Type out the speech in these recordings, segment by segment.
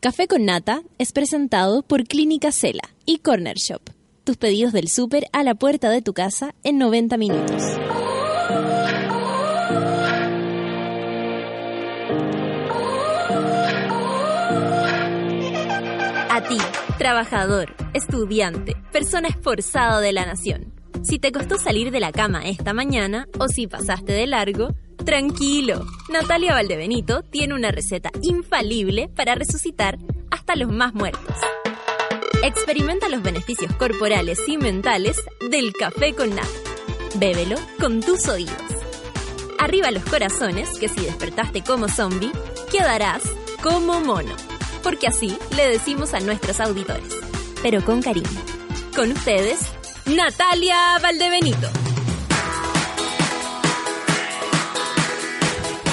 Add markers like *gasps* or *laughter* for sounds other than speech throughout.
Café con Nata es presentado por Clínica Cela y Corner Shop. Tus pedidos del súper a la puerta de tu casa en 90 minutos. A ti, trabajador, estudiante, persona esforzada de la nación. Si te costó salir de la cama esta mañana o si pasaste de largo, tranquilo. Natalia Valdebenito tiene una receta infalible para resucitar hasta los más muertos. Experimenta los beneficios corporales y mentales del café con nata. Bébelo con tus oídos. Arriba los corazones, que si despertaste como zombie, quedarás como mono. Porque así le decimos a nuestros auditores. Pero con cariño. Con ustedes, Natalia Valdebenito.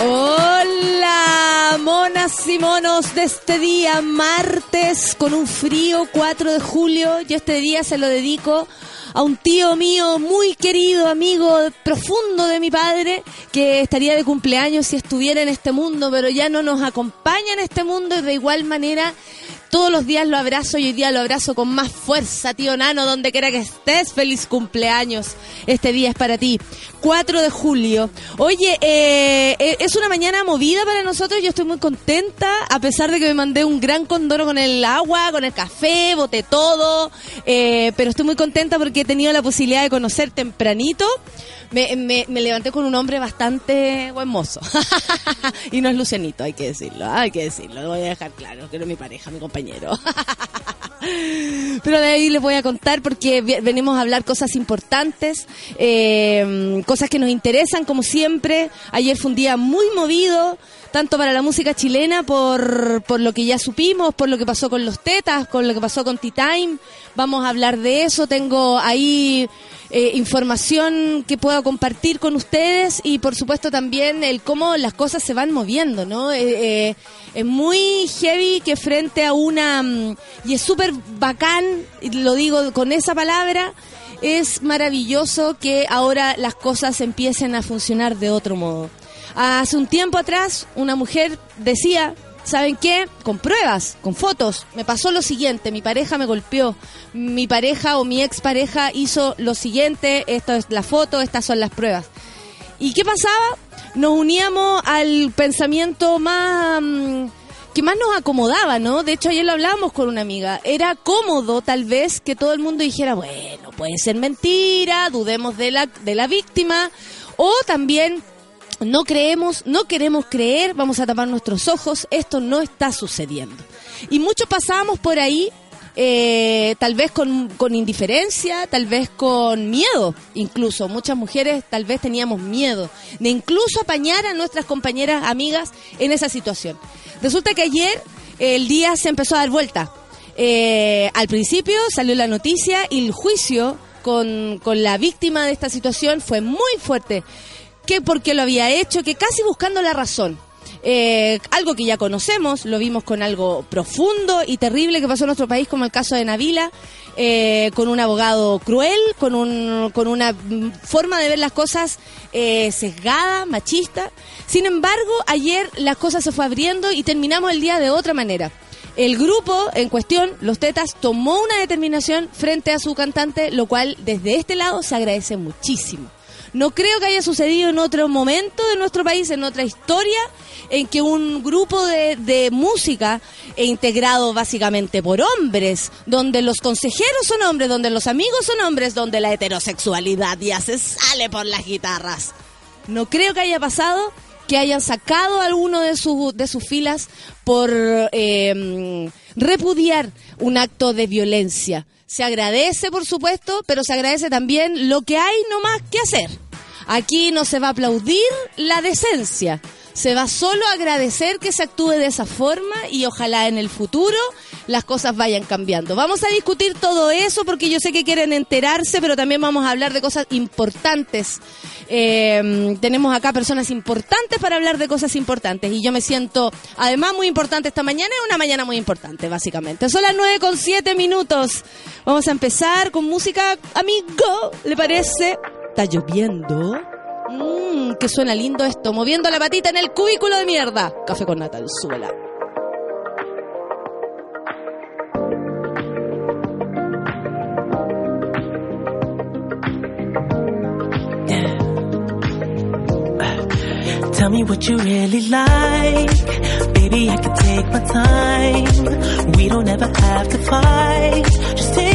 Hola, monas y monos de este día, martes, con un frío 4 de julio. Yo este día se lo dedico a un tío mío muy querido, amigo profundo de mi padre, que estaría de cumpleaños si estuviera en este mundo, pero ya no nos acompaña en este mundo y de igual manera todos los días lo abrazo y hoy día lo abrazo con más fuerza, tío Nano, donde quiera que estés. Feliz cumpleaños. Este día es para ti. 4 de julio. Oye, eh, eh, es una mañana movida para nosotros. Yo estoy muy contenta, a pesar de que me mandé un gran condoro con el agua, con el café, boté todo. Eh, pero estoy muy contenta porque he tenido la posibilidad de conocer tempranito me, me, me, levanté con un hombre bastante buen mozo. *laughs* y no es Lucianito, hay que decirlo, hay que decirlo. Lo voy a dejar claro, que no es mi pareja, mi compañero. *laughs* Pero de ahí les voy a contar porque venimos a hablar cosas importantes, eh, cosas que nos interesan, como siempre. Ayer fue un día muy movido tanto para la música chilena por, por lo que ya supimos, por lo que pasó con los tetas, con lo que pasó con T-Time. Vamos a hablar de eso. Tengo ahí eh, información que puedo compartir con ustedes y por supuesto también el cómo las cosas se van moviendo, ¿no? Eh, eh, es muy heavy que frente a una... Mm, y es súper bacán, lo digo con esa palabra, es maravilloso que ahora las cosas empiecen a funcionar de otro modo. Hace un tiempo atrás, una mujer decía, ¿saben qué? Con pruebas, con fotos. Me pasó lo siguiente, mi pareja me golpeó. Mi pareja o mi expareja hizo lo siguiente, esto es la foto, estas son las pruebas. ¿Y qué pasaba? Nos uníamos al pensamiento más... Mm, que más nos acomodaba, ¿no? De hecho, ayer lo hablábamos con una amiga. Era cómodo, tal vez, que todo el mundo dijera, bueno, puede ser mentira, dudemos de la, de la víctima. O también no creemos, no queremos creer, vamos a tapar nuestros ojos, esto no está sucediendo. Y muchos pasábamos por ahí, eh, tal vez con, con, indiferencia, tal vez con miedo, incluso. Muchas mujeres tal vez teníamos miedo de incluso apañar a nuestras compañeras, amigas en esa situación. Resulta que ayer el día se empezó a dar vuelta. Eh, al principio salió la noticia y el juicio con, con la víctima de esta situación fue muy fuerte que por qué lo había hecho, que casi buscando la razón. Eh, algo que ya conocemos, lo vimos con algo profundo y terrible que pasó en nuestro país, como el caso de Navila, eh, con un abogado cruel, con, un, con una forma de ver las cosas eh, sesgada, machista. Sin embargo, ayer las cosas se fue abriendo y terminamos el día de otra manera. El grupo en cuestión, Los Tetas, tomó una determinación frente a su cantante, lo cual desde este lado se agradece muchísimo. No creo que haya sucedido en otro momento de nuestro país, en otra historia, en que un grupo de, música integrado básicamente por hombres, donde los consejeros son hombres, donde los amigos son hombres, donde la heterosexualidad ya se sale por las guitarras. No creo que haya pasado que hayan sacado a alguno de, de sus filas por em, repudiar un acto de violencia. Se agradece, por supuesto, pero se agradece también lo que hay no más que hacer. Aquí no se va a aplaudir la decencia. Se va solo a agradecer que se actúe de esa forma y ojalá en el futuro las cosas vayan cambiando. Vamos a discutir todo eso porque yo sé que quieren enterarse, pero también vamos a hablar de cosas importantes. Em, tenemos acá personas importantes para hablar de cosas importantes y yo me siento además muy importante esta mañana. Es una mañana muy importante, básicamente. Son las nueve con siete minutos. Vamos a empezar con música, amigo, ¿le parece? está lloviendo. Mmm, que suena lindo esto. Moviendo la patita en el cubículo de mierda. Café con nata, súbela. Tell me what you really like. Baby, I can take my time. We don't ever have to fight. Just take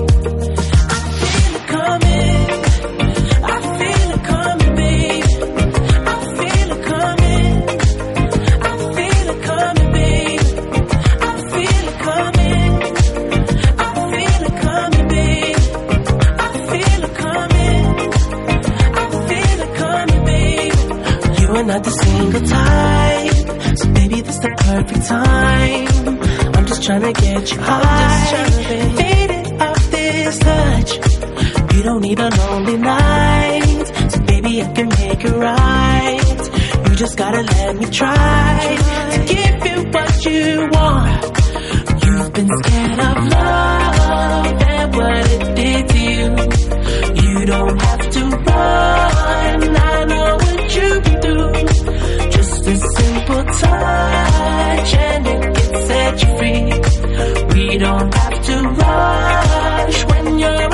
Single type, so baby, this the perfect time. I'm just trying to get you high, faded off this touch. You don't need a lonely night, so baby, I can make it right. You just gotta let me try to give you what you want. You've been scared of love and what it did to you. You don't have to run. I know what you've been simple touch and it can set you free. We don't have to rush when you're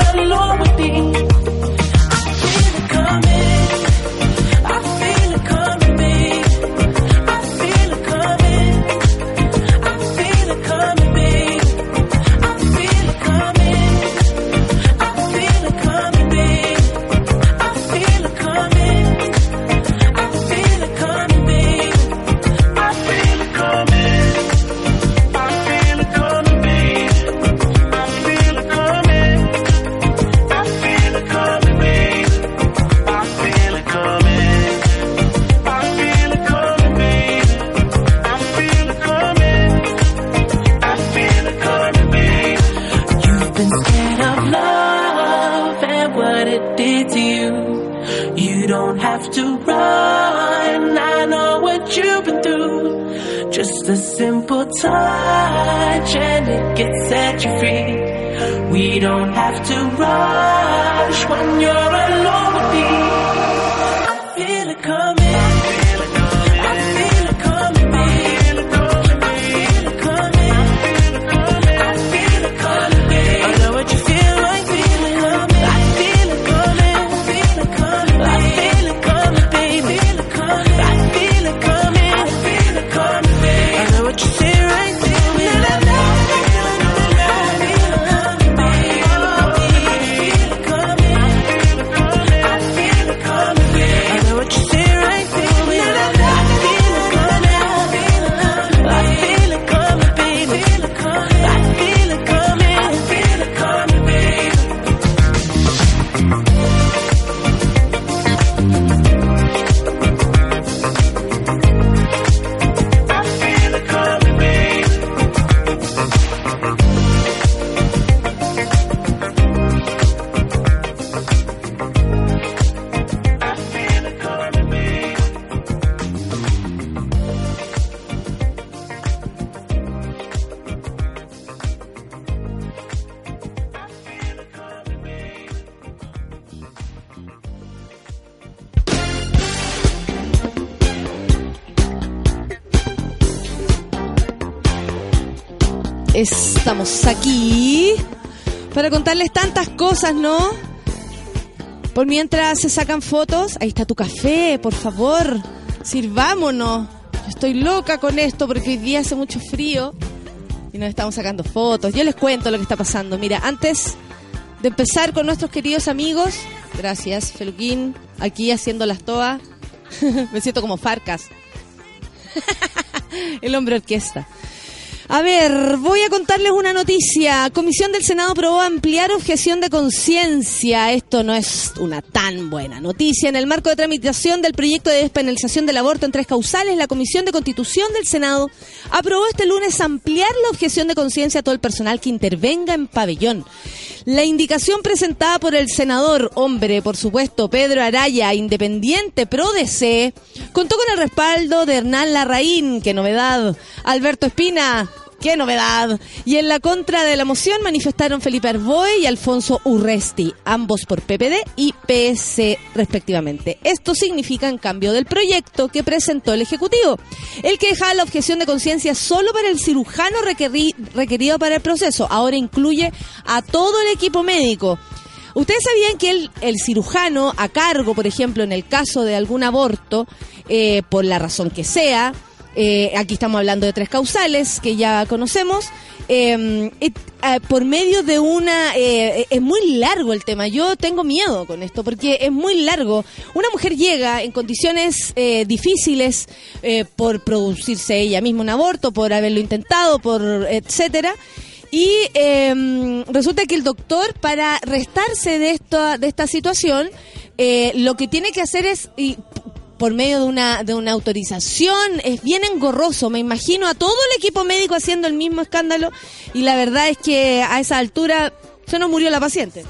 been scared of love and what it did to you. You don't have to run. I know what you've been through. Just a simple touch and it can set you free. We don't have to rush when you're alone Estamos aquí para contarles tantas cosas, ¿no? Por mientras se sacan fotos, ahí está tu café, por favor, sirvámonos. Estoy loca con esto porque hoy día hace mucho frío y nos estamos sacando fotos. Yo les cuento lo que está pasando. Mira, antes de empezar con nuestros queridos amigos, gracias, Feluquín, aquí haciendo las toas. *laughs* Me siento como Farcas. *laughs* El hombre orquesta. A ver, voy a contarles una noticia. Comisión del Senado aprobó ampliar objeción de conciencia. Esto no es una tan buena noticia. En el marco de tramitación del proyecto de despenalización del aborto en tres causales, la Comisión de Constitución del Senado aprobó este lunes ampliar la objeción de conciencia a todo el personal que intervenga en pabellón. La indicación presentada por el senador, hombre, por supuesto, Pedro Araya, independiente pro DC, contó con el respaldo de Hernán Larraín, qué novedad, Alberto Espina, ¡Qué novedad! Y en la contra de la moción manifestaron Felipe Arboe y Alfonso Urresti, ambos por PPD y PS respectivamente. Esto significa en cambio del proyecto que presentó el Ejecutivo, el que dejaba la objeción de conciencia solo para el cirujano requeri- requerido para el proceso. Ahora incluye a todo el equipo médico. Ustedes sabían que el, el cirujano a cargo, por ejemplo, en el caso de algún aborto, eh, por la razón que sea, eh, aquí estamos hablando de tres causales que ya conocemos. et- eh, por medio de una... eh, es muy largo el tema. Yo tengo miedo con esto porque es muy largo. Una mujer llega en condiciones eh, difíciles por producirse ella misma un aborto, por haberlo intentado, por etcétera. Y eh, resulta que el doctor, para restarse de esta, de esta situación, lo que tiene que hacer es, por medio de una, de una autorización, es bien engorroso. Me imagino a todo el equipo médico haciendo el mismo escándalo y la verdad es que a esa altura se nos murió la paciente.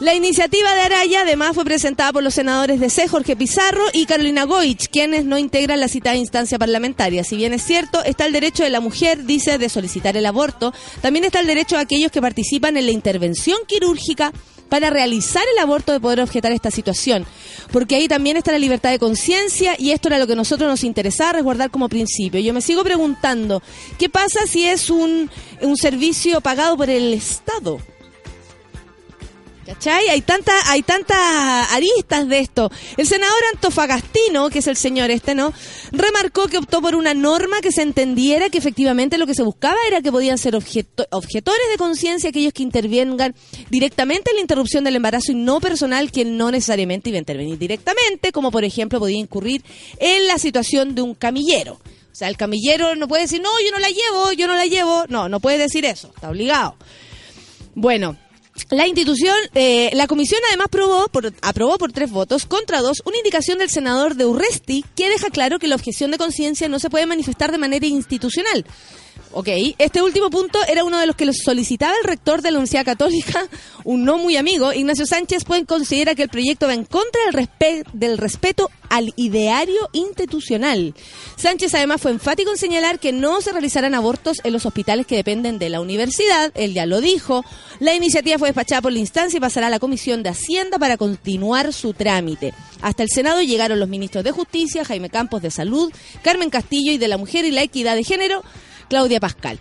La iniciativa de Araya además fue presentada por los senadores de C, Jorge Pizarro y Carolina Goich, quienes no integran la citada instancia parlamentaria. Si bien es cierto, está el derecho de la mujer, dice, de solicitar el aborto, también está el derecho de aquellos que participan en la intervención quirúrgica para realizar el aborto de poder objetar esta situación. Porque ahí también está la libertad de conciencia y esto era lo que a nosotros nos interesaba resguardar como principio. Yo me sigo preguntando, ¿qué pasa si es un, un servicio pagado por el Estado? ¿Cachai? Hay tantas hay tantas aristas de esto. El senador Antofagastino, que es el señor este, ¿no? Remarcó que optó por una norma que se entendiera que efectivamente lo que se buscaba era que podían ser objeto- objetores de conciencia aquellos que intervengan directamente en la interrupción del embarazo y no personal que no necesariamente iba a intervenir directamente, como por ejemplo podía incurrir en la situación de un camillero. O sea, el camillero no puede decir, no, yo no la llevo, yo no la llevo. No, no puede decir eso, está obligado. Bueno, la institución, eh, la comisión además aprobó por, aprobó por tres votos contra dos una indicación del senador de Urresti que deja claro que la objeción de conciencia no se puede manifestar de manera institucional. Ok, este último punto era uno de los que solicitaba el rector de la Universidad Católica, un no muy amigo, Ignacio Sánchez, pues considera que el proyecto va en contra del, del respeto al ideario institucional. Sánchez además fue enfático en señalar que no se realizarán abortos en los hospitales que dependen de la universidad, él ya lo dijo. La iniciativa fue despachada por la instancia y pasará a la Comisión de Hacienda para continuar su trámite. Hasta el Senado llegaron los ministros de Justicia, Jaime Campos de Salud, Carmen Castillo y de la Mujer y la Equidad de Género, Claudia Pascal.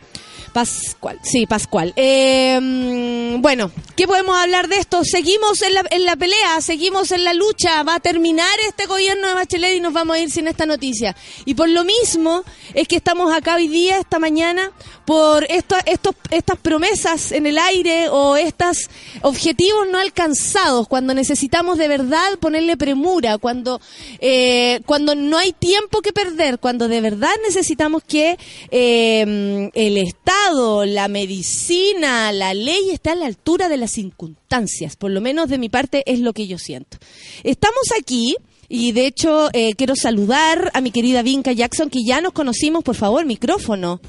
Pascual, sí, Pascual. Eh, bueno, ¿qué podemos hablar de esto? Seguimos en la, en la pelea, seguimos en la lucha, va a terminar este gobierno de Bachelet y nos vamos a ir sin esta noticia. Y por lo mismo es que estamos acá hoy día, esta mañana, por esto, estas promesas en el aire o estos objetivos no alcanzados, cuando necesitamos de verdad ponerle premura, cuando, eh, cuando no hay tiempo que perder, cuando de verdad necesitamos que eh, el Estado, la medicina, la ley esté a la altura de las circunstancias, por lo menos de mi parte es lo que yo siento. Estamos aquí. Y de hecho, eh, quiero saludar a mi querida Vinca Jackson, que ya nos conocimos, por favor, micrófono.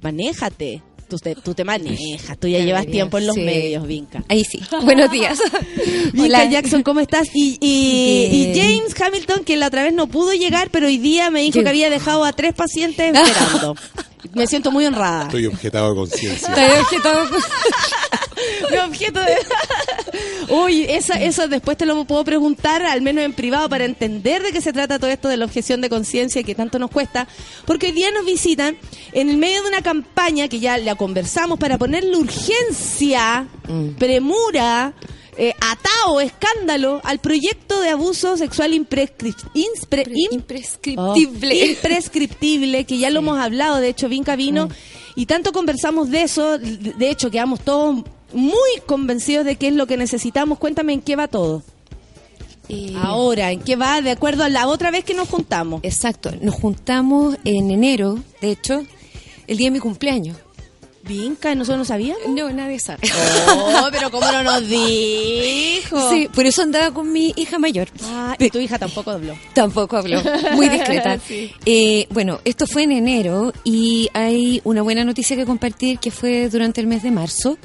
Manéjate. Tú te, tú te manejas, tú ya Qué llevas tiempo en los sí. medios, Vinca. Ahí sí. *laughs* Buenos días. Vinca. Jackson, ¿cómo estás? Y, y. James Hamilton, que la otra vez no pudo llegar, pero hoy día me dijo Yo- que había dejado a tres pacientes esperando. *laughs* me siento muy honrada. Estoy objetado de conciencia. Estoy objetado con- Mi objeto de... *laughs* Uy, esa, eso después te lo puedo preguntar, al menos en privado, para entender de qué se trata todo esto de la objeción de conciencia que tanto nos cuesta. Porque hoy día nos visitan en el medio de una campaña que ya la conversamos para ponerle urgencia, premura, eh, atao, escándalo al proyecto de abuso sexual imprescrip- Imprescriptible. Oh, imprescriptible, que ya lo hemos hablado, de hecho Vinca vino y tanto conversamos de eso, de hecho quedamos todos muy convencidos de qué es lo que necesitamos. Cuéntame en qué va todo. Eh, Ahora, en qué va de acuerdo a la otra vez que nos juntamos. Exacto. Nos juntamos en enero, de hecho, el día de mi cumpleaños. Vinca, nosotros no sabíamos. No, nadie sabe. *laughs* Oh, pero cómo no nos dijo. Sí, por eso andaba con mi hija mayor. Ah, y tu hija tampoco habló. Tampoco habló, muy discreta. *laughs* Sí. Eh, bueno, esto fue en enero y hay una buena noticia que compartir que fue durante el mes de marzo.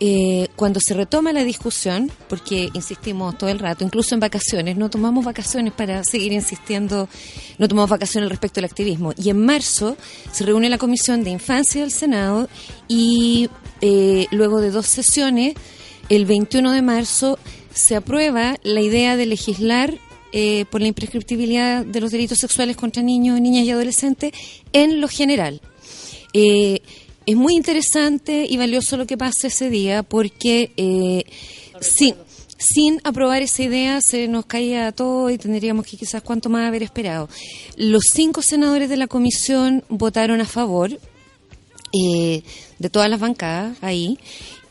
Eh, cuando se retoma la discusión, porque insistimos todo el rato, incluso en vacaciones, no tomamos vacaciones para seguir insistiendo, no tomamos vacaciones respecto al activismo. Y en marzo se reúne la Comisión de Infancia del Senado y eh, luego de dos sesiones, el 21 de marzo, se aprueba la idea de legislar eh, por la imprescriptibilidad de los delitos sexuales contra niños, niñas y adolescentes en lo general. Eh, es muy interesante y valioso lo que pasa ese día porque eh, sin, sin aprobar esa idea se nos caía todo y tendríamos que quizás cuánto más haber esperado. Los cinco senadores de la comisión votaron a favor eh, de todas las bancadas ahí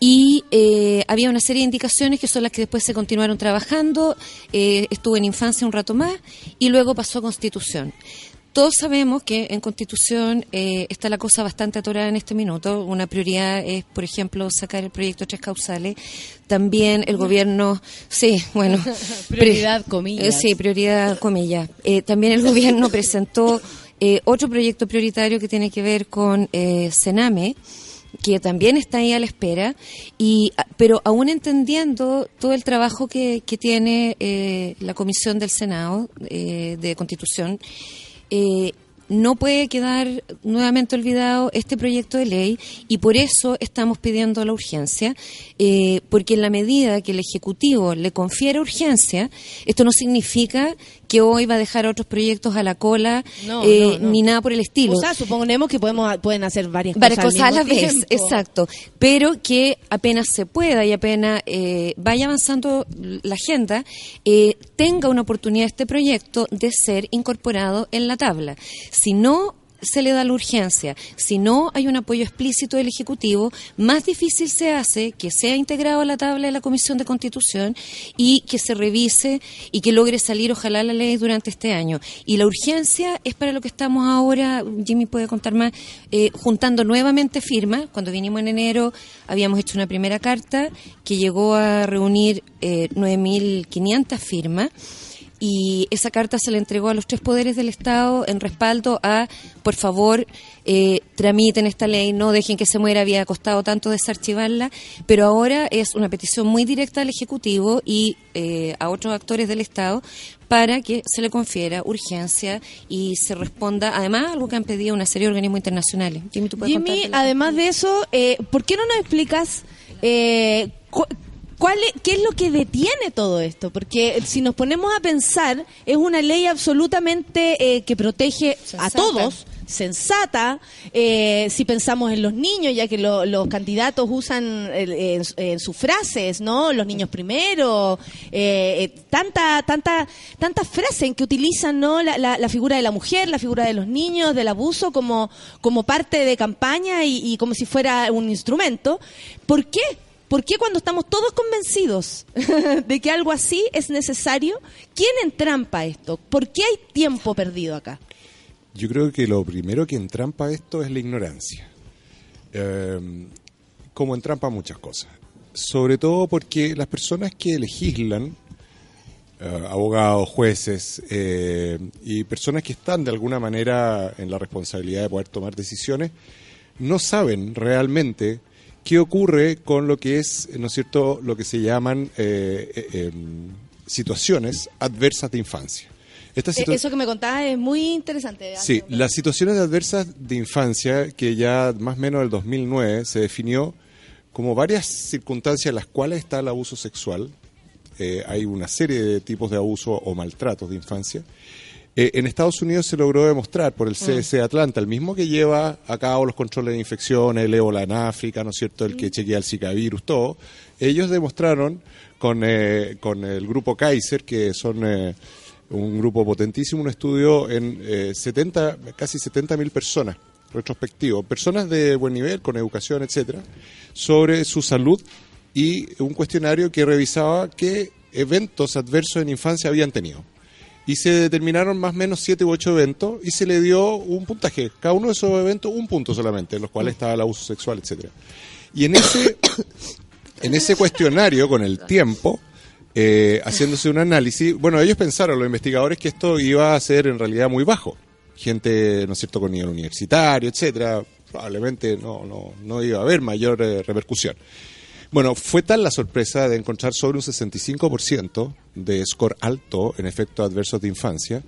y eh, había una serie de indicaciones que son las que después se continuaron trabajando. Eh, estuvo en infancia un rato más y luego pasó a constitución. Todos sabemos que en Constitución eh, está la cosa bastante atorada en este minuto. Una prioridad es, por ejemplo, sacar el proyecto Tres Causales. También el gobierno, sí, bueno. *laughs* Prioridad, comillas. Eh, sí, prioridad, comillas. Eh, también el gobierno presentó eh, otro proyecto prioritario que tiene que ver con eh, Sename que también está ahí a la espera, y, ah, pero aún entendiendo todo el trabajo que, que tiene eh, la Comisión del Senado eh, de Constitución, eh, no puede quedar nuevamente olvidado este proyecto de ley y por eso estamos pidiendo la urgencia, eh, porque en la medida que el Ejecutivo le confiere urgencia, esto no significa que hoy va a dejar otros proyectos a la cola No, eh, no, no. ni nada por el estilo O sea, suponemos que podemos pueden hacer varias, varias cosas, cosas a la vez, exacto, pero que apenas se pueda y apenas eh, vaya avanzando la agenda, eh, tenga una oportunidad este proyecto de ser incorporado en la tabla. Si no se le da la urgencia, si no hay un apoyo explícito del Ejecutivo, más difícil se hace que sea integrado a la tabla de la Comisión de Constitución y que se revise y que logre salir, ojalá, la ley durante este año. Y la urgencia es para lo que estamos ahora, Jimmy puede contar más, eh, juntando nuevamente firmas. Cuando vinimos en enero habíamos hecho una primera carta que llegó a reunir eh, 9.500 firmas y esa carta se le entregó a los tres poderes del Estado en respaldo a, por favor, eh, tramiten esta ley, no dejen que se muera, había costado tanto desarchivarla, pero ahora es una petición muy directa al Ejecutivo y eh, a otros actores del Estado para que se le confiera urgencia y se responda, además, algo que han pedido una serie de organismos internacionales. Jimmy, ¿tú puedes Jimmy, además de eso, eh, ¿por qué no nos explicas eh, cuál es- qué es lo que detiene todo esto? Porque si nos ponemos a pensar, es una ley absolutamente eh, que protege a todos, sensata, eh, si pensamos en los niños, ya que lo- los candidatos usan eh, en, en sus frases, ¿no? Los niños primero, eh, eh, tanta, tanta, tantas frases en que utilizan, ¿no? La, la- la figura de la mujer, la figura de los niños, del abuso como, como parte de campaña y, y como si fuera un instrumento. ¿Por qué? ¿Por qué cuando estamos todos convencidos *laughs* de que algo así es necesario? ¿Quién entrampa esto? ¿Por qué hay tiempo perdido acá? Yo creo que lo primero que entrampa esto es la ignorancia. Eh, como entrampa muchas cosas. Sobre todo porque las personas que legislan, eh, abogados, jueces eh, y personas que están de alguna manera en la responsabilidad de poder tomar decisiones, no saben realmente qué ocurre con lo que es, ¿no es cierto?, lo que se llaman eh, eh, em, situaciones adversas de infancia. Eh, situa- Eso que me contabas es muy interesante. Sí, las situaciones adversas de infancia, que ya más o menos del 2009 se definió como varias circunstancias en las cuales está el abuso sexual. Eh, hay una serie de tipos de abuso o maltratos de infancia. Eh, en Estados Unidos se logró demostrar por el CDC Atlanta, el mismo que lleva a cabo los controles de infecciones, el ébola en África, ¿no es cierto?, el que chequea el Zika virus, todo. Ellos demostraron con, eh, con el grupo Kaiser, que son eh, un grupo potentísimo, un estudio en eh, 70, casi 70 mil personas, retrospectivo, personas de buen nivel, con educación, etcétera, sobre su salud y un cuestionario que revisaba qué eventos adversos en infancia habían tenido. Y se determinaron más o menos siete u ocho eventos y se le dio un puntaje. Cada uno de esos eventos, un punto solamente, en los cuales estaba el abuso sexual, etcétera. Y en ese, *coughs* en ese cuestionario, con el tiempo, eh, haciéndose un análisis, bueno, ellos pensaron, los investigadores, que esto iba a ser en realidad muy bajo. Gente, ¿no es cierto?, con nivel universitario, etcétera, probablemente no, no, no iba a haber mayor eh, repercusión. Bueno, fue tal la sorpresa de encontrar sobre un 65% de score alto en efectos adversos de infancia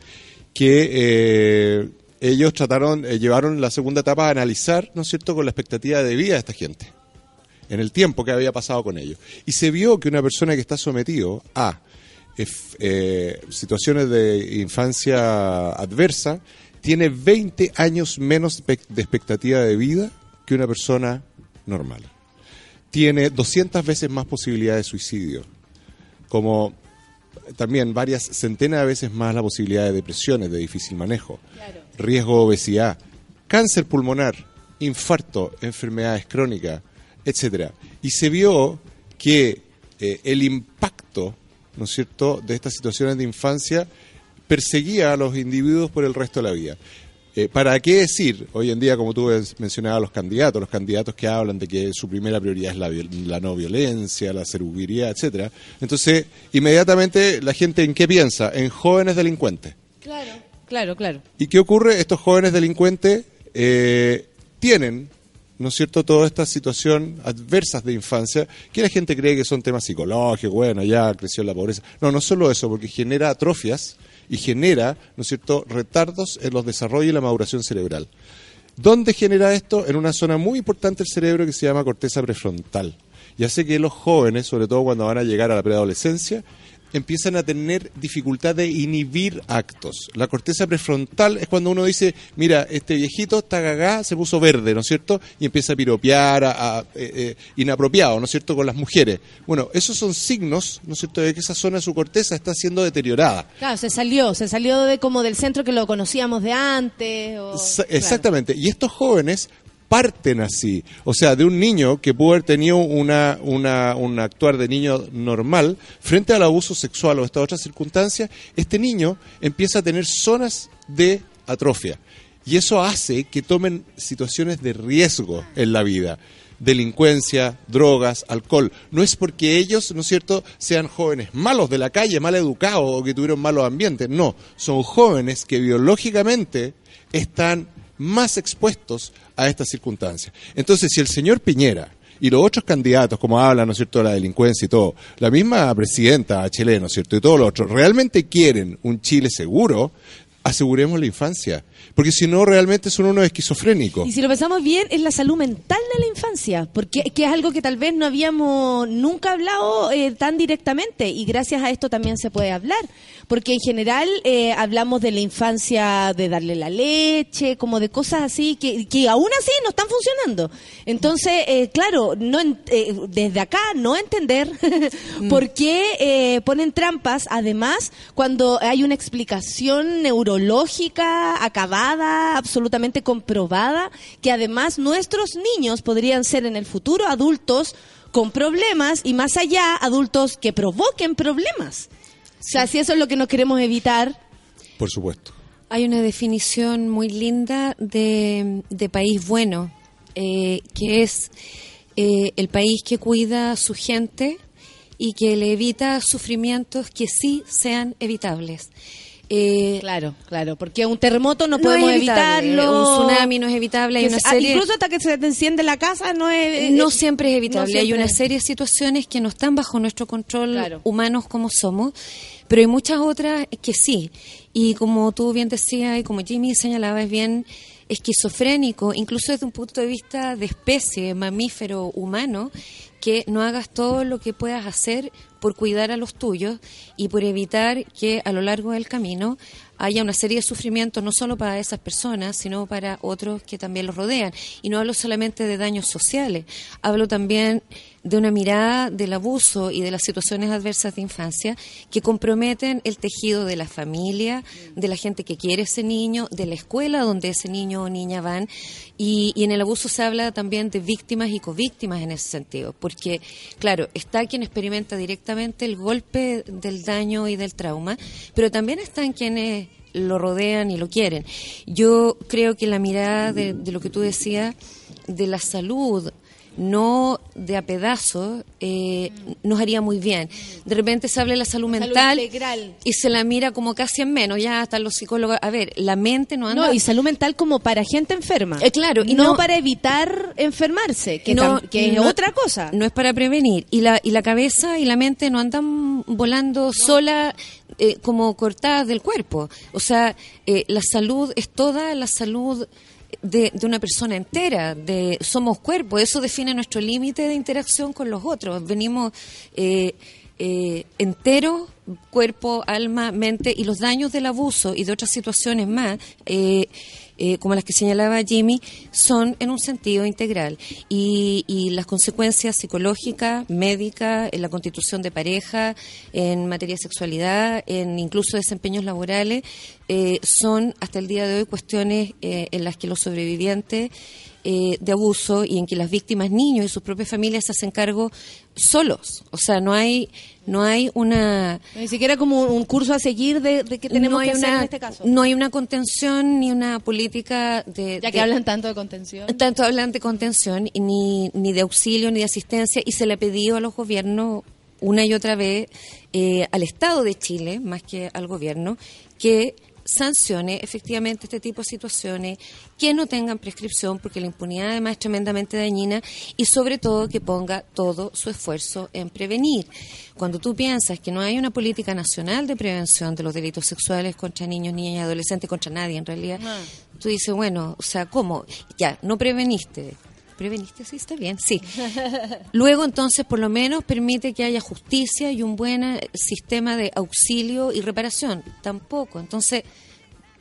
que eh, ellos trataron, eh, llevaron la segunda etapa a analizar, ¿no es cierto?, con la expectativa de vida de esta gente, en el tiempo que había pasado con ellos. Y se vio que una persona que está sometido a eh, situaciones de infancia adversa tiene 20 años menos de expectativa de vida que una persona normal. Tiene 200 veces más posibilidad de suicidio, como también varias centenas de veces más la posibilidad de depresiones de difícil manejo, riesgo de obesidad, cáncer pulmonar, infarto, enfermedades crónicas, etcétera. Y se vio que eh, el impacto, ¿no es cierto?, de estas situaciones de infancia perseguía a los individuos por el resto de la vida. Eh, ¿Para qué decir hoy en día, como tú mencionabas, los candidatos, los candidatos que hablan de que su primera prioridad es la no violencia, la seguridad, etcétera? Entonces, inmediatamente la gente en qué piensa? En jóvenes delincuentes. Claro, claro, claro. ¿Y qué ocurre? Estos jóvenes delincuentes eh, tienen, ¿no es cierto?, toda esta situación adversas de infancia, que la gente cree que son temas psicológicos, bueno, ya creció la pobreza. No, no solo eso, porque genera atrofias y genera, ¿no es cierto?, retardos en los desarrollos y la maduración cerebral. ¿Dónde genera esto? En una zona muy importante del cerebro que se llama corteza prefrontal. Y hace que los jóvenes, sobre todo cuando van a llegar a la preadolescencia, empiezan a tener dificultad de inhibir actos. La corteza prefrontal es cuando uno dice, mira, este viejito está cagá, se puso verde, ¿no es cierto? Y empieza a piropear, a, a, eh, eh, inapropiado, ¿no es cierto?, con las mujeres. Bueno, esos son signos, ¿no es cierto?, de que esa zona de su corteza está siendo deteriorada. Claro, se salió, se salió de como del centro que lo conocíamos de antes. o- Sa- claro. Exactamente. Y estos jóvenes parten así. O sea, de un niño que pudo haber tenido una, una, un actuar de niño normal, frente al abuso sexual o estas otras circunstancias, este niño empieza a tener zonas de atrofia. Y eso hace que tomen situaciones de riesgo en la vida. Delincuencia, drogas, alcohol. No es porque ellos, ¿no es cierto?, sean jóvenes malos de la calle, mal educados o que tuvieron malos ambientes. No, son jóvenes que biológicamente están más expuestos a estas circunstancias. Entonces, si el señor Piñera y los otros candidatos, como hablan, ¿no es cierto?, de la delincuencia y todo, la misma presidenta chilena, ¿no es cierto?, y todos los otros, realmente quieren un Chile seguro, aseguremos la infancia. Porque si no, realmente son unos esquizofrénicos. Y si lo pensamos bien, es la salud mental de la infancia, porque que es algo que tal vez no habíamos nunca hablado eh, tan directamente y gracias a esto también se puede hablar, porque en general eh, hablamos de la infancia, de darle la leche, como de cosas así que, que aún así no están funcionando. Entonces, eh, claro, no eh, desde acá no entender *laughs* por qué eh, ponen trampas, además, cuando hay una explicación neurológica absolutamente comprobada, que además nuestros niños podrían ser en el futuro adultos con problemas y más allá adultos que provoquen problemas. O sea, si eso es lo que no queremos evitar, Por supuesto. Hay una definición muy linda de, de país bueno, eh, que es eh, el país que cuida a su gente y que le evita sufrimientos que sí sean evitables. Eh, claro, claro, porque un terremoto no, No podemos evitarlo. un tsunami no es evitable, hay una se- serie- incluso hasta que se te enciende la casa no es no eh, siempre es evitable. no Hay una serie de situaciones que no están bajo nuestro control Claro. humanos como somos, pero hay muchas otras que sí. Y como tú bien decías y como Jimmy señalaba, es bien esquizofrénico, incluso desde un punto de vista de especie, mamífero, humano, que no hagas todo lo que puedas hacer por cuidar a los tuyos y por evitar que a lo largo del camino haya una serie de sufrimientos no solo para esas personas, sino para otros que también los rodean. Y no hablo solamente de daños sociales, hablo también de una mirada del abuso y de las situaciones adversas de infancia que comprometen el tejido de la familia, de la gente que quiere ese niño, de la escuela donde ese niño o niña van. Y, y en el abuso se habla también de víctimas y covíctimas en ese sentido, porque, claro, está quien experimenta directamente el golpe del daño y del trauma, pero también están quienes lo rodean y lo quieren. Yo creo que la mirada de, de lo que tú decías, de la salud, no de a pedazos eh, nos haría muy bien. De repente se habla de la salud mental y se la mira como casi en menos, ya hasta los psicólogos. A ver, la mente no anda. No, y salud mental como para gente enferma. Eh, claro, y no, no- para evitar enfermarse, que, No, que es no- otra cosa. No es para prevenir. Y la, y la cabeza y la mente no andan volando sola eh, como cortadas del cuerpo. O sea, eh, la salud es toda la salud de, de una persona entera. De, somos cuerpo. Eso define nuestro límite de interacción con los otros. Venimos eh, eh, enteros, cuerpo, alma, mente, y los daños del abuso y de otras situaciones más. eh, eh, como las que señalaba Jimmy, son en un sentido integral. Y, y las consecuencias psicológicas, médicas, en la constitución de pareja, en materia de sexualidad, en incluso desempeños laborales, eh, son hasta el día de hoy cuestiones eh, en las que los sobrevivientes eh, de abuso y en que las víctimas, niños y sus propias familias se hacen cargo solos. O sea, no hay, no hay una Ni siquiera como un, curso a seguir de, de qué tenemos no hay que hacer una, en este caso. No hay una contención ni una política de... ya que de- hablan tanto de contención. Tanto hablan de contención y ni, ni de auxilio ni de asistencia y se le ha pedido a los gobiernos una y otra vez eh, al Estado de Chile, más que al gobierno, que sancione efectivamente este tipo de situaciones, que no tengan prescripción, porque la impunidad además es tremendamente dañina, y sobre todo que ponga todo su esfuerzo en prevenir. Cuando tú piensas que no hay una política nacional de prevención de los delitos sexuales contra niños, niñas y adolescentes, contra nadie en realidad, tú dices, bueno, o sea, ¿cómo? Ya, no preveniste. ¿Preveniste? Sí, está bien, sí. Luego, entonces, por lo menos permite que haya justicia y un buen eh, sistema de auxilio y reparación. Tampoco. Entonces,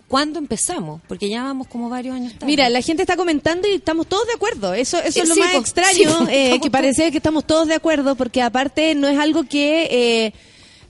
¿cuándo empezamos? Porque ya vamos como varios años tarde. Mira, la gente está comentando y estamos todos de acuerdo. Eso, eso Eh, es lo sí, más extraño, sí, eh, que parece que estamos todos de acuerdo, porque aparte no es algo que eh,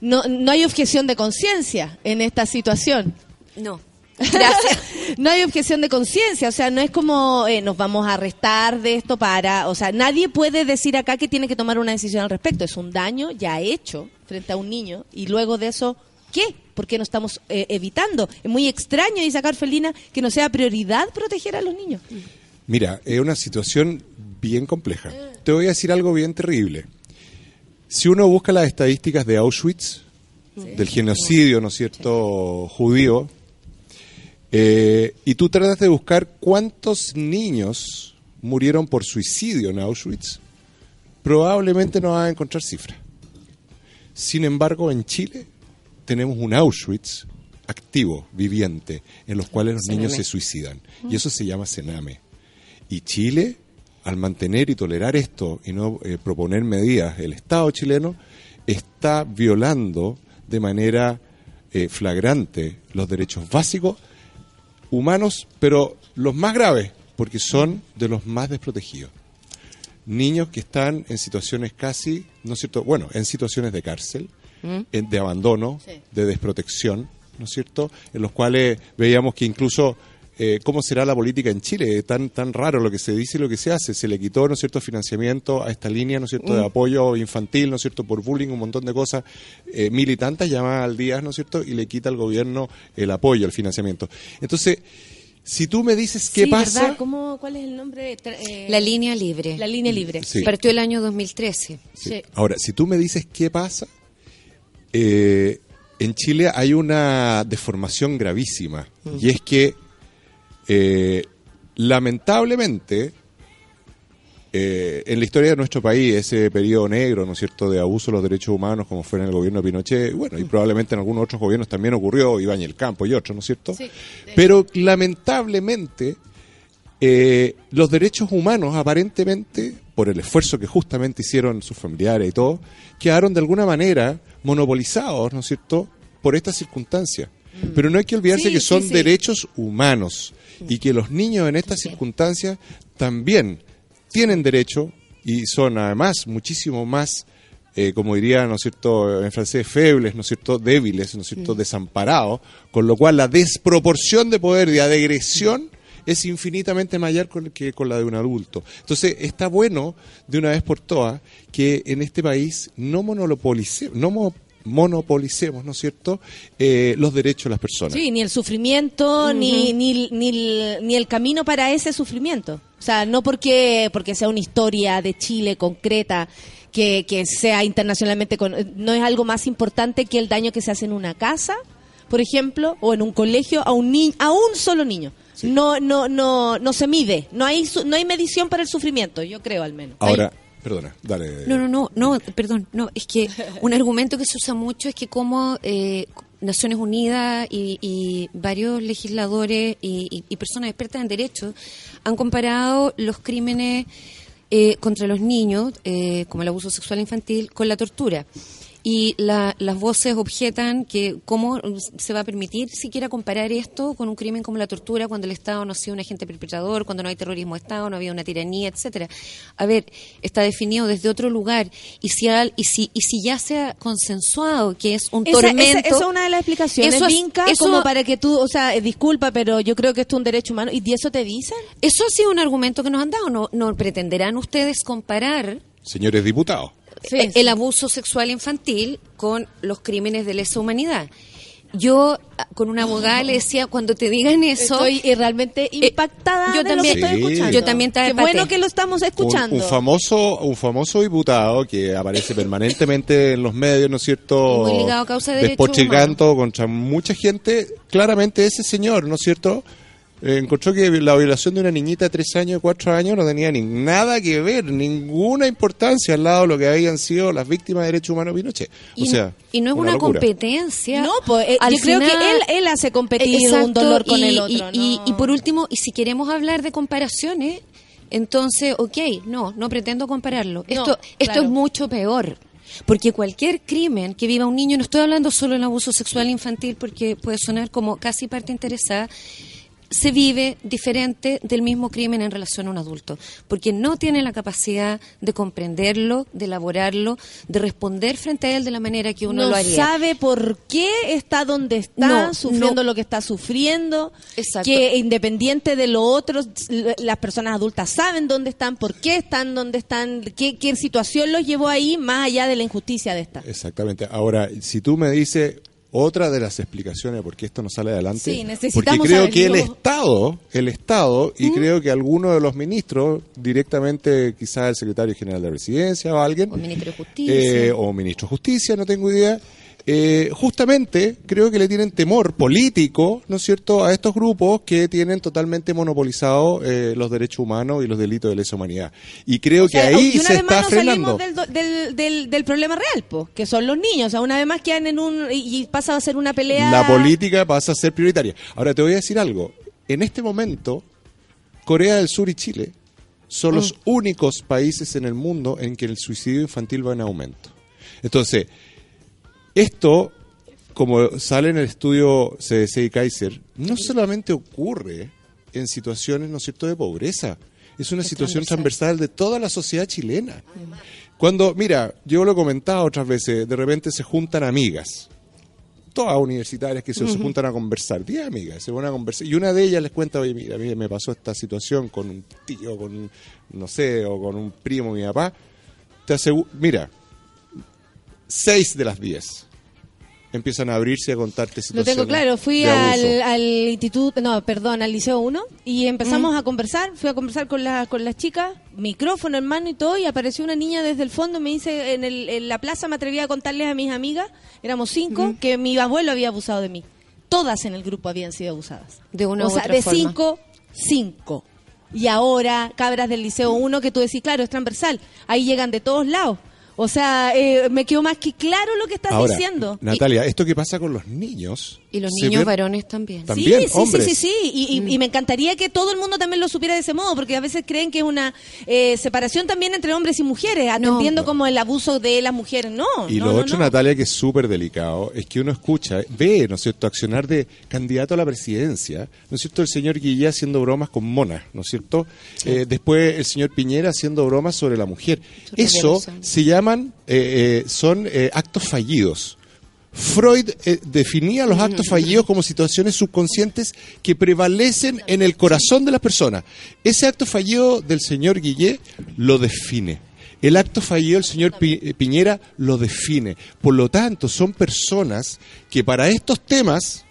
no, no hay objeción de conciencia en esta situación. No. Gracias. *laughs* no hay objeción de conciencia, o sea, no es como eh, nos vamos a arrestar de esto para, o sea, nadie puede decir acá que tiene que tomar una decisión al respecto. Es un daño ya hecho frente a un niño y luego de eso, ¿qué? ¿Por qué no estamos eh, evitando? Es muy extraño, dice Carfelina, que no sea prioridad proteger a los niños. Mira, es una situación bien compleja. Te voy a decir algo bien terrible. Si uno busca las estadísticas de Auschwitz, del genocidio, ¿no es cierto?, judío, eh, y tú tratas de buscar cuántos niños murieron por suicidio en Auschwitz, probablemente no vas a encontrar cifras. Sin embargo, en Chile tenemos un Auschwitz activo, viviente, en los cuales los niños se suicidan. Y eso se llama Sename. Y Chile, al mantener y tolerar esto y no eh, proponer medidas, el Estado chileno está violando de manera eh, flagrante los derechos básicos humanos, pero los más graves, porque son de los más desprotegidos. Niños que están en situaciones casi, ¿no es cierto? Bueno, en situaciones de cárcel, en- de abandono, de desprotección, ¿no es cierto? En los cuales veíamos que incluso, eh, ¿cómo será la política en Chile? Tan, tan raro lo que se dice y lo que se hace. Se le quitó, ¿no es cierto?, financiamiento a esta línea, ¿no es cierto?, de apoyo infantil, ¿no es cierto?, por bullying, un montón de cosas, eh, mil y tantas llamadas al día, ¿no es cierto?, y le quita al gobierno el apoyo, el financiamiento. Entonces, si tú me dices qué Sí, pasa... ¿verdad? ¿Cómo, ¿Cuál es el nombre? Eh, La línea libre. La línea libre. Sí. Partió el año 2013. Sí. Sí. Ahora, si tú me dices qué pasa, eh, en Chile hay una deformación gravísima y es que eh, lamentablemente eh, en la historia de nuestro país, ese periodo negro, ¿no es cierto?, de abuso de los derechos humanos, como fue en el gobierno de Pinochet, bueno, y probablemente en algunos otros gobiernos también ocurrió, Ibáñez el Campo y otros, ¿no es cierto? Sí. Pero lamentablemente, eh, los derechos humanos, aparentemente, por el esfuerzo que justamente hicieron sus familiares y todo, quedaron de alguna manera monopolizados, ¿no es cierto?, por estas circunstancias. Pero no hay que olvidarse Sí, que son sí. derechos humanos y que los niños en estas circunstancias también tienen derecho y son además muchísimo más, eh, como diría, ¿no es cierto?, en francés, febles, ¿no es cierto?, débiles, ¿no es cierto?, desamparados, con lo cual la desproporción de poder y de agresión es infinitamente mayor con- que con la de un adulto. Entonces, está bueno, de una vez por todas, que en este país no monopolicemos, no mo- monopolicemos, ¿no es cierto?, eh, los derechos de las personas. Sí, ni el sufrimiento, ni, ni, ni, el, ni el camino para ese sufrimiento. O sea, no porque, porque sea una historia de Chile concreta, que, que sea internacionalmente, con, no es algo más importante que el daño que se hace en una casa, por ejemplo, o en un colegio a un, ni a un solo niño. No, no, no, no se mide, no hay, su- no hay medición para el sufrimiento, yo creo al menos. Ahora, perdona, dale. No, no, no, no, perdón, no, es que un argumento que se usa mucho es que como eh, Naciones Unidas y, y varios legisladores y, personas expertas en derecho han comparado los crímenes eh, contra los niños, eh, como el abuso sexual infantil, con la tortura. Y la- las voces objetan que cómo se va a permitir siquiera comparar esto con un crimen como la tortura cuando el Estado no ha sido un agente perpetrador, cuando no hay terrorismo de Estado, no había una tiranía, etcétera. A ver, está definido desde otro lugar y si al- y si y si ya se ha consensuado que es un Esa, tormento, esa- esa es una de las explicaciones, Eso es- Vinca, eso- como para que tú, o sea, eh, disculpa, pero yo creo que esto es un derecho humano. ¿Y eso te dicen? eso ha sido un argumento que nos han dado. No, no pretenderán ustedes comparar Señores diputados. Sí, eh, sí. el abuso sexual infantil con los crímenes de lesa humanidad. Yo ah, con una abogada le decía, cuando te digan eso, Estoy eh, realmente impactada yo de también- lo que estoy Sí. escuchando. Yo también Qué bueno que lo estamos Un, escuchando. un famoso un famoso diputado que aparece permanentemente en los medios, ¿no es cierto? Muy ligado a causa de derechos Despotricando contra mucha gente. Claramente ese señor, ¿no es cierto? Eh, encontró que la violación de una niñita de tres años, cuatro años, no tenía ni nada que ver, ninguna importancia al lado de lo que habían sido las víctimas de derechos humanos de Pinochet. O y, sea, y no es una, competencia. No, pues, eh, yo creo que él, él hace competir Exacto, un dolor con y- el otro. Y, ¿no? y por último, y si queremos hablar de comparaciones, entonces, ok, no, no pretendo compararlo. Esto, esto claro. es mucho peor. Porque cualquier crimen que viva un niño, no estoy hablando solo del abuso sexual infantil, porque puede sonar como casi parte interesada, se vive diferente del mismo crimen en relación a un adulto, porque no tiene la capacidad de comprenderlo, de elaborarlo, de responder frente a él de la manera que uno no lo haría. sabe por qué está donde está, No, sufriendo no. lo que está sufriendo, Exacto. que independiente de lo otro, las personas adultas saben dónde están, por qué están donde están, qué, qué situación los llevó ahí, más allá de la injusticia de esta. Exactamente. Ahora, si tú me dices otra de las explicaciones por qué esto no sale adelante, Sí, necesitamos porque creo que el. Estado, el Estado, y ¿Mm? creo que alguno de los ministros, directamente quizás el secretario general de la presidencia o alguien, O ministro de Justicia. eh, o ministro de Justicia, no tengo idea, eh, justamente creo que le tienen temor político, ¿no es cierto?, a estos grupos que tienen totalmente monopolizados eh, los derechos humanos y los delitos de lesa humanidad. Y creo O sea, que ahí y una se vez está más no frenando. salimos del, del, del, del problema real, po, que son los niños. O sea, una vez más quedan en un. y, y pasa a ser una pelea. La política pasa a ser prioritaria. Ahora te voy a decir algo. En este momento, Corea del Sur y Chile son los Mm. únicos países en el mundo en que el suicidio infantil va en aumento. Entonces, esto, como sale en el estudio CDC y Kaiser, no solamente ocurre en situaciones, ¿no es cierto?, de pobreza. Es una situación transversal de toda la sociedad chilena. Cuando, mira, yo lo he comentado otras veces, de repente se juntan amigas, todas universitarias que se, se juntan a conversar, 10 amigas, se van a conversar, y una de ellas les cuenta, oye, mira, a mí me pasó esta situación con un tío, con, un, no sé, o con un primo, mi papá, te asegu- mira, 6 de las 10 empiezan a abrirse y a contarte Lo situaciones tengo claro, fui al, al instituto, no, perdón, al liceo 1 y empezamos a conversar, fui a conversar con, la, con las chicas, micrófono en mano y todo, y apareció una niña desde el fondo, me dice, en, el, en la plaza me atreví a contarles a mis amigas, éramos cinco, que mi abuelo había abusado de mí. Todas en el grupo habían sido abusadas. De una o u sea, otra de forma. cinco, cinco. Y ahora, cabras del liceo 1, que tú decís, claro, es transversal, ahí llegan de todos lados. O sea, eh, me quedó más que claro lo que estás Ahora, diciendo. Natalia, esto que pasa con los niños... Y los niños ve- varones también. También, sí, sí, hombres. sí, sí, sí. Y, y- y me encantaría que todo el mundo también lo supiera de ese modo, porque a veces creen que es una eh, separación también entre hombres y mujeres, atendiendo como el abuso de las mujeres. No. Y no, lo no, otro, no. Natalia, que es súper delicado, es que uno escucha, ve, ¿no es cierto?, accionar de candidato a la presidencia, ¿no es cierto?, el señor Guillé haciendo bromas con monas, ¿no es cierto? Eh, después el señor Piñera haciendo bromas sobre la mujer. Eso se llaman, eh, eh, son eh, actos fallidos. Freud eh, definía los actos fallidos como situaciones subconscientes que prevalecen en el corazón de las personas. Ese acto fallido del señor Guillé lo define. El acto fallido del señor Pi- eh, Piñera lo define. Por lo tanto, son personas que para estos temas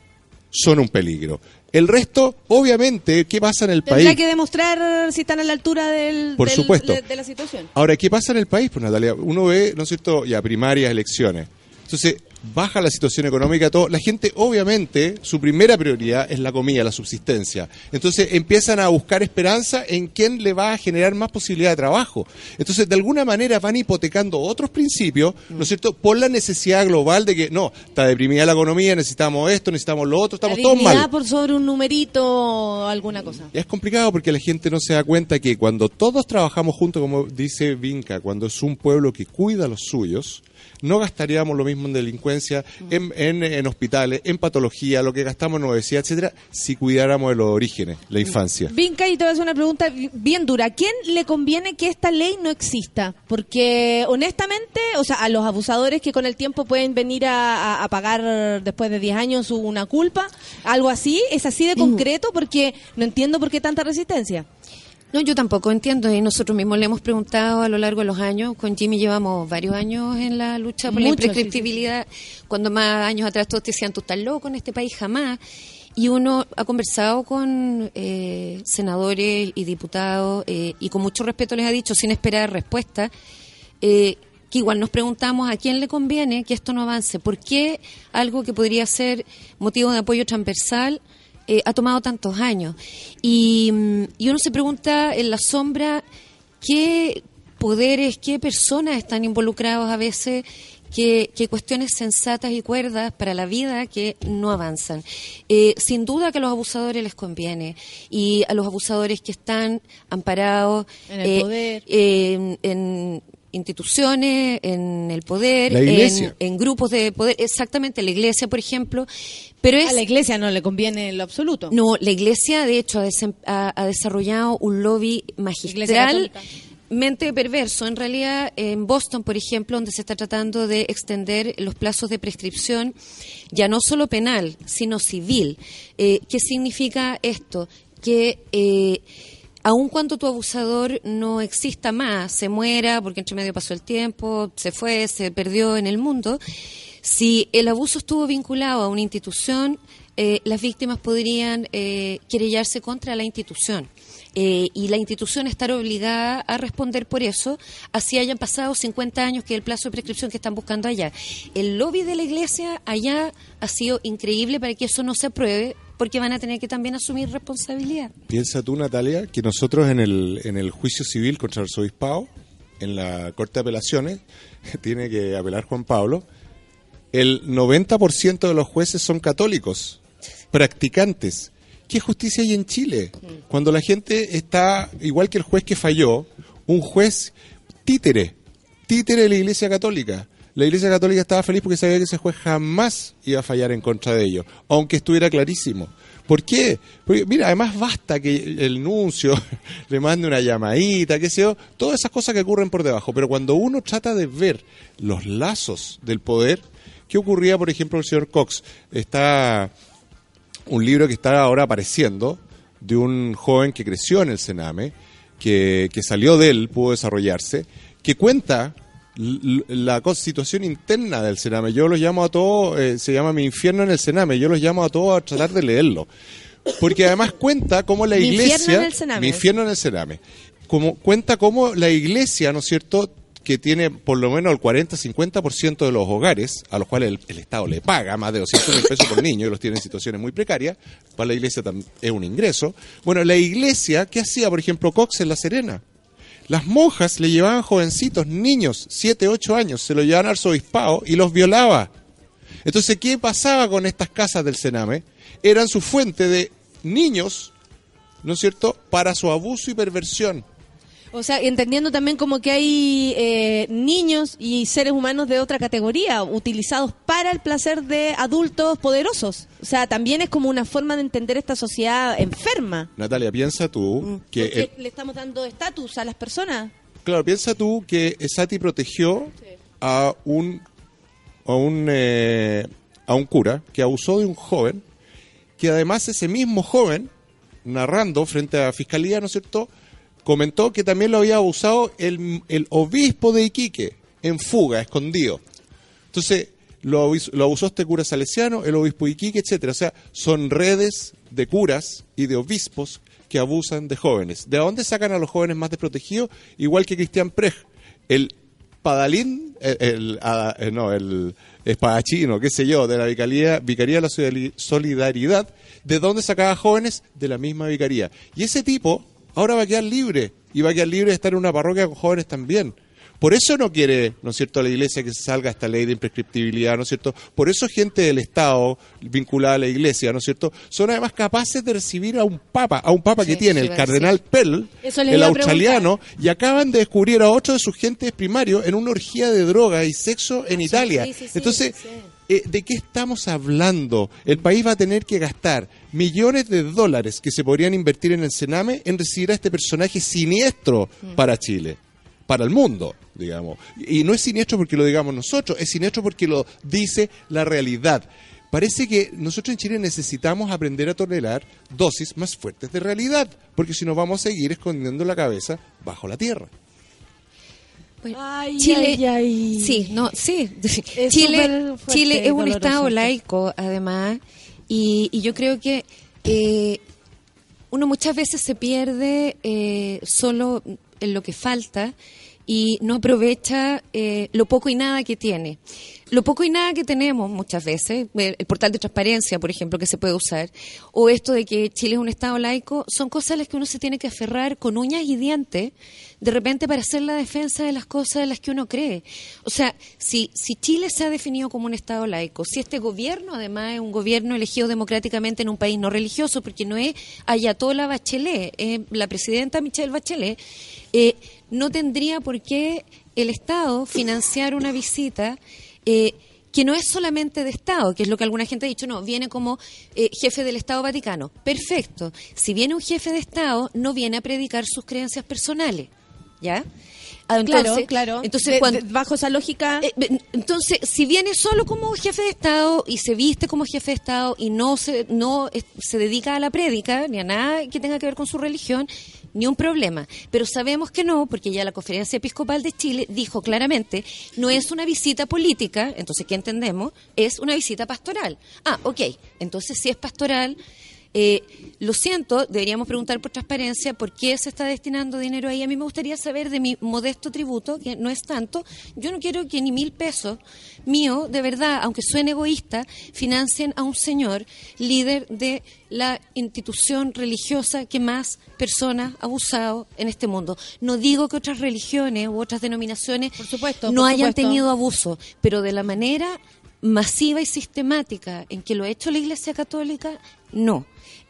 son un peligro. El resto, obviamente, ¿qué pasa en el Tendrá país? que demostrar si están a la altura del, Por del- supuesto. de, de la situación. Ahora, ¿qué pasa en el país? Pues Natalia, uno ve, ¿no es cierto?, ya primarias, elecciones. Entonces, baja la situación económica, todo. La gente, obviamente, su primera prioridad es la comida, la subsistencia. Entonces, empiezan a buscar esperanza en quién le va a generar más posibilidad de trabajo. Entonces, de alguna manera van hipotecando otros principios, ¿no es cierto?, por la necesidad global de que, no, está deprimida la economía, necesitamos esto, necesitamos lo otro, estamos la todos mal. por sobre un numerito o alguna cosa. Es complicado porque la gente no se da cuenta que cuando todos trabajamos juntos, como dice Vinca, cuando es un pueblo que cuida a los suyos, no gastaríamos lo mismo en delincuencia, en, en- en hospitales, en patología, lo que gastamos en universidad, etcétera, si cuidáramos de los orígenes, la infancia. Vinca, y te voy a hacer una pregunta bi- bien dura. ¿A quién le conviene que esta ley no exista? Porque, honestamente, o sea, a los abusadores que con el tiempo pueden venir a, a- a pagar después de 10 años una culpa, algo así, es así de concreto, porque no entiendo por qué tanta resistencia. No, yo tampoco entiendo y nosotros mismos le hemos preguntado a lo largo de los años. Con Jimmy llevamos varios años en la lucha por la sí, imprescriptibilidad. Cuando más años atrás todos te decían, tú estás loco en este país, jamás. Y uno ha conversado con eh, senadores y diputados eh, y con mucho respeto les ha dicho, sin esperar respuesta, eh, que igual nos preguntamos a quién le conviene que esto no avance. ¿Por qué algo que podría ser motivo de apoyo transversal eh, ha tomado tantos años? Y, mm, y uno se pregunta en la sombra qué poderes, qué personas están involucrados a veces, qué, qué cuestiones sensatas y cuerdas para la vida que no avanzan. Eh, sin duda que a los abusadores les conviene y a los abusadores que están amparados En el eh, poder. en, en instituciones, en el poder. En, en grupos de poder, exactamente, la iglesia, por ejemplo, pero es... A la iglesia no le conviene en lo absoluto. No, la iglesia, de hecho, ha, ha- desarrollado un lobby magistral. Mente perverso. En realidad, en Boston, por ejemplo, donde se está tratando de extender los plazos de prescripción, ya no solo penal, sino civil. Eh, ¿Qué significa esto? Que eh, aun cuando tu abusador no exista más, se muera porque entre medio pasó el tiempo, se fue, se perdió en el mundo, si el abuso estuvo vinculado a una institución, eh, las víctimas podrían eh, querellarse contra la institución. Eh, y la institución estar obligada a responder por eso, así hayan pasado 50 años que el plazo de prescripción que están buscando allá. El lobby de la iglesia allá ha sido increíble para que eso no se apruebe, porque van a tener que también asumir responsabilidad. Piensa tú, Natalia, que nosotros en el, en el juicio civil contra el arzobispado, en la Corte de Apelaciones, *laughs* tiene que apelar Juan Pablo, el 90% de los jueces son católicos, practicantes. ¿Qué justicia hay en Chile? Cuando la gente está, igual que el juez que falló, un juez títere, títere de la Iglesia Católica. La Iglesia Católica estaba feliz porque sabía que ese juez jamás iba a fallar en contra de ellos, aunque estuviera clarísimo. ¿Por qué? Porque, mira, además basta que el nuncio *laughs* le mande una llamadita, qué sé yo, todas esas cosas que ocurren por debajo. Pero cuando uno trata de ver los lazos del poder, ¿qué ocurría, por ejemplo, el señor Cox? Está un libro que está ahora apareciendo de un joven que creció en el Sename, que, que salió de él, pudo desarrollarse, que cuenta la situación interna del Sename. Yo los llamo a todos, eh, se llama Mi infierno en el Sename, yo los llamo a todos a tratar de leerlo. Porque además cuenta cómo la Mi infierno iglesia... en el Sename. Mi infierno en el Sename. Como, cuenta cómo la iglesia, ¿no es cierto?, que tiene por lo menos el 40-50% de los hogares, a los cuales el, Estado le paga más de 200 mil pesos por niño y los tiene en situaciones muy precarias, para la iglesia es un ingreso. Bueno, la iglesia, ¿qué hacía, por ejemplo, Cox en La Serena? Las monjas le llevaban jovencitos, niños, 7, 8 años, se los llevaban al y los violaba. Entonces, ¿qué pasaba con estas casas del Sename? Eran su fuente de niños, ¿no es cierto?, para su abuso y perversión. O sea, entendiendo también como que hay eh, niños y seres humanos de otra categoría utilizados para el placer de adultos poderosos. O sea, también es como una forma de entender esta sociedad enferma. Natalia, piensa tú que... Mm. Porque el- le estamos dando estatus a las personas. Claro, piensa tú que Sati protegió a un a un eh, a un cura que abusó de un joven, que además ese mismo joven narrando frente a la fiscalía, ¿no es cierto? Comentó que también lo había abusado el, el obispo de Iquique, en fuga, escondido. Entonces, lo, lo abusó este cura salesiano, el obispo de Iquique, etcétera. O sea, son redes de curas y de obispos que abusan de jóvenes. ¿De dónde sacan a los jóvenes más desprotegidos? Igual que Cristian Prej, el padalín, el, el- eh, no, el espadachino, qué sé yo, de la vicaría, vicaría de la Solidari- Solidaridad, ¿de dónde sacaba jóvenes? De la misma vicaría. Y ese tipo ahora va a quedar libre, y va a quedar libre de estar en una parroquia con jóvenes también. Por eso no quiere, ¿no es cierto?, la iglesia que se salga esta ley de imprescriptibilidad, ¿no es cierto? Por eso gente del Estado vinculada a la iglesia, ¿no es cierto?, son además capaces de recibir a un papa, a un papa que tiene el cardenal Pell, el australiano, y acaban de descubrir a otro de sus gentes primarios en una orgía de droga y sexo en Italia. sí, sí, sí, Entonces. Eh, ¿de qué estamos hablando? El país va a tener que gastar millones de dólares que se podrían invertir en el Sename en recibir a este personaje siniestro Mm. para Chile, para el mundo, digamos. Y no es siniestro porque lo digamos nosotros, es siniestro porque lo dice la realidad. Parece que nosotros en Chile necesitamos aprender a tolerar dosis más fuertes de realidad, porque si no vamos a seguir escondiendo la cabeza bajo la tierra. Ay, Chile, ay, ay. sí, no, sí. *laughs* Es Chile, Chile es un estado laico, además, y, y yo creo que eh, uno muchas veces se pierde eh, solo en lo que falta y no aprovecha eh, lo poco y nada que tiene. Lo poco y nada que tenemos muchas veces, eh, el portal de transparencia, por ejemplo, que se puede usar, o esto de que Chile es un Estado laico, son cosas a las que uno se tiene que aferrar con uñas y dientes, de repente para hacer la defensa de las cosas de las que uno cree. O sea, si, si Chile se ha definido como un Estado laico, si este gobierno además es un gobierno elegido democráticamente en un país no religioso, porque no es Ayatollah Bachelet, es la presidenta Michelle Bachelet, eh, no tendría por qué el Estado financiar una visita eh, que no es solamente de Estado, que es lo que alguna gente ha dicho, no, viene como eh, jefe del Estado Vaticano. Perfecto. Si viene un jefe de Estado, no viene a predicar sus creencias personales. ¿Ya? Claro, claro. Entonces, De- cuando, de- bajo esa lógica, eh, entonces, si viene solo como jefe de Estado y se viste como jefe de Estado y no se, no se dedica a la prédica ni a nada que tenga que ver con su religión, ni un problema. Pero sabemos que no, porque ya la Conferencia Episcopal de Chile dijo claramente, no es una visita política, entonces, ¿qué entendemos? Es una visita pastoral. Ah, ok. Entonces, si es pastoral, eh, lo siento, deberíamos preguntar por transparencia por qué se está destinando dinero ahí. A mí me gustaría saber de mi modesto tributo, que no es tanto. Yo no quiero que ni mil pesos mío, de verdad, aunque suene egoísta, financien a un señor líder de la institución religiosa que más personas ha abusado en este mundo. No digo que otras religiones u otras denominaciones Por supuesto, no por hayan supuesto. tenido abuso, pero de la manera masiva y sistemática en que lo ha hecho la Iglesia Católica, no.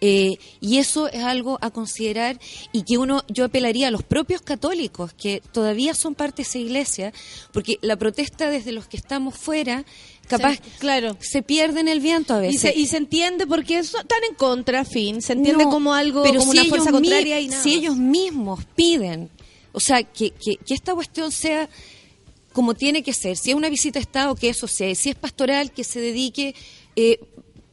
Eh, y eso es algo a considerar y que uno, yo apelaría a los propios católicos que todavía son parte de esa iglesia, porque la protesta desde los que estamos fuera, capaz, Se- claro. se pierde en el viento a y veces. se, y se entiende porque son- están en contra, fin. Se entiende No, como algo, pero como si una fuerza contraria y nada Si ellos mismos piden, o sea, que, que, que esta cuestión sea como tiene que ser, si es una visita a Estado, que eso sea, si es pastoral, que se dedique eh,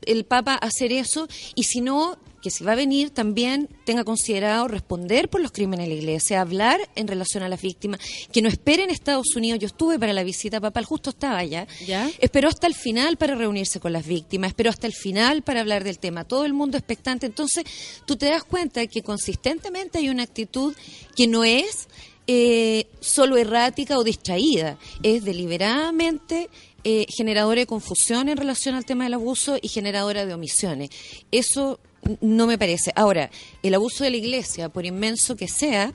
el Papa a hacer eso, y si no, que si va a venir también tenga considerado responder por los crímenes de la iglesia, hablar en relación a las víctimas, que no espere en Estados Unidos. Yo estuve para la visita papal, justo estaba allá. ¿Ya? Esperó hasta el final para reunirse con las víctimas, esperó hasta el final para hablar del tema. Todo el mundo expectante. Entonces, tú te das cuenta que consistentemente hay una actitud que no es eh, solo errática o distraída, es deliberadamente eh, generadora de confusión en relación al tema del abuso y generadora de omisiones. Eso no me parece. Ahora, el abuso de la iglesia, por inmenso que sea,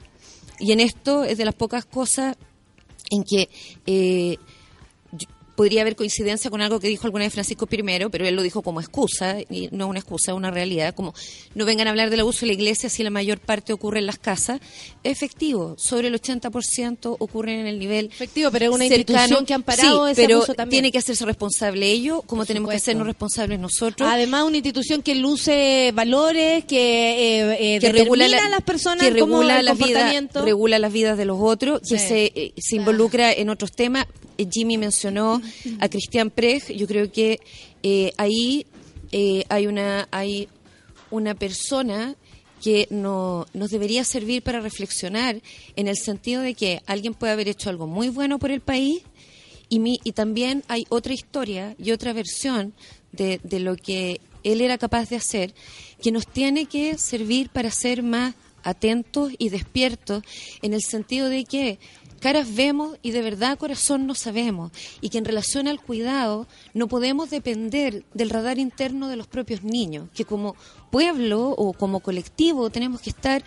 y en esto es de las pocas cosas en que eh, podría haber coincidencia con algo que dijo alguna vez Francisco I, pero él lo dijo como excusa, y no una excusa, una realidad, como no vengan a hablar del abuso de la iglesia si la mayor parte ocurre en las casas. Efectivo, sobre el 80% ocurre en el nivel Efectivo, pero es una cercano. institución que ha amparado Sí, ese pero abuso también. tiene que hacerse responsable ello, como Por tenemos que supuesto. hacernos responsables nosotros. Además, una institución que luce valores, que, eh, eh, que regula la- a las personas que regula el la vida comportamiento. regula las vidas de los otros que Sí. se, eh, se involucra en otros temas Eh, Jimmy mencionó a Cristian Prej yo creo que eh, ahí eh, hay una hay una persona que no, nos debería servir para reflexionar en el sentido de que alguien puede haber hecho algo muy bueno por el país y, mi, y también hay otra historia y otra versión de, de lo que él era capaz de hacer que nos tiene que servir para ser más atentos y despiertos en el sentido de que caras vemos y de verdad corazón no sabemos y que en relación al cuidado no podemos depender del radar interno de los propios niños, que como pueblo o como colectivo tenemos que estar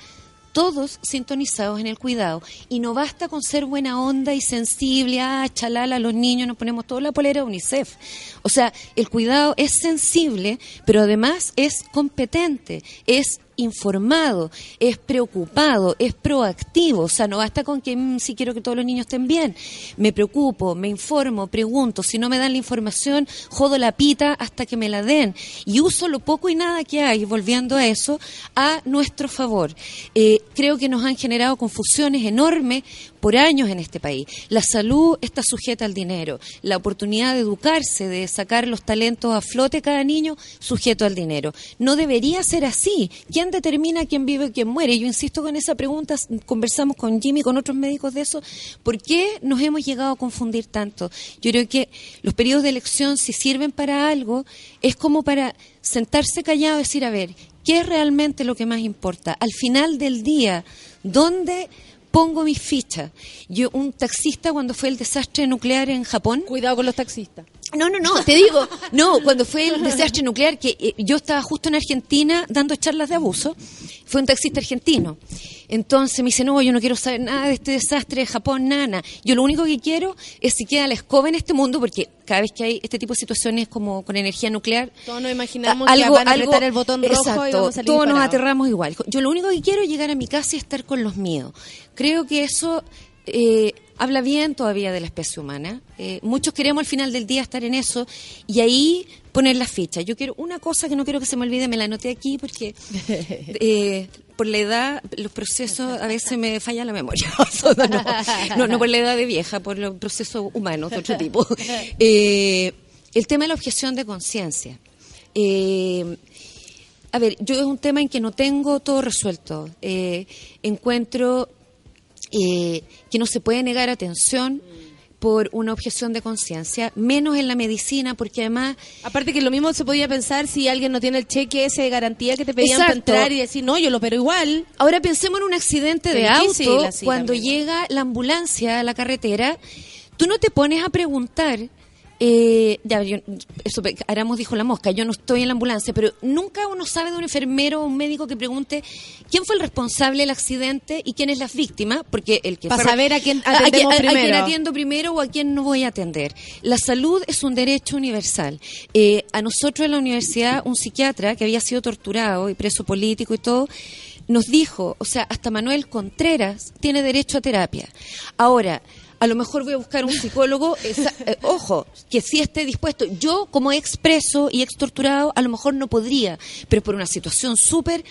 todos sintonizados en el cuidado. Y no basta con ser buena onda y sensible, ah, chalala, los niños nos ponemos toda la polera UNICEF. O sea, el cuidado es sensible, pero además es competente, es informado, es preocupado, es proactivo. O sea, no basta con que mm, si quiero que todos los niños estén bien. Me preocupo, me informo, pregunto. Si no me dan la información, jodo la pita hasta que me la den. Y uso lo poco y nada que hay, volviendo a eso, a nuestro favor. Eh, creo que nos han generado confusiones enormes por años en este país. La salud está sujeta al dinero. La oportunidad de educarse, de sacar los talentos a flote cada niño, sujeto al dinero. No debería ser así. ¿Quién determina quién vive y quién muere? Yo insisto con esa pregunta, conversamos con Jimmy, con otros médicos de eso. ¿Por qué nos hemos llegado a confundir tanto? Yo creo que los periodos de elección, si sirven para algo, es como para sentarse callado y decir, a ver, ¿qué es realmente lo que más importa? Al final del día, ¿dónde pongo mis fichas. Yo, un taxista cuando fue el desastre nuclear en Japón. Cuidado con los taxistas. No, no, no, te digo, no, cuando fue el desastre nuclear, que eh, yo estaba justo en Argentina dando charlas de abuso, fue un taxista argentino. Entonces me dice, no, yo no quiero saber nada de este desastre de Japón, nada, Yo lo único que quiero es si queda la escoba en este mundo, porque cada vez que hay este tipo de situaciones como con energía nuclear... Todos nos imaginamos algo, que van a apretar el botón rojo y vamos a salir todos nos aterramos igual. Yo lo único que quiero es llegar a mi casa y estar con los míos. Creo que eso... Eh, habla bien todavía de la especie humana. Eh, muchos queremos al final del día estar en eso y ahí poner las fichas. Yo quiero una cosa que no quiero que se me olvide, me la anoté aquí porque *laughs* eh, por la edad, los procesos, a veces me falla la memoria. *laughs* no, no, por la edad de vieja, por los procesos humanos de otro tipo. *laughs* Eh, el tema de la objeción de conciencia. a ver, yo es un tema en que no tengo todo resuelto. encuentro eh, que no se puede negar atención por una objeción de conciencia, menos en la medicina, porque además... Aparte que lo mismo se podía pensar si alguien no tiene el cheque ese de garantía que te pedían para entrar y decir, no, yo lo pero igual. Ahora pensemos en un accidente de auto, cuando llega la ambulancia a la carretera, tú no te pones a preguntar eh, ya, eso, Aramos dijo la mosca, yo no estoy en la ambulancia, pero nunca uno sabe de un enfermero o un médico que pregunte quién fue el responsable del accidente y quién es la víctima, porque el que... Para saber a quién atendemos primero. atiendo primero o a quién no voy a atender. La salud es un derecho universal. Eh, a nosotros en la universidad, un psiquiatra que había sido torturado y preso político y todo, nos dijo, o sea, hasta Manuel Contreras tiene derecho a terapia. Ahora, a lo mejor voy a buscar un psicólogo, eh, ojo, que sí esté dispuesto. Yo, como expreso y ex torturado, a lo mejor no podría, pero por una situación súper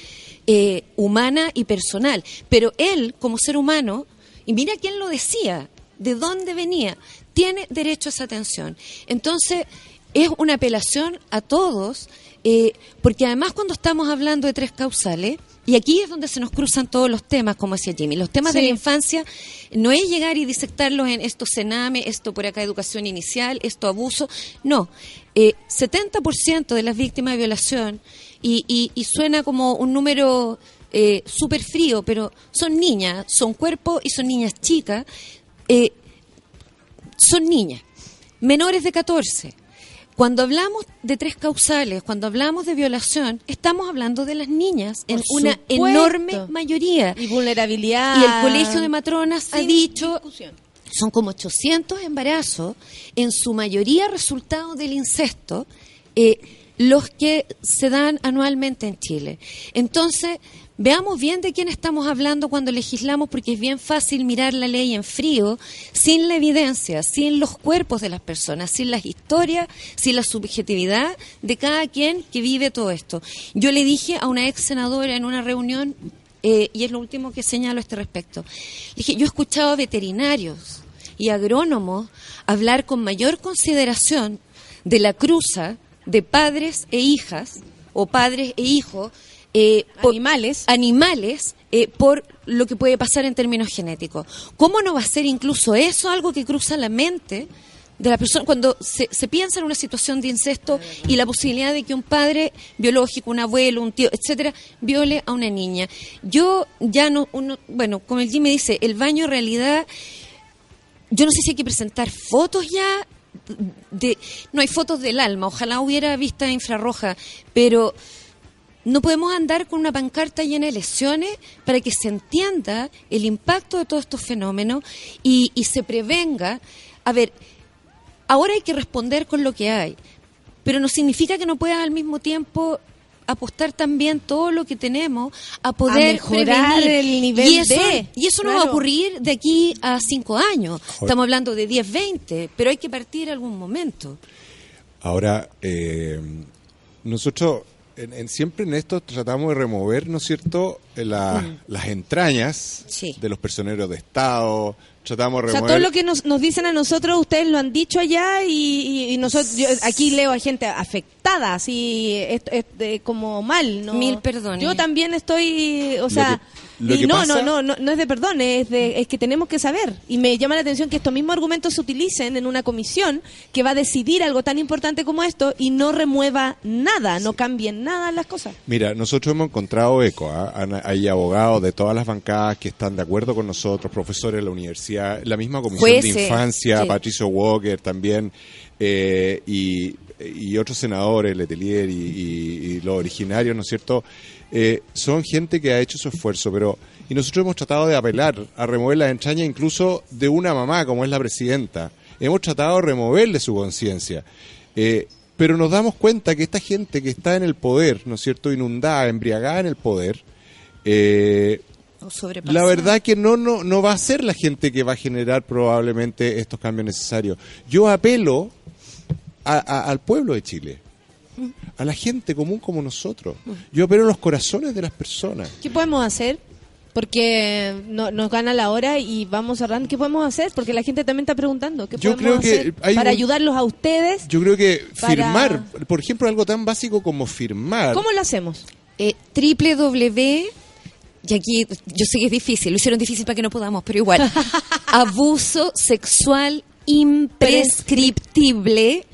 eh, humana y personal. Pero él, como ser humano, y mira quién lo decía, de dónde venía, tiene derecho a esa atención. Entonces, es una apelación a todos, eh, porque además cuando estamos hablando de tres causales, y aquí es donde se nos cruzan todos los temas, como decía Jimmy. Los temas de la infancia no es llegar y disectarlos en esto cename, esto por acá educación inicial, esto abuso. No. Eh, 70% de las víctimas de violación, y, suena como un número eh, súper frío, pero son niñas, son cuerpos y son niñas chicas, eh, son niñas, menores de 14 cuando hablamos de tres causales, cuando hablamos de violación, estamos hablando de las niñas en una enorme mayoría. Y vulnerabilidad. Y el Colegio de Matronas ha dicho, son como 800 embarazos, en su mayoría resultado del incesto, eh, los que se dan anualmente en Chile. Entonces, Veamos bien de quién estamos hablando cuando legislamos, porque es bien fácil mirar la ley en frío, sin la evidencia, sin los cuerpos de las personas, sin las historias, sin la subjetividad de cada quien que vive todo esto. Yo le dije a una ex senadora en una reunión, eh, y es lo último que señalo a este respecto, dije, yo he escuchado a veterinarios y agrónomos hablar con mayor consideración de la cruza de padres e hijas, o padres e hijos, eh, por- Animales. animales eh, por lo que puede pasar en términos genéticos. ¿Cómo no va a ser incluso eso algo que cruza la mente de la persona cuando se, se piensa en una situación de incesto y la posibilidad de que un padre biológico, un abuelo, un tío, etcétera, viole a una niña? Yo ya no, uno, bueno, como el Jimmy dice, el baño en realidad yo no sé si hay que presentar fotos ya de no hay fotos del alma ojalá hubiera vista infrarroja pero no podemos andar con una pancarta llena de lesiones para que se entienda el impacto de todos estos fenómenos y, y se prevenga a ver ahora hay que responder con lo que hay pero no significa que no puedas al mismo tiempo apostar también todo lo que tenemos a poder mejorar prevenir. el nivel y eso, de, y eso no va a ocurrir de aquí a cinco años. Estamos hablando de 10, 20, pero hay que partir en algún momento. Ahora, eh, nosotros en- en- siempre en esto tratamos de remover, ¿no es cierto?, eh, la- las entrañas Mm. Sí. de los personeros de Estado. Tratamos de O sea, remover. todo lo que nos, nos dicen a nosotros, ustedes lo han dicho allá y, y- y nosotros, yo aquí leo a gente afectada, así, esto- es de- como mal, ¿no? Mil perdones. Yo también estoy, o sea, que- lo y que no, pasa- no, no, no, no es de perdón, es, de, es que tenemos que saber. Y me llama la atención que estos mismos argumentos se utilicen en una comisión que va a decidir algo tan importante como esto y no remueva nada, no cambien nada las cosas. Mira, nosotros hemos encontrado eco. ¿ah? Hay abogados de todas las bancadas que están de acuerdo con nosotros, profesores de la universidad, la misma comisión de infancia, sí. Patricio Walker también, eh, y, y otros senadores, Letelier y, y- y los originarios, ¿no es cierto? Eh, son gente que ha hecho su esfuerzo, pero y nosotros hemos tratado de apelar a remover las entrañas incluso de una mamá como es la presidenta. Hemos tratado de removerle su conciencia. Eh, pero nos damos cuenta que esta gente que está en el poder, ¿no es cierto?, inundada, embriagada en el poder, eh, la verdad que no, no, no va a ser la gente que va a generar probablemente estos cambios necesarios. Yo apelo a- a- al pueblo de Chile, a la gente común como nosotros. Yo apelo a los corazones de las personas. ¿Qué podemos hacer? Porque no- nos gana la hora y vamos cerrando. ¿Qué podemos hacer? Porque la gente también está preguntando. ¿Qué Yo podemos creo que hacer hay para un- ayudarlos a ustedes? Yo creo que Para- firmar, por ejemplo, algo tan básico como firmar. ¿Cómo lo hacemos? Eh, www, y aquí yo sé que es difícil, lo hicieron difícil para que no podamos, pero igual. *laughs* abuso sexual imprescriptible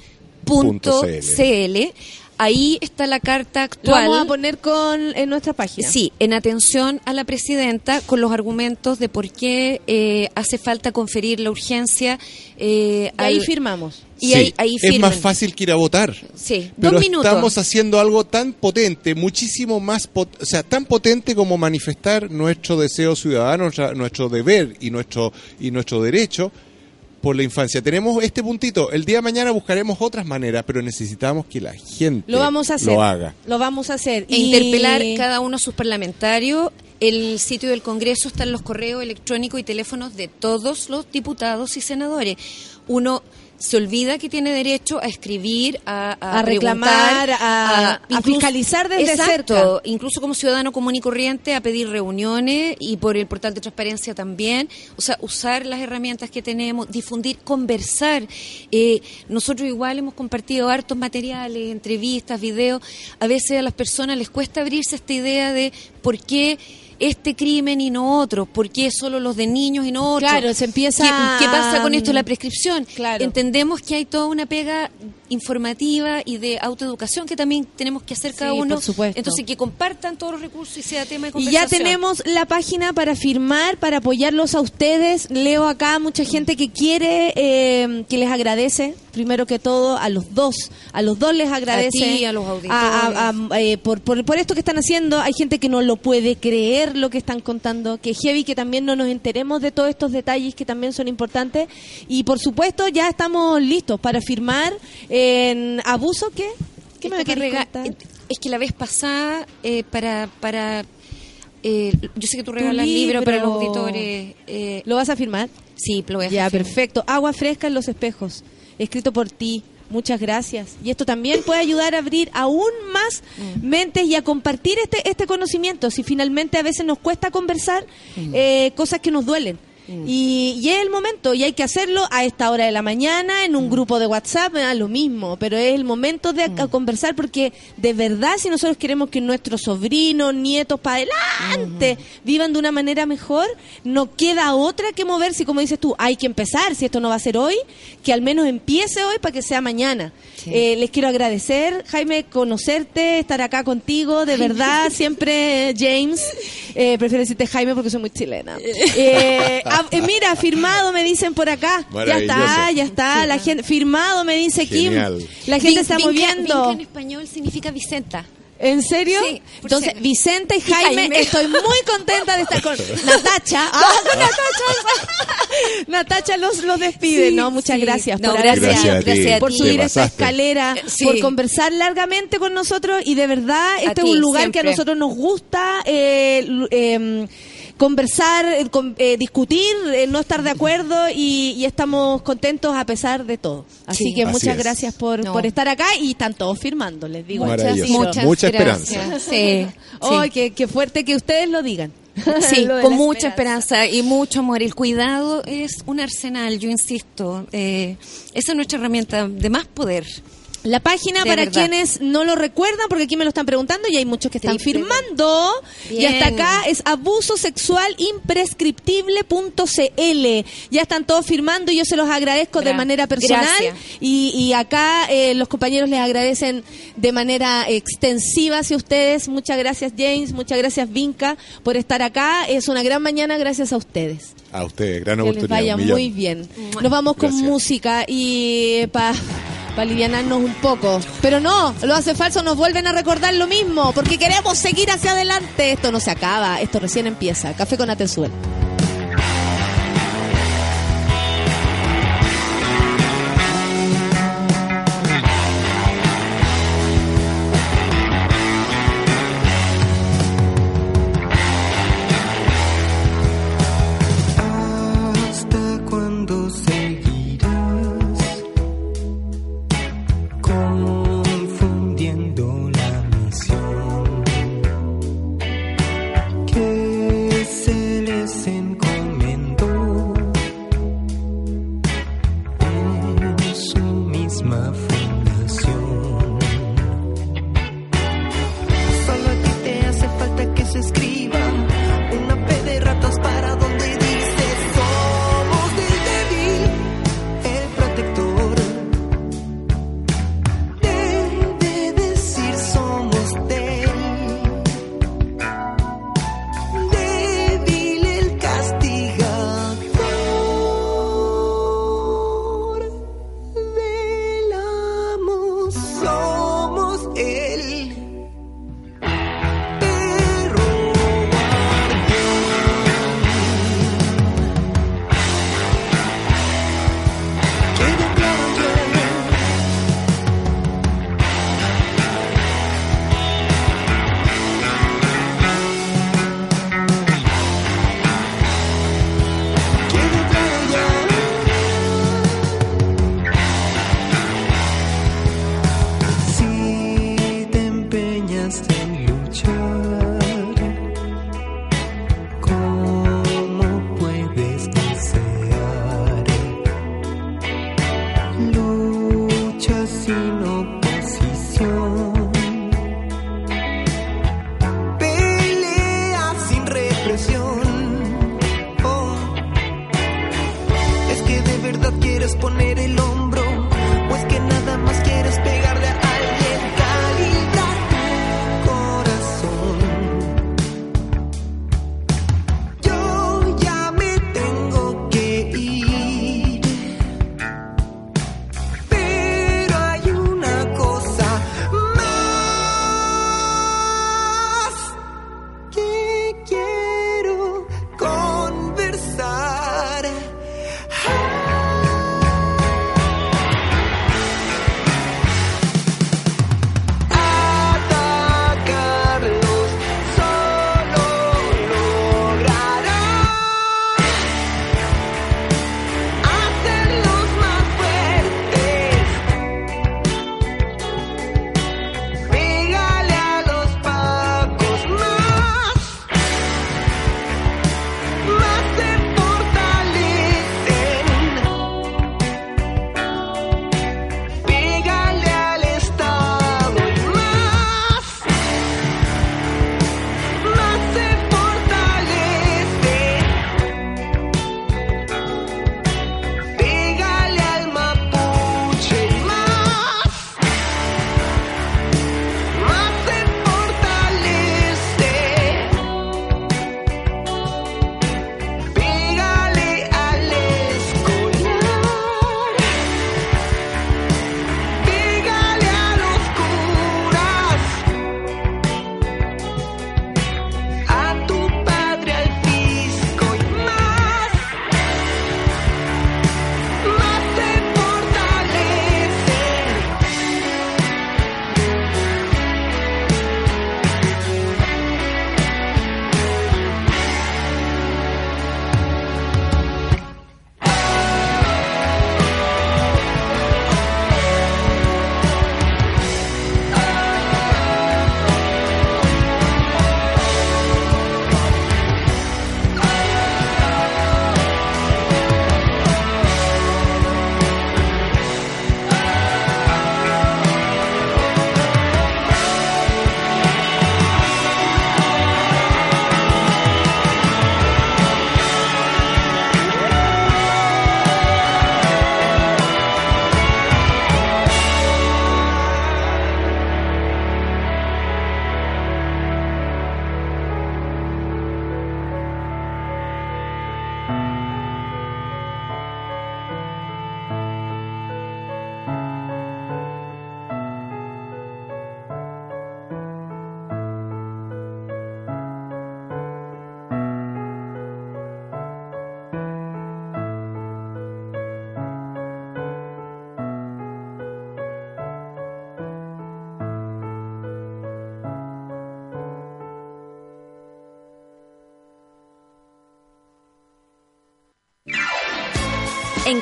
punto Punto CL. CL. Ahí está la carta Lo actual. vamos a poner con, en nuestra página. Sí, en atención a la presidenta con los argumentos de por qué eh, hace falta conferir la urgencia. eh, Y ahí al- firmamos. Y Sí, ahí, ahí es más fácil que ir a votar. Sí, Pero dos minutos. estamos haciendo algo tan potente, muchísimo más, pot- o sea, tan potente como manifestar nuestro deseo ciudadano, nuestra- nuestro deber y nuestro y nuestro derecho por la infancia. Tenemos este puntito. El día de mañana buscaremos otras maneras, pero necesitamos que la gente Lo vamos a hacer. lo haga. Lo vamos a hacer. E interpelar cada uno de sus parlamentarios. El sitio del Congreso están los correos electrónicos y teléfonos de todos los diputados y senadores. Uno se olvida que tiene derecho a escribir, a, A reclamar, preguntar, a- a fiscalizar desde Exacto, cerca. incluso como ciudadano común y corriente, a pedir reuniones y por el portal de transparencia también. O sea, usar las herramientas que tenemos, difundir, conversar. Eh, nosotros igual hemos compartido hartos materiales, entrevistas, videos. A veces a las personas les cuesta abrirse a esta idea de por qué este crimen y no otro, por qué solo los de niños y no otros. Claro, se empieza ¿Qué, qué pasa con esto de la prescripción? Claro. Entendemos que hay toda una pega informativa y de autoeducación que también tenemos que hacer cada Sí, uno. por supuesto. Entonces, que compartan todos los recursos y sea tema de Y conversación. ya tenemos la página para firmar, para apoyarlos a ustedes. Leo acá mucha gente que quiere, eh, que les agradece, primero que todo, a los dos. A los dos les agradece. ti, a los auditores. a- a- eh, por, por, por esto que están haciendo. Hay gente que no lo puede creer lo que están contando. Que heavy que también no nos enteremos de todos estos detalles que también son importantes. Y por supuesto, ya estamos listos para firmar en abuso. ¿Qué? ¿Qué me que contar? Es que la vez pasada, eh, para... para eh, yo sé que tú regalas libro. libros para los auditores. eh, ¿Lo vas a firmar? sí, lo voy a Ya, firmado. perfecto. Agua fresca en los espejos, escrito por ti. Muchas gracias. Y esto también puede ayudar a abrir aún más Mm. mentes y a compartir este, este conocimiento. Si finalmente a veces nos cuesta conversar eh, cosas que nos duelen. Y, y es el momento, y hay que hacerlo a esta hora de la mañana, en un grupo de WhatsApp, da lo mismo, pero es el momento de a- conversar porque de verdad si nosotros queremos que nuestros sobrinos, nietos para adelante vivan de una manera mejor, no queda otra que moverse y como dices tú, hay que empezar, si esto no va a ser hoy, que al menos empiece hoy para que sea mañana. Sí. Eh, les quiero agradecer, Jaime, conocerte, estar acá contigo, de verdad, *laughs* siempre eh, James. Eh, prefiero decirte Jaime porque soy muy chilena. *laughs* Eh, ah, eh, mira, firmado me dicen por acá. Ya está, ya está. La gente, firmado me dice Genial. Kim. La gente Vin- está vinca- moviendo. vinca en español significa Vicenta. ¿En serio? Sí, por Entonces, ser- Vicente y Jaime, Jaime. estoy muy contenta de estar con *laughs* Natacha. Ah, Natacha. *laughs* Natacha los, los despide. Sí, no, muchas sí. gracias No, por gracias, Gracias a ti. gracias a por ti. subir Te esta pasaste. escalera, Sí. por conversar largamente con nosotros y de verdad este es un lugar que a nosotros nos gusta eh, eh, conversar, eh, con- eh, discutir, eh, no estar de acuerdo y, y estamos contentos a pesar de todo. Así Sí. que Así muchas es. gracias por, No. por estar acá y están todos firmando, les digo. Muchas, Mucha gracias. esperanza. Sí, Ay, sí. qué, qué fuerte que ustedes lo digan. Sí, *laughs* con mucha esperanza y mucho amor. El cuidado es un arsenal, yo insisto. Eh, esa es nuestra herramienta de más poder. La página De para verdad. quienes no lo recuerdan, porque aquí me lo están preguntando y hay muchos que están Sí, firmando. Y hasta acá es abuso sexual imprescriptible.cl. Ya están todos firmando y yo se los agradezco de manera personal. Y, y acá eh, los compañeros les agradecen de manera extensiva hacia ustedes. Muchas gracias James, muchas gracias Vinca por estar acá. Es una gran mañana gracias a ustedes. A ustedes, gran Que oportunidad. vaya un millón. muy bien. Nos vamos con música y para alivianarnos un poco. Pero no, lo hace falso, nos vuelven a recordar lo mismo, porque queremos seguir hacia adelante. Esto no se acaba, esto recién empieza. Café con Atenzuel. Misma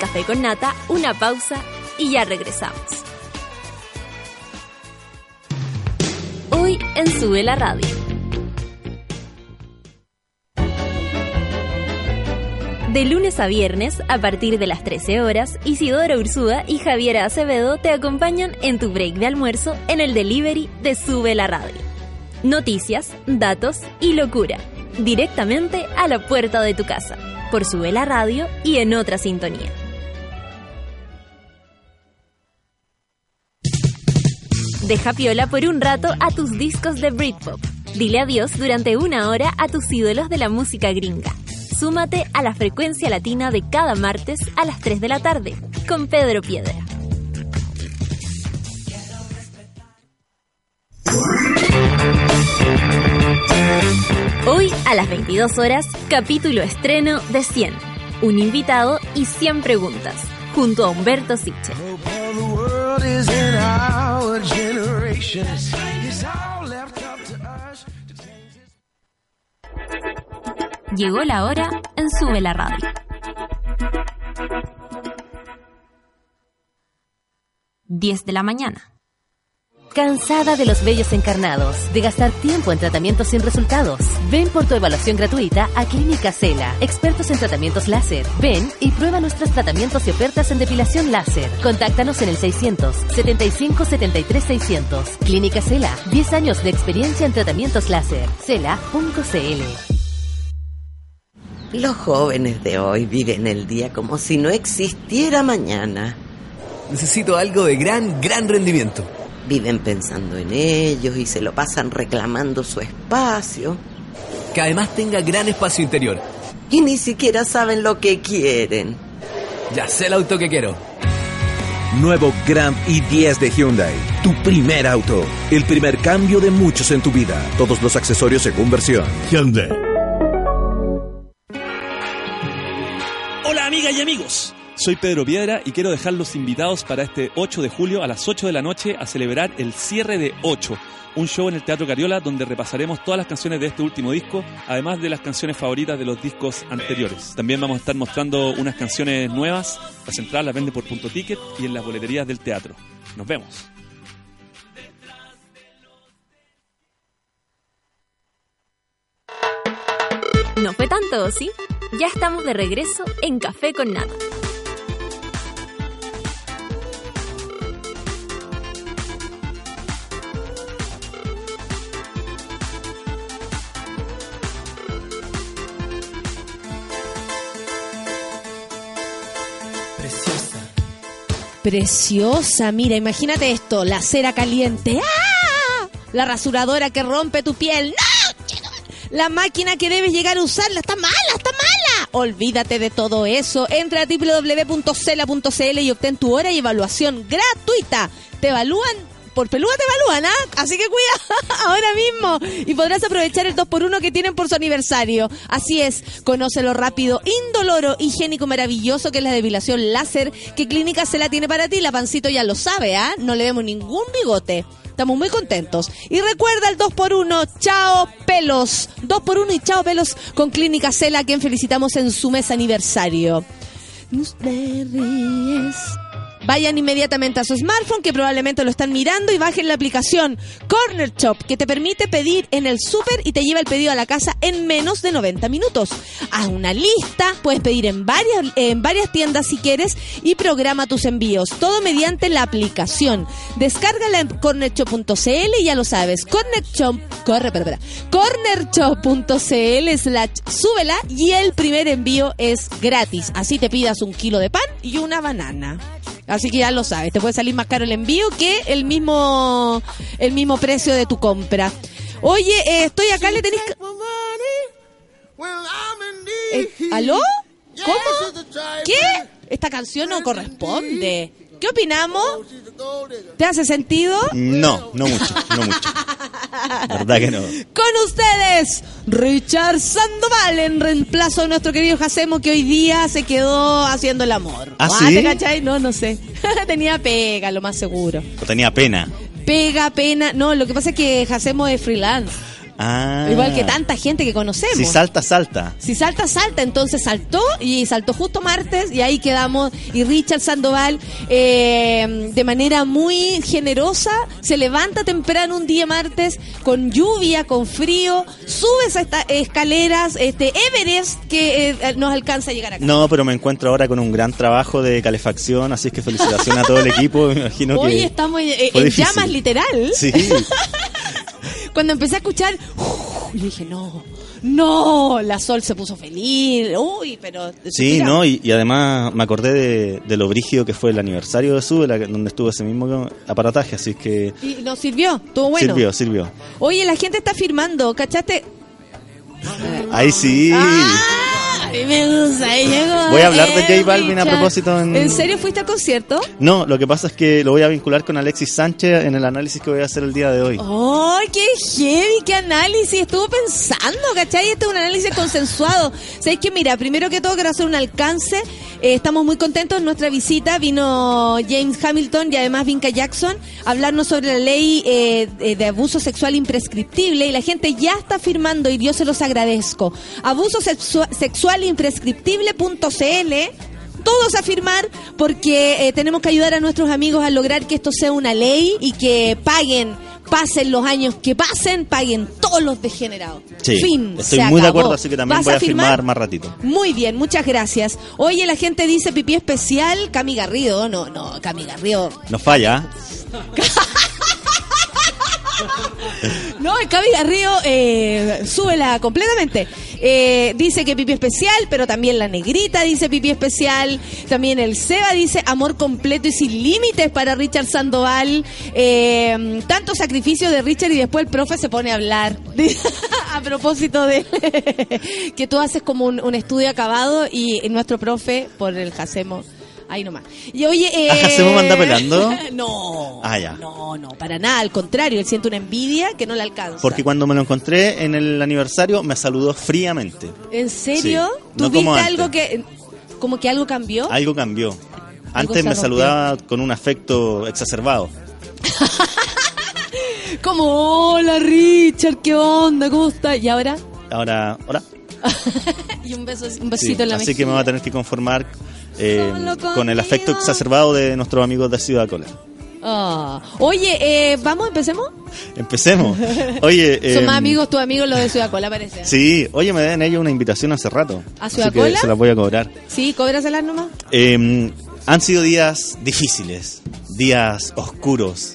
Café con Nata, una pausa y ya regresamos. Hoy en Sube la Radio. De lunes a viernes, a partir de las 13 horas, Isidora Ursúa y Javiera Acevedo te acompañan en tu break de almuerzo en el delivery de Sube la Radio. Noticias, datos y locura, directamente a la puerta de tu casa, por Sube la Radio y en otra sintonía. Deja piola por un rato a tus discos de Britpop. Dile adiós durante una hora a tus ídolos de la música gringa. Súmate a la frecuencia latina de cada martes a las 3 de la tarde con Pedro Piedra. Hoy a las 22 horas, capítulo estreno de 100. Un invitado y 100 preguntas, junto a Humberto Siche. Llegó la hora en Sube la Radio. 10 de la mañana. ¿Cansada de los vellos encarnados? ¿De gastar tiempo en tratamientos sin resultados? Ven por tu evaluación gratuita a Clínica Cela, expertos en tratamientos láser. Ven y prueba nuestros tratamientos y ofertas en depilación láser. Contáctanos en el 600 75 73 600. Clínica Cela, 10 años de experiencia en tratamientos láser. Cela.cl. Los jóvenes de hoy viven el día como si no existiera mañana. Necesito algo de gran, gran rendimiento. Viven pensando en ellos y se lo pasan reclamando su espacio. Que además tenga gran espacio interior. Y ni siquiera saben lo que quieren. Ya sé el auto que quiero. Nuevo Grand i10 de Hyundai. Tu primer auto. El primer cambio de muchos en tu vida. Todos los accesorios según versión. Hyundai. Hola amigas y amigos. Soy Pedro Piedra y quiero dejarlos invitados para este 8 de julio a las 8 de la noche a celebrar el cierre de 8, un show en el Teatro Cariola donde repasaremos todas las canciones de este último disco, además de las canciones favoritas de los discos anteriores. También vamos a estar mostrando unas canciones nuevas, las entradas las vende por punto ticket y en las boleterías del teatro. Nos vemos. No fue tanto, ¿sí? Ya estamos de regreso en Café con Nada. Preciosa, mira, imagínate esto, la cera caliente, ¡ah! la rasuradora que rompe tu piel, ¡no! La máquina que debes llegar a usarla está mala, está mala. Olvídate de todo eso. Entra a www.cela.cl y obtén tu hora y evaluación gratuita. Te evalúan por pelúa te evalúan, ¿ah? Así que cuida *laughs* ahora mismo y podrás aprovechar el 2x1 que tienen por su aniversario. Así es, conócelo rápido, indoloro, higiénico, maravilloso que es la depilación láser que Clínica Cela tiene para ti. La pancito ya lo sabe, ¿ah? No le vemos ningún bigote. Estamos muy contentos. Y recuerda el 2x1, chao pelos. 2x1 y chao pelos con Clínica Cela, quien felicitamos en su mes aniversario. Vayan inmediatamente a su smartphone, que probablemente lo están mirando, y bajen la aplicación Corner Shop, que te permite pedir en el súper y te lleva el pedido a la casa en menos de 90 minutos. Haz una lista, puedes pedir en varias, en varias tiendas si quieres y programa tus envíos. Todo mediante la aplicación. Descárgala en cornershop.cl y ya lo sabes. Corner Shop, corre, cornershop.cl slash súbela y el primer envío es gratis. Así te pidas un kilo de pan y una banana. Así que ya lo sabes, te puede salir más caro el envío que el mismo el mismo precio de tu compra. Oye, eh, estoy acá, le tenéis... Eh, ¿Aló? ¿Cómo? ¿Qué? Esta canción no corresponde. ¿Qué opinamos? ¿Te hace sentido? No, no mucho, no mucho. verdad que no. Con ustedes, Richard Sandoval en reemplazo de nuestro querido Jacemo que hoy día se quedó haciendo el amor. ¿Ah, sí? ¿Te cachai? No, no sé. *laughs* tenía pega, lo más seguro. O tenía pena. Pega, pena. No, lo que pasa es que Jacemo es freelance. Ah. Igual que tanta gente que conocemos. Si salta, salta. Si salta, salta. Entonces saltó y saltó justo martes y ahí quedamos. Y Richard Sandoval, eh, de manera muy generosa, se levanta temprano un día martes con lluvia, con frío, sube esas esta- escaleras, este Everest que eh, nos alcanza a llegar acá. No, pero me encuentro ahora con un gran trabajo de calefacción, así es que felicitaciones a todo el equipo. Me imagino Hoy que. estamos en, en llamas literal. Sí, *laughs* Cuando empecé a escuchar, yo dije, no, no, la sol se puso feliz. Uy, pero... sí, no, y, y además me acordé de, de lo brígido que fue el aniversario de Sube, la donde estuvo ese mismo aparataje, así que Y nos sirvió, estuvo bueno. sirvió, sirvió. Oye, la gente está firmando, ¿cachaste? Ahí sí. Ah, a mí me gusta, ahí llegó. Voy a hablar de J Balvin a propósito en- ¿En serio fuiste al concierto? No, lo que pasa es que lo voy a vincular con Alexis Sánchez en el análisis que voy a hacer el día de hoy. ¡Ay, qué heavy! ¡Qué análisis! Estuvo pensando, ¿cachai? Este es un análisis consensuado. ¿Sabéis que Mira, primero que todo quiero hacer un alcance. Eh, estamos muy contentos. En nuestra visita vino James Hamilton y además Vinca Jackson a hablarnos sobre la ley eh, eh, de abuso sexual imprescriptible y la gente ya está firmando y yo se los agradezco. Abuso sexua- sexual imprescriptible.cl todos a firmar porque eh, tenemos que ayudar a nuestros amigos a lograr que esto sea una ley y que paguen, pasen los años que pasen, paguen todos los degenerados. Sí, fin. estoy se muy de acuerdo, así que también ¿Vas voy a firmar? firmar más ratito. Muy bien, muchas gracias. Oye, la gente dice pipí especial, Cami Garrido. No, no, Cami Garrido. No falla. *laughs* No, el Cami Garrido, eh, súbela completamente. Eh, dice que pipí especial, pero también la negrita dice pipí especial. También el Seba dice amor completo y sin límites para Richard Sandoval. Eh, tanto sacrificio de Richard y después el profe se pone a hablar. *laughs* a propósito de *laughs* que tú haces como un, un estudio acabado y nuestro profe por el Jacemo. Ahí nomás. Y oye, *laughs* eh, ¿A Jacemo anda pelando? *laughs* no. Ah, ya. No, no, para nada, al contrario, él siente una envidia que no le alcanza. Porque cuando me lo encontré en el aniversario me saludó fríamente. ¿En serio? Sí, ¿Tú no viste como antes. algo que como que algo cambió? Algo cambió. Antes me saludaba con un afecto exacerbado. *laughs* Como, hola Richard, ¿qué onda? ¿Cómo estás? ¿Y ahora? Ahora, ahora. y un beso, un Sí, besito en la así que me va a tener que conformar eh, con el afecto exacerbado de nuestros amigos de Ciudad Cola. Ah. Oye, eh, ¿vamos? ¿Empecemos? Empecemos. *laughs* Oye, Son eh, más amigos, tus amigos los de Ciudad Cola, parece. Sí, oye, me den ellos una invitación hace rato. ¿A Ciudad así que Cola? se las voy a cobrar. Sí, cóbraselas nomás. Eh, han sido días difíciles, días oscuros,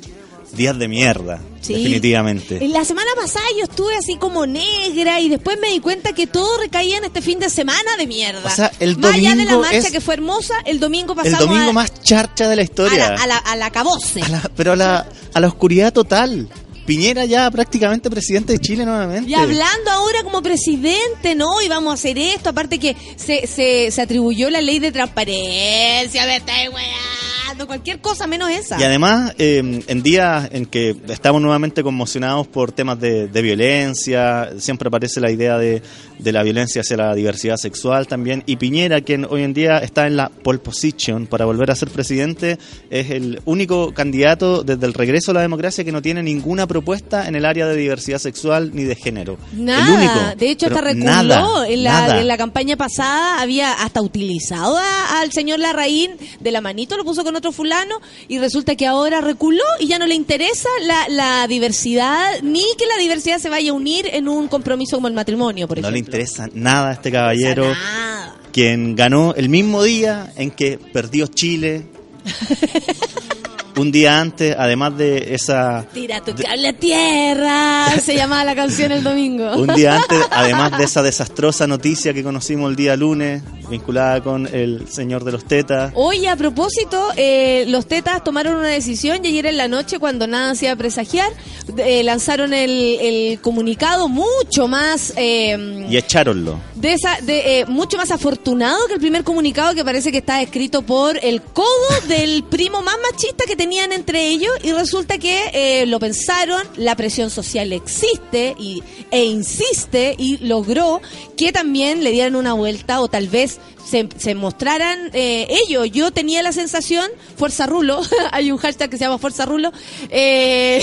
días de mierda, Sí. definitivamente. En la semana pasada yo estuve así como negra y después me di cuenta que todo recaía en este fin de semana de mierda. O sea, el Más allá de la domingo marcha es- que fue hermosa, el domingo El pasamos domingo a, más charcha de la a historia. la, a la, a la cabose. A la- pero a la, a la oscuridad total. Piñera ya prácticamente presidente de Chile nuevamente. Y hablando ahora como presidente, ¿no? Y vamos a hacer esto. Aparte que se, se, se atribuyó la ley de transparencia, me estáis weando, cualquier cosa menos esa. Y además, eh, en días en que estamos nuevamente conmocionados por temas de, de violencia, siempre aparece la idea de, de la violencia hacia la diversidad sexual también. Y Piñera, quien hoy en día está en la pole position para volver a ser presidente, es el único candidato desde el regreso a la democracia que no tiene ninguna propuesta en el área de diversidad sexual ni de género. Nada, El único. de hecho hasta reculó. nada, en, la, nada. en la campaña pasada había hasta utilizado a- al señor Larraín de la manito, lo puso con otro fulano y resulta que ahora reculó y ya no le interesa la, la diversidad ni que la diversidad se vaya a unir en un compromiso como el matrimonio, por No le ejemplo. interesa nada a este caballero. Nada. quien ganó el mismo día en que perdió Chile. *laughs* Un día antes, además de esa. Tira tu cable a tierra, se llamaba la canción el domingo. Un día antes, además de esa desastrosa noticia que conocimos el día lunes, vinculada con el señor de los tetas. Oye, a propósito, eh, los tetas tomaron una decisión y ayer en la noche, cuando nada se iba a presagiar, eh, lanzaron el, el comunicado mucho más... eh, Y echáronlo. de esa, de, eh, mucho más afortunado que el primer comunicado que parece que está escrito por el codo del primo más machista que tenían entre ellos y resulta que eh, lo pensaron, la presión social existe y, e insiste y logró que también le dieran una vuelta o tal vez se, se mostraran eh, ellos. Yo tenía la sensación, Fuerza Rulo, *laughs* hay un hashtag que se llama Fuerza Rulo, *laughs* eh,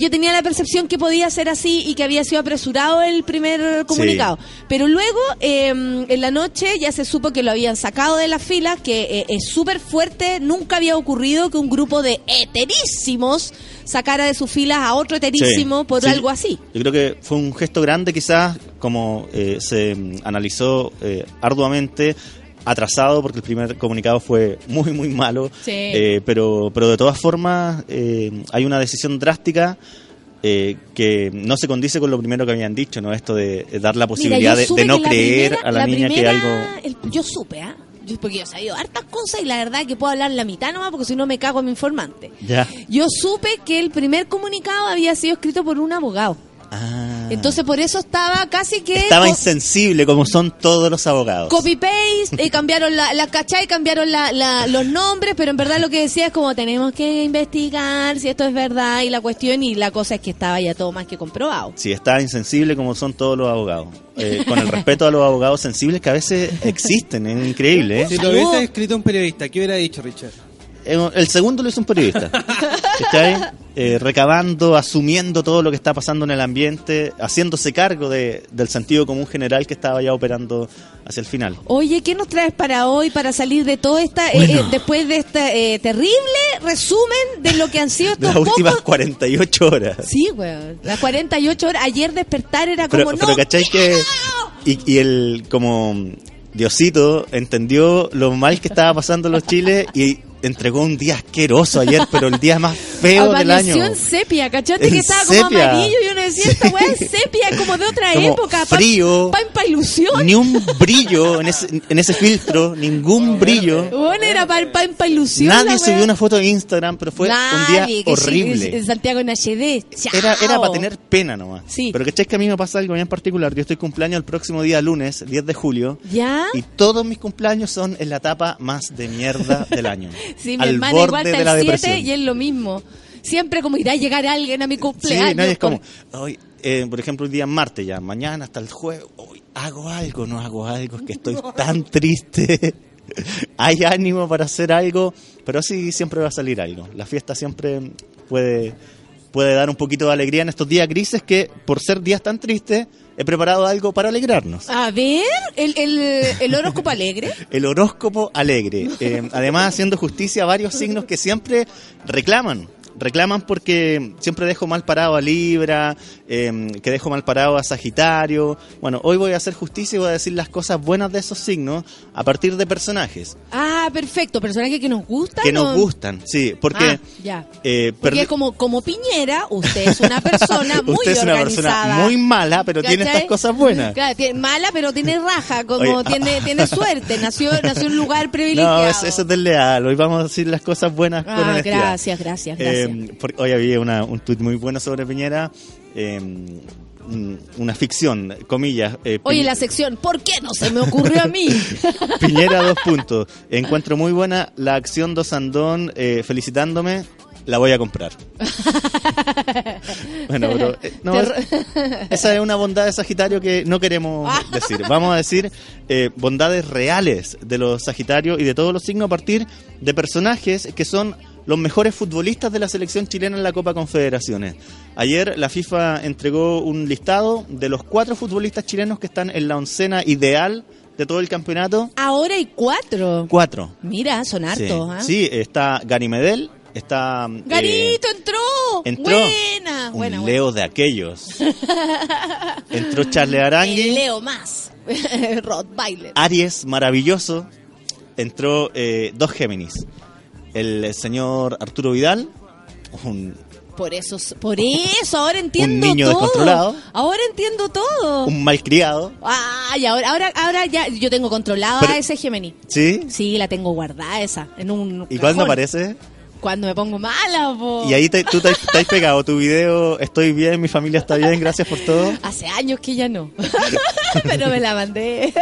yo tenía la percepción que podía ser así y que había sido apresurado el primer comunicado. Pero luego, eh, en la noche, ya se supo que lo habían sacado de las filas, que es súper fuerte, nunca había ocurrido que un grupo de heterísimos sacara de sus filas a otro heterísimo Sí, por sí. algo así. Yo creo que fue un gesto grande, quizás, como eh, se mm, analizó eh, arduamente, atrasado, porque el primer comunicado fue muy, muy malo. Sí. Eh, pero, pero de todas formas, eh, hay una decisión drástica. eh, que no se condice con lo primero que habían dicho, ¿no? Esto de, de dar la posibilidad Mira, de, no creer primera- a la, niña que algo. el- yo supe, ¿ah? Yo- porque yo he sabido hartas cosas y la verdad que puedo hablar la mitad nomás porque si no me cago en mi informante. Ya. Yo supe que el primer comunicado había sido escrito por un abogado. Ah. Entonces por eso estaba casi que... Estaba insensible, como son todos los abogados. Copy-paste, eh, cambiaron la, la ¿cachai? Cambiaron la, la- los nombres, pero en verdad lo que decía es como tenemos que investigar si esto es verdad y la cuestión y la cosa es que estaba ya todo más que comprobado. Sí, está insensible como son todos los abogados. Eh, con el respeto a los abogados sensibles que a veces existen, es increíble. ¿eh? Si lo hubiese escrito un periodista, ¿qué hubiera dicho Richard? El segundo lo hizo un periodista. ¿Cachai? Eh, recabando, asumiendo todo lo que está pasando en el ambiente, haciéndose cargo de, del sentido común general que estaba ya operando hacia el final. Oye, ¿qué nos traes para hoy para salir de todo esta, eh, Bueno. eh, después de este eh, terrible resumen de lo que han sido *laughs* estos Las últimas pocos... 48 horas. Sí, weón. Las 48 horas. Ayer despertar era Pero, como, pero no, ¿cachai que... Y, y el, como Diosito entendió lo mal que estaba pasando en los chiles y entregó un día asqueroso ayer, pero el día más feo del año. En sepia, ¿cachaste? En que estaba como amarillo y uno decía, esta weá es sepia, es como de otra Como época. pa- frío. Pa, pa ilusión. Ni un brillo en ese, en ese filtro, ningún brillo. Bueno, era pa, pa, pa ilusión. Nadie subió una foto de Instagram, pero fue un día horrible. en Santiago en HD. Chao. Era, era para tener pena nomás. Sí. Pero que que a mí me pasa algo bien particular. Yo estoy cumpleaños el próximo día lunes, 10 de julio. ¿Ya? Y todos mis cumpleaños son en la etapa más de mierda del año. *laughs* Sí, mi al hermana borde igual de está la el 7 depresión. y es lo mismo. Siempre como irá a llegar alguien a mi cumpleaños. Sí, y es como, hoy, eh, por ejemplo, el día martes ya, mañana hasta el jueves, hoy hago algo, no hago algo, es que estoy *laughs* tan triste. *laughs* Hay ánimo para hacer algo, pero sí siempre va a salir algo. La fiesta siempre puede, puede dar un poquito de alegría en estos días grises que, por ser días tan tristes, he preparado algo para alegrarnos. A ver, el, el, el horóscopo alegre. *laughs* El horóscopo alegre. Eh, además, haciendo justicia a varios signos que siempre reclaman. Reclaman porque siempre dejo mal parado a Libra, eh, que dejo mal parado a Sagitario. Bueno, hoy voy a hacer justicia y voy a decir las cosas buenas de esos signos a partir de personajes Ah, perfecto. Personajes que nos gustan. que nos ¿o? gustan. Sí, porque... Ah, ya. eh, Porque perdi- es como, como Piñera, usted es una persona *laughs* muy Usted es una organizada. persona muy mala, pero tiene ¿Cachai? estas cosas buenas. Claro, tiene- mala, pero tiene raja, como Oye, tiene, tiene suerte, nació, nació en un lugar *laughs* privilegiado. No, eso, eso es desleal. Hoy vamos a decir las cosas buenas con Ah, honestidad. gracias, gracias, gracias. Eh, porque hoy había una- un tuit muy bueno sobre Piñera. Eh, un- una ficción, comillas. eh, Oye, la sección, ¿por qué no se me ocurrió a mí? *laughs* Piñera, dos puntos. Encuentro muy buena la acción dos Andón eh, felicitándome. La voy a comprar. *laughs* Bueno, pero eh, no, *laughs* esa es una bondad de Sagitario que no queremos decir. Vamos a decir eh, bondades reales de los Sagitarios y de todos los signos a partir de personajes que son los mejores futbolistas de la selección chilena en la Copa Confederaciones. Ayer la FIFA entregó un listado de los cuatro futbolistas chilenos que están en la oncena ideal de todo el campeonato. Ahora hay cuatro. Cuatro. Mira, son Sí, hartos. ¿ah? Sí, está Gary Medel, está... eh, Garito entró. entró Buena, un buena, buena. Leo de aquellos. *laughs* Entró Charles Arangui. El Leo más. *laughs* Rottweiler. Aries, maravilloso. Entró eh, dos Géminis. El señor Arturo Vidal, un, Por eso, por eso, ahora *laughs* entiendo niño todo. descontrolado. Ahora entiendo todo. un malcriado. Ay, ahora, ahora, ahora ya yo tengo controlada Pero- a ese Gemini. ¿Sí? Sí, la tengo guardada esa, en un ¿Y cuándo cajón. aparece? Cuando me pongo mala, po. Y ahí te- tú te, te has pegado tu video, estoy bien, mi familia está bien, gracias por todo. Hace años que ya no. *laughs* *laughs* Pero me la mandé.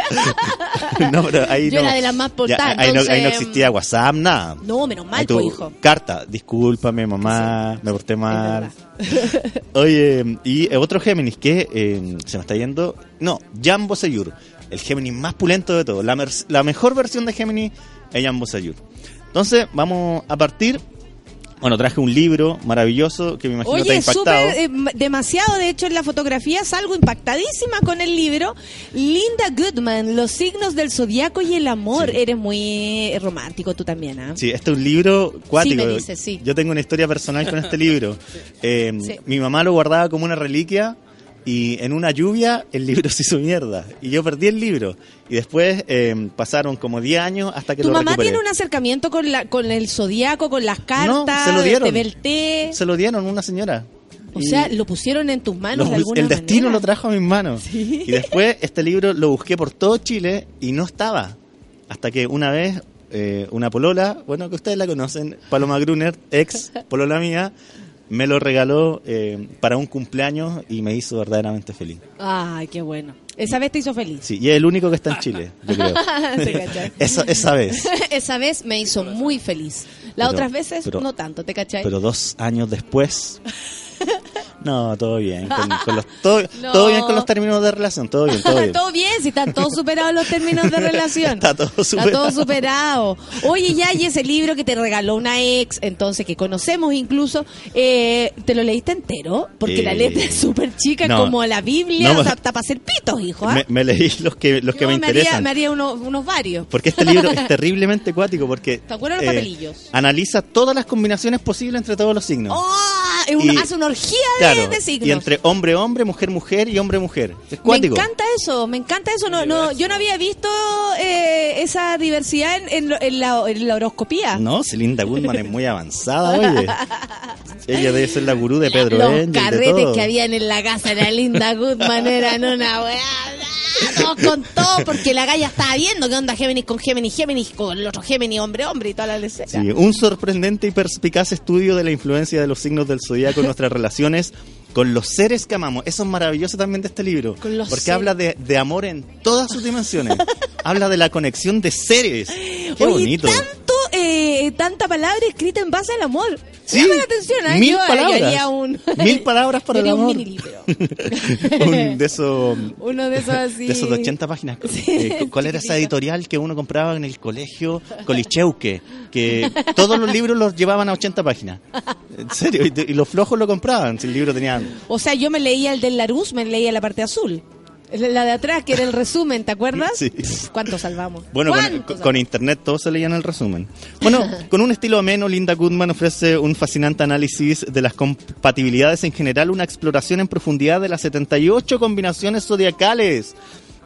No, pero ahí Yo no. era de las más portadas, ahí, no, ahí no entonces- existía WhatsApp, nada. No, menos mal, Ahí tu pues, hijo. Carta, discúlpame mamá, me porté mal. *laughs* Oye, y otro Géminis que eh, se me está yendo. No, Jambo Seyur, el Géminis más pulento de todo. La, la mejor versión de Géminis es Jambo Seyur. Entonces, vamos a partir. Bueno, traje un libro maravilloso que me imagino te ha Oye, impactado. súper, eh, m- demasiado, de hecho, en la fotografía salgo impactadísima con el libro. Linda Goodman, Los signos del zodiaco y el amor. Eres muy romántico tú también, ¿ah? Sí, este es un libro cuático. Sí, me dice, sí. Yo tengo una historia personal con este libro. *laughs* Eh. Mi mamá lo guardaba como una reliquia y en una lluvia el libro *laughs* se hizo mierda. Y yo perdí el libro. Y después eh, pasaron como 10 años hasta que ¿Tu lo mamá recuperé. tiene un acercamiento con, la, con el zodiaco, con las cartas? se lo dieron. Te ve el té? Se lo dieron una señora. O Y sea, lo pusieron en tus manos de alguna el destino manera. lo trajo a mis manos. Y después este libro lo busqué por todo Chile y no estaba. Hasta que una vez eh, una polola, bueno, que ustedes la conocen, Paloma Gruner, ex polola mía, me lo regaló eh, para un cumpleaños y me hizo verdaderamente feliz. Ay, qué bueno. Esa vez te hizo feliz. Sí, y es el único que está en Chile, yo creo. *laughs* *laughs* Esa, esa vez. *laughs* Esa vez me hizo muy feliz. Las Pero- otras veces pero- no tanto, ¿te cachai? Pero dos años después. *laughs* No, todo bien. Con, con los, todo, *laughs* No. todo bien con los términos de relación, todo bien, todo bien. *laughs* Todo bien, si están todos superados los términos de relación. Está todo Está superado. todo superado. Oye, ya, y ese libro que te regaló una ex, entonces que conocemos incluso, eh, ¿te lo leíste entero? Porque Eh, la letra es súper chica, no. como la Biblia, No, o sea, está para hacer pitos, hijo. ¿ah? Me, me leí los que, los que me haría, interesan. me haría unos, unos varios. Porque este libro es terriblemente acuático porque ¿Te acuerdas los eh, papelillos? analiza todas las combinaciones posibles entre todos los signos. ¡Oh! Es una- Y- hace una orgía de, Claro, de signos. y entre hombre hombre, mujer mujer y hombre mujer. Es Me encanta eso, me encanta eso. No, no, yo no había visto eh, esa diversidad en, en lo- en la, en la horoscopía. No, si Linda Goodman es muy avanzada, oye. *laughs* Ella debe ser la gurú de Pedro Los Angel, de carretes todo. que habían en la casa de la linda Goodman eran una weá. Todos con todo, porque la galla estaba viendo qué onda Géminis con Géminis, Géminis con el otro Géminis, hombre, hombre y toda la lecera. Sí, un sorprendente y perspicaz estudio de la influencia de los signos del zodiaco en nuestras relaciones con los seres que amamos. Eso es maravilloso también de este libro. Con los porque seres. habla de, de amor en todas sus dimensiones. *laughs* habla de la conexión de seres. Qué Oye, bonito. tanto, eh, tanta palabra escrita en base al amor. Sí, Llama la atención, ¿eh? mil Yo- palabras. haría un, Mil palabras para *laughs* el amor. *laughs* un de esos Uno de esos así. *laughs* de esos de 80 páginas. Eh, cu- ¿Cuál era esa editorial que uno compraba en el colegio? Colicheuque, que todos los libros los llevaban a 80 páginas. En serio, y, y los flojos lo compraban, si el libro tenía... O sea, yo me leía el del Larus, me leía la parte azul. La de atrás, que era el resumen, ¿te acuerdas? Sí. ¿Cuánto salvamos? Bueno, con, ¿Cuánto con- con internet todo se leía en el resumen. Bueno, *laughs* con un estilo ameno, Linda Goodman ofrece un fascinante análisis de las compatibilidades en general, una exploración en profundidad de las 78 combinaciones zodiacales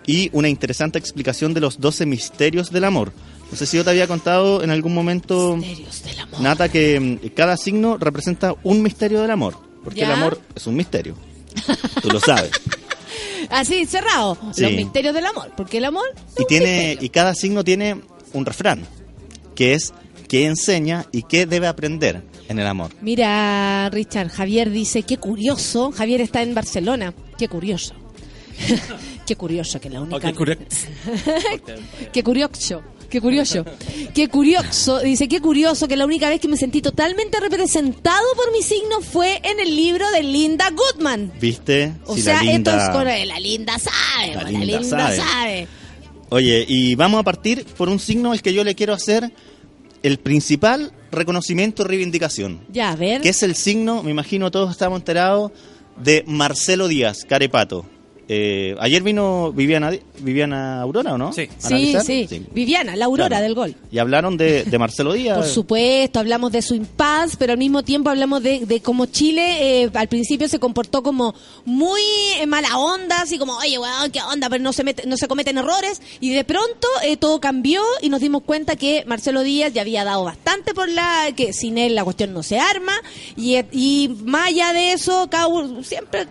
y una interesante explicación de los 12 misterios del amor. No sé si yo te había contado en algún momento, Nata, que mm, cada signo representa un misterio del amor, porque Ya. el amor es un misterio. Tú lo sabes. *laughs* Así, cerrado. Sí. Los misterios del amor. Porque el amor. y tiene y cada signo tiene un refrán que es qué enseña y qué debe aprender en el amor Mira, Richard, Javier dice, qué curioso. Javier está en Barcelona. Qué curioso. *laughs* qué curioso que la única. Qué *laughs* curioso. Qué curioso. Qué curioso. Dice, qué curioso que la única vez que me sentí totalmente representado por mi signo fue en el libro de Linda Goodman. viste O Si sea, la linda... esto es con la linda sabe, La la linda linda, sabe. sabe. oye y vamos a partir por un signo al que yo le quiero hacer el principal reconocimiento y reivindicación Ya, a ver. que es el signo me imagino todos estamos enterados de Marcelo Díaz Carepato Eh, ayer vino Viviana Viviana Aurora o no Sí. ¿A Sí, sí, Viviana, la aurora Claro. del gol. y hablaron de, de Marcelo *laughs* Díaz Por supuesto, hablamos de su impas, pero al mismo tiempo hablamos de, de cómo Chile eh, al principio se comportó como muy eh, mala onda, así como, oye, weón, qué onda, pero no se, mete- no se cometen errores. Y de pronto eh, todo cambió y nos dimos cuenta que Marcelo Díaz ya había dado bastante por la, que sin él la cuestión no se arma. Y, y más allá de eso, cada siempre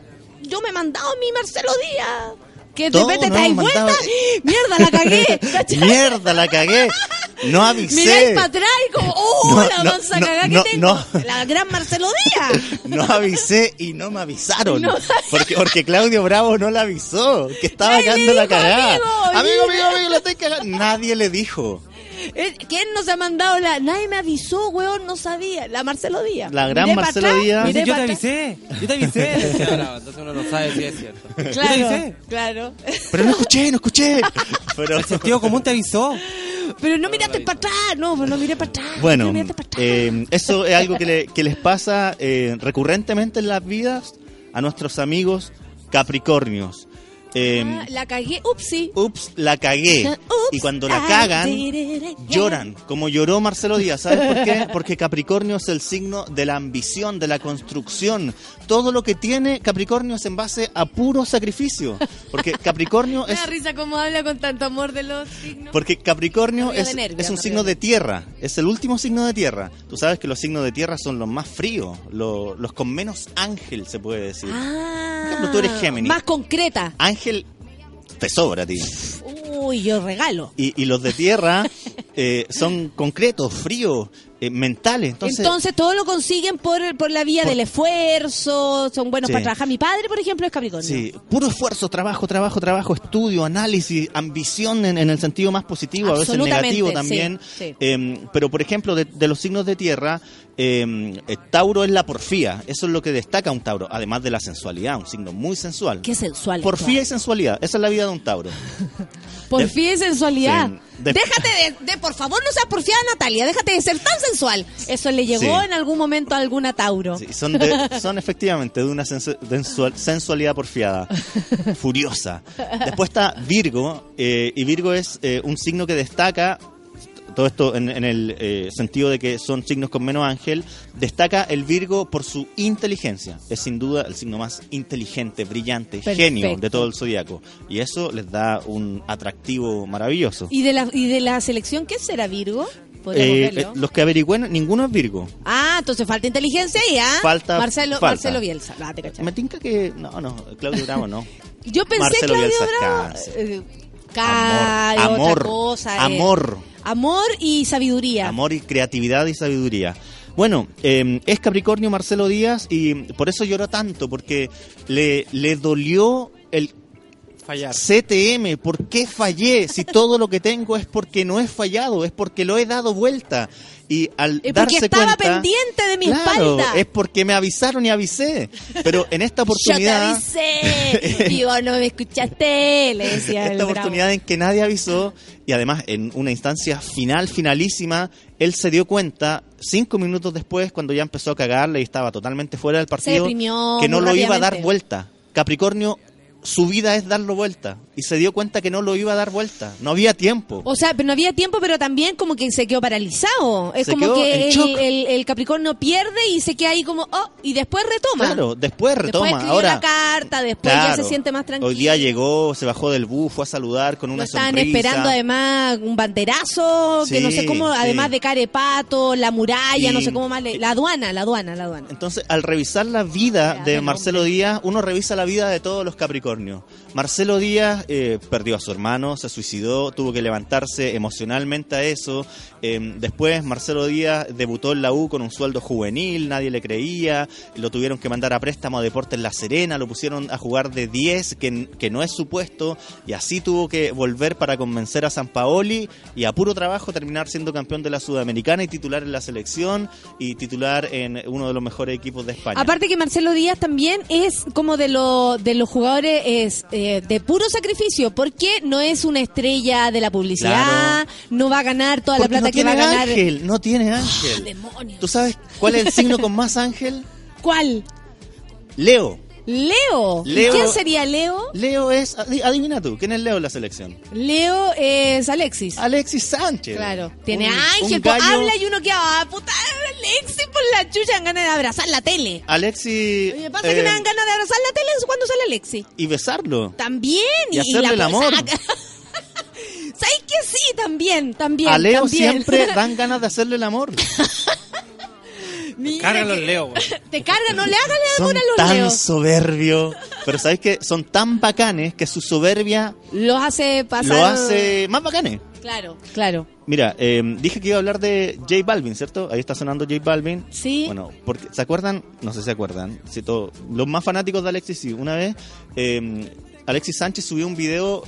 yo me he mandado mi Marcelo Díaz. Que de repente te hemos vuelta. *laughs* ¡Mierda, la cagué! ¿cachai? *laughs* Mierda, la cagué. No *laughs* avisé. Miráis para atrás y como, ¡oh, No, la no, mansa no, cagada no, que tengo! no. La gran Marcelo Díaz. No avisé y no me avisaron. No. Porque, porque Claudio Bravo no la avisó. Que estaba cagando la cagada. amigo, amigo, amigo, amigo, la estoy cagando. Nadie le dijo. Eh, ¿Quién nos ha mandado la.? Nadie me avisó, weón, no sabía. La Marcelo Díaz. La gran Miré Marcelo atrás, Díaz. miré Yo te avisé, yo te avisé. *laughs* Entonces uno no sabe si es cierto. Yo te Claro, avisé. claro. Pero no escuché, no escuché. *laughs* Pero, El sentido común te avisó. Pero no miraste para atrás, no, pues no miré para atrás. Bueno, no miraste para atrás. eh, eso es algo que, le- que les pasa eh, recurrentemente en las vidas a nuestros amigos capricornios. Eh, Ah, la cagué, upsi. Ups, la cagué. Ups, y cuando la cagan, lloran, como lloró Marcelo Díaz. ¿Sabes por qué? *laughs* Porque Capricornio es el signo de la ambición, de la construcción. Todo lo que tiene Capricornio es en base a puro sacrificio. Porque *laughs* Capricornio Me es da risa cómo habla con tanto amor de los signos. porque Capricornio Me es, es un me signo de tierra, es el último signo de tierra. Tú sabes que los signos de tierra son los más fríos, lo- los con menos ángel, se puede decir. Ah, Por ejemplo, tú eres Géminis. Más concreta. Ángel te sobra ti. Uy, yo regalo. Y, y los de tierra eh, son concretos, fríos, eh, mentales. Entonces, Entonces, todo lo consiguen por, por la vía Por- del esfuerzo, son buenos Sí. para trabajar. Mi padre, por ejemplo, es Capricornio. Sí, puro esfuerzo, trabajo, trabajo, trabajo, estudio, análisis, ambición en, en el sentido más positivo, a veces negativo también. sí. Eh, pero, por ejemplo, de, de los signos de tierra, eh, eh, Tauro es la porfía. Eso es lo que destaca un Tauro, además de la sensualidad, un signo muy sensual. Qué sensual. Porfía y sensualidad, esa es la vida de un Tauro. *laughs* Porfía y sensualidad. De- Déjate de, de, por favor, no seas porfiada, Natalia. Déjate de ser tan sensual. Eso le llegó Sí. en algún momento a alguna Tauro. Sí, son, de- son efectivamente de una sensu- sensual- sensualidad porfiada, *laughs* furiosa. Después está Virgo, eh, y Virgo es eh, un signo que destaca, todo esto en, en el eh, sentido de que son signos con menos ángel, destaca el Virgo por su inteligencia. Es sin duda el signo más inteligente, brillante, genio de todo el zodiaco. Y eso les da un atractivo maravilloso. ¿Y de, la, ¿Y de la selección qué será Virgo? Eh, eh, los que averigüen, ninguno es Virgo. Ah, entonces falta inteligencia ahí, ¿ah? Falta- Marcelo, falta. Marcelo Bielsa. Ah, te. Me tinca que. No, no, Claudio Bravo no. *laughs* Yo pensé, Marcelo Claudio Bielsa, Bravo. cáncer. eh, Cay, Amor, otra amor, cosa, eh. amor. Amor y sabiduría. Amor y creatividad y sabiduría. Bueno, eh, es Capricornio Marcelo Díaz y por eso lloró tanto, porque le, le dolió el Fallar. CTM. ¿Por qué fallé? Si todo lo que tengo es porque no he fallado, es porque lo he dado vuelta. Y al porque darse estaba cuenta, pendiente de mi claro, espalda. es porque me avisaron y avisé. Pero en esta *laughs* Yo te oportunidad... avisé *laughs* y vos no me escuchaste, le decía el esta bravo. oportunidad en que nadie avisó y además en una instancia final, finalísima, él se dio cuenta cinco minutos después cuando ya empezó a cagarle y estaba totalmente fuera del partido deprimió que no lo iba a dar vuelta. Capricornio, su vida es darlo vuelta y se dio cuenta que no lo iba a dar vuelta, no había tiempo. O sea, pero no había tiempo, pero también como que se quedó paralizado. Es Se como que el, el- el Capricornio pierde y se queda ahí como, oh, y después retoma. Claro, después retoma. Después Ahora, la carta, después ya se siente más tranquilo. Hoy día llegó, se bajó del bus, fue a saludar con una estaban sonrisa. esperando además un banderazo, que no sé cómo, sí. además de carepato, la muralla, no sé cómo más, le- la aduana, la aduana, la aduana. Entonces, al revisar la vida de Marcelo Díaz, uno revisa la vida de todos los Capricornios. Marcelo Díaz eh, perdió a su hermano, se suicidó, tuvo que levantarse emocionalmente a eso. Eh, después, Marcelo Díaz debutó en la U con un sueldo juvenil, nadie le creía, lo tuvieron que mandar a préstamo a Deportes La Serena, lo pusieron a jugar de 10, que, que no es su puesto, y así tuvo que volver para convencer a San Paoli y a puro trabajo terminar siendo campeón de la Sudamericana y titular en la selección y titular en uno de los mejores equipos de España. Aparte que Marcelo Díaz también es como de, lo, de los jugadores es, eh, de puro sacrificio, porque no es una estrella de la publicidad, Claro. no va a ganar toda Porque la plata va a tiene ganar. ángel, no tiene ángel. demonios. ¿Tú sabes cuál es el signo con más ángel? ¿Cuál? Leo. Leo. ¿Y Leo- ¿Quién sería Leo? Leo es, adi- adivina tú, ¿quién es Leo en la selección? Leo es Alexis. Alexis Sánchez. Claro. Tiene Un- ángel, un pues, habla y uno que ah, puta, Alexis por la chucha dan ganas de abrazar la tele. Alexis. Me pasa eh, que me dan ganas de abrazar la tele cuando sale Alexis. Y besarlo. También. Y hacerle el la amor. saca- *laughs* ¿Sabes que sí? También, también. a Leo también. siempre *laughs* dan ganas de hacerle el amor. Mira Cargan los Leo, güey. *laughs* Te cargan, no le hagas Son amor a los tan leos. soberbios, pero ¿sabéis que Son tan bacanes que su soberbia Los hace pasar. lo hace más bacanes. Claro, claro. Mira, eh, dije que iba a hablar de J Balvin, ¿cierto? Ahí está sonando J Balvin. Sí. Bueno, porque ¿se acuerdan? No sé si se acuerdan. Si todo- los más fanáticos de Alexis, sí. Una vez eh, Alexis Sánchez subió un video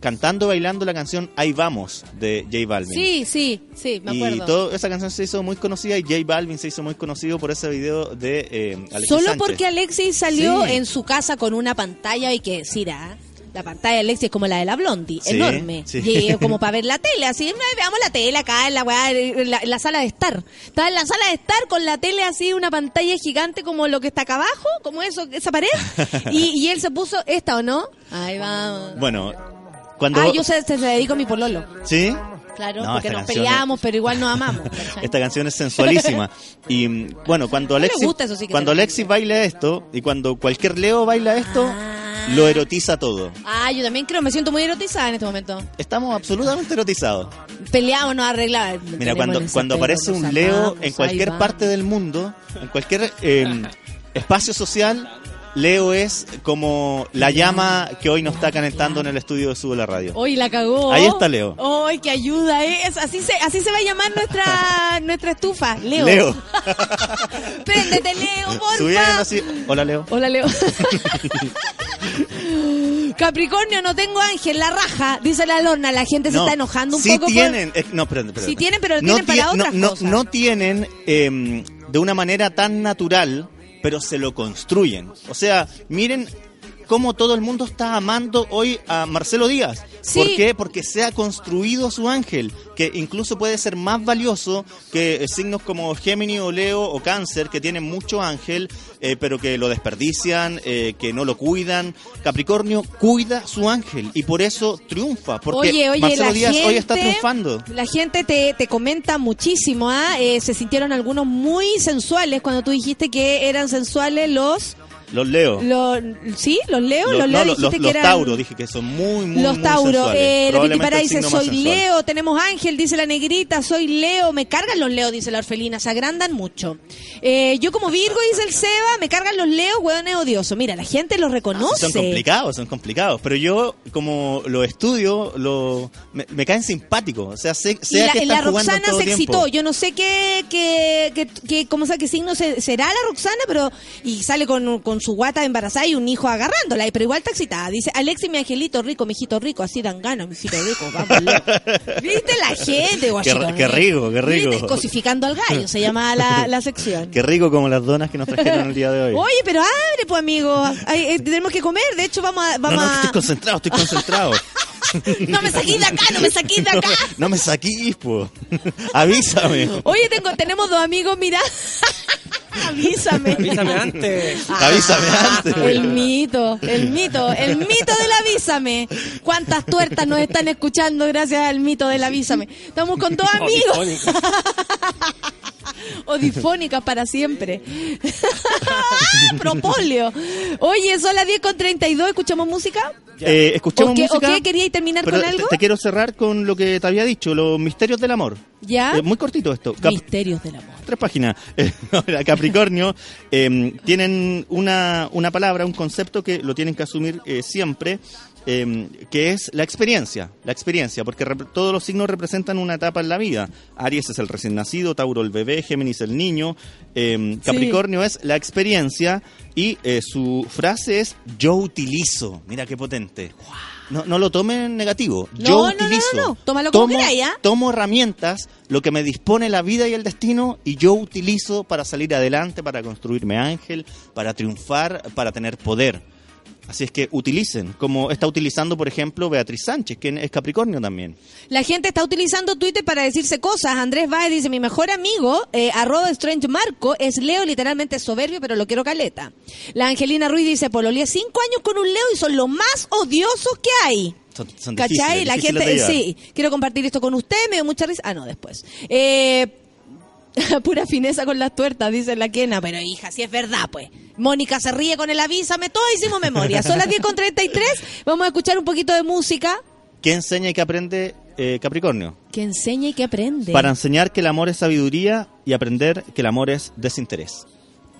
cantando, bailando la canción Ahí vamos de J Balvin. Sí, sí, sí, me Y acuerdo. todo, esa canción se hizo muy conocida y J Balvin se hizo muy conocido por ese video de eh, Alexis Solo Sánchez. porque Alexis salió Sí. en su casa con una pantalla y que decir, ah, la pantalla de Alexis es como la de la Blondie, Sí, enorme. sí. Y es como *laughs* para ver la tele, así, "Ay, veamos la tele acá en la, weá, en la, en la sala de estar. Estaba en la sala de estar con la tele así, una pantalla gigante como lo que está acá abajo, como eso, esa pared. *laughs* y, y él se puso esta, ¿o no? Ahí vamos. Bueno, cuando... Ah, yo se, se, se dedico a mi pololo. ¿Sí? Claro, No, porque nos peleamos, pero igual nos *laughs* amamos. Esta canción es sensualísima. y mm, bueno, cuando Alexis, gusta eso sí cuando Alexis baila esto y cuando cualquier Leo baila esto, lo erotiza todo. Ah, yo también creo, me siento muy erotizada en este momento. Estamos absolutamente erotizados. Peleamos, nos arreglamos. Mira, cuando, cuando aparece un Leo en cualquier parte del mundo, en cualquier eh, espacio social, Leo es como la llama que hoy nos está calentando en el estudio de Sube la Radio. Hoy la cagó. Ahí está Leo. ¡Ay, qué ayuda! Es- así, se, así se va a llamar nuestra, *laughs* nuestra estufa. Leo. Leo. *laughs* Préndete, Leo, porfa. así. Hola, Leo. Hola, Leo. *laughs* Capricornio, no tengo ángel, la raja. Dice la lorna, la gente se está enojando un sí poco. por- tienen, eh, no, perdón, perdón. Sí tienen, pero lo no tienen para otras no, cosas. no tienen eh, de una manera tan natural, pero se lo construyen. O sea, miren cómo todo el mundo está amando hoy a Marcelo Díaz. Sí. ¿Por qué? Porque se ha construido su ángel, que incluso puede ser más valioso que eh, signos como Géminis o Leo o Cáncer, que tienen mucho ángel, eh, pero que lo desperdician, eh, que no lo cuidan. Capricornio cuida su ángel y por eso triunfa, porque Oye, oye, Marcelo Díaz hoy está triunfando. La gente te, te comenta muchísimo, ¿ah? Eh, se sintieron algunos muy sensuales cuando tú dijiste que eran sensuales los... Los Leo. ¿Sí? ¿Los leo? Los, Los, leo no, dijiste los- que los eran... Tauro, dije que son muy, muy, Los muy Tauro, eh, la Pitipara dice, soy sensual. Leo, tenemos Ángel, dice la negrita, soy Leo, me cargan los Leo, dice la orfelina, se agrandan mucho. Eh, yo como Virgo, dice el Seba, me cargan los Leos, hueón es odioso. Mira, la gente los reconoce. Son complicados, son complicados. Pero yo, como lo estudio, lo, me, me caen simpáticos. O sea, sé, Y sé a la, la están jugando Roxana todo se tiempo. excitó. Yo no sé qué, qué, qué, qué- cómo sea, qué signo se- será la Roxana, pero y sale con, con su guata embarazada y un hijo agarrándola, pero igual está excitada. Dice, Alexi, mi angelito rico, mi hijito rico, así dan ganas, mi hijito rico, vamos, Leo". *laughs* ¿Viste la gente? Qué, guachito, qué rico, qué ¿Viste? rico. Cosificando al gallo, se llama la, *laughs* la sección. Qué rico como las donas que nos trajeron el día de hoy. Oye, pero abre, pues, amigo. Ay, eh, tenemos que comer. De hecho, vamos a... Vamos no, a... estoy concentrado, estoy concentrado. *laughs* *laughs* no me saquís de acá, no me saquís de acá. *laughs* no me saquís, po. *laughs* Avísame. Oye, tengo, tenemos dos amigos, mira. Avísame. Avísame antes. Avísame antes. El mito, el mito, el mito del avísame. ¿Cuántas tuertas nos están escuchando gracias al mito del avísame? Estamos con dos amigos. *laughs* Odifónicas para siempre. *laughs* Propóleo. Oye, son las 10 con 32, ¿escuchamos música? Eh, escuchemos ¿O qué, música. ¿O qué queríais terminar pero con algo? Te, quiero cerrar con lo que te había dicho, los misterios del amor. ¿Ya? Eh, muy cortito esto. Cap- Misterios del amor. tres páginas. *laughs* Eh, Capricornio eh, tienen una, una palabra, un concepto que lo tienen que asumir eh, siempre, eh, que es la experiencia. La experiencia, porque todos los signos representan una etapa en la vida. Aries es el recién nacido, Tauro el bebé, Géminis el niño, eh, Capricornio es la experiencia y eh, su frase es yo utilizo. Mira qué potente. No, no lo tomen negativo. No, Yo no, no, no, utilizo. no. Tómalo como Tomo- queráis, ¿ah? tomo herramientas, lo que me dispone la vida y el destino, y yo utilizo para salir adelante, para construirme ángel, para triunfar, para tener poder. Así es que utilicen, como está utilizando, por ejemplo, Beatriz Sánchez, que es Capricornio también. La gente está utilizando Twitter para decirse cosas. Andrés Báez dice, mi mejor amigo, eh, arroba Strange Marco, es Leo, literalmente soberbio, pero lo quiero caleta. La Angelina Ruiz dice, pololeé cinco años con un Leo y son los más odiosos que hay. Son, son ¿Cachai? difíciles, La difíciles gente, sí, quiero compartir esto con usted, me dio mucha risa. Ah, no, después. Eh, *laughs* pura fineza con las tuertas, dice la quena, pero hija, si es verdad, pues. Mónica se ríe con el avísame, todos hicimos memoria. Son las 10 con 33, vamos a escuchar un poquito de música. ¿Qué enseña y qué aprende eh, Capricornio. Que enseña y que aprende. Para enseñar que el amor es sabiduría y aprender que el amor es desinterés.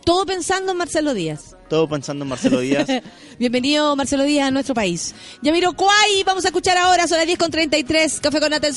Todo pensando en Marcelo Díaz. Todo pensando en Marcelo Díaz. *laughs* Bienvenido Marcelo Díaz a nuestro país. Yamiro Cuay, vamos a escuchar ahora, son las 10 con 33. Café con Natel,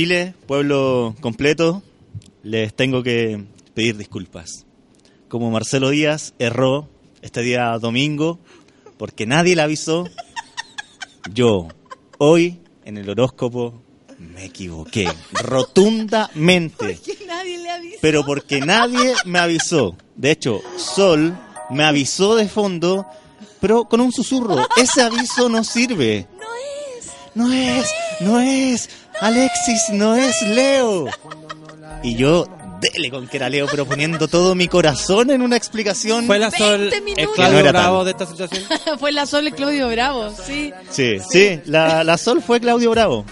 Chile, pueblo completo, les tengo que pedir disculpas. Como Marcelo Díaz erró este día domingo, porque nadie le avisó, yo hoy en el horóscopo me equivoqué rotundamente. nadie le avisa. Pero porque nadie me avisó. De hecho, Sol me avisó de fondo, pero con un susurro. Ese aviso no sirve. No es. No es, no es. Alexis, no es Leo. Y yo, dele con que era Leo, pero poniendo todo mi corazón en una explicación. Fue la Sol 20 el no Claudio Bravo de esta situación. *laughs* Fue la Sol y Claudio Bravo, sí. Sí, sí, la, la Sol fue Claudio Bravo.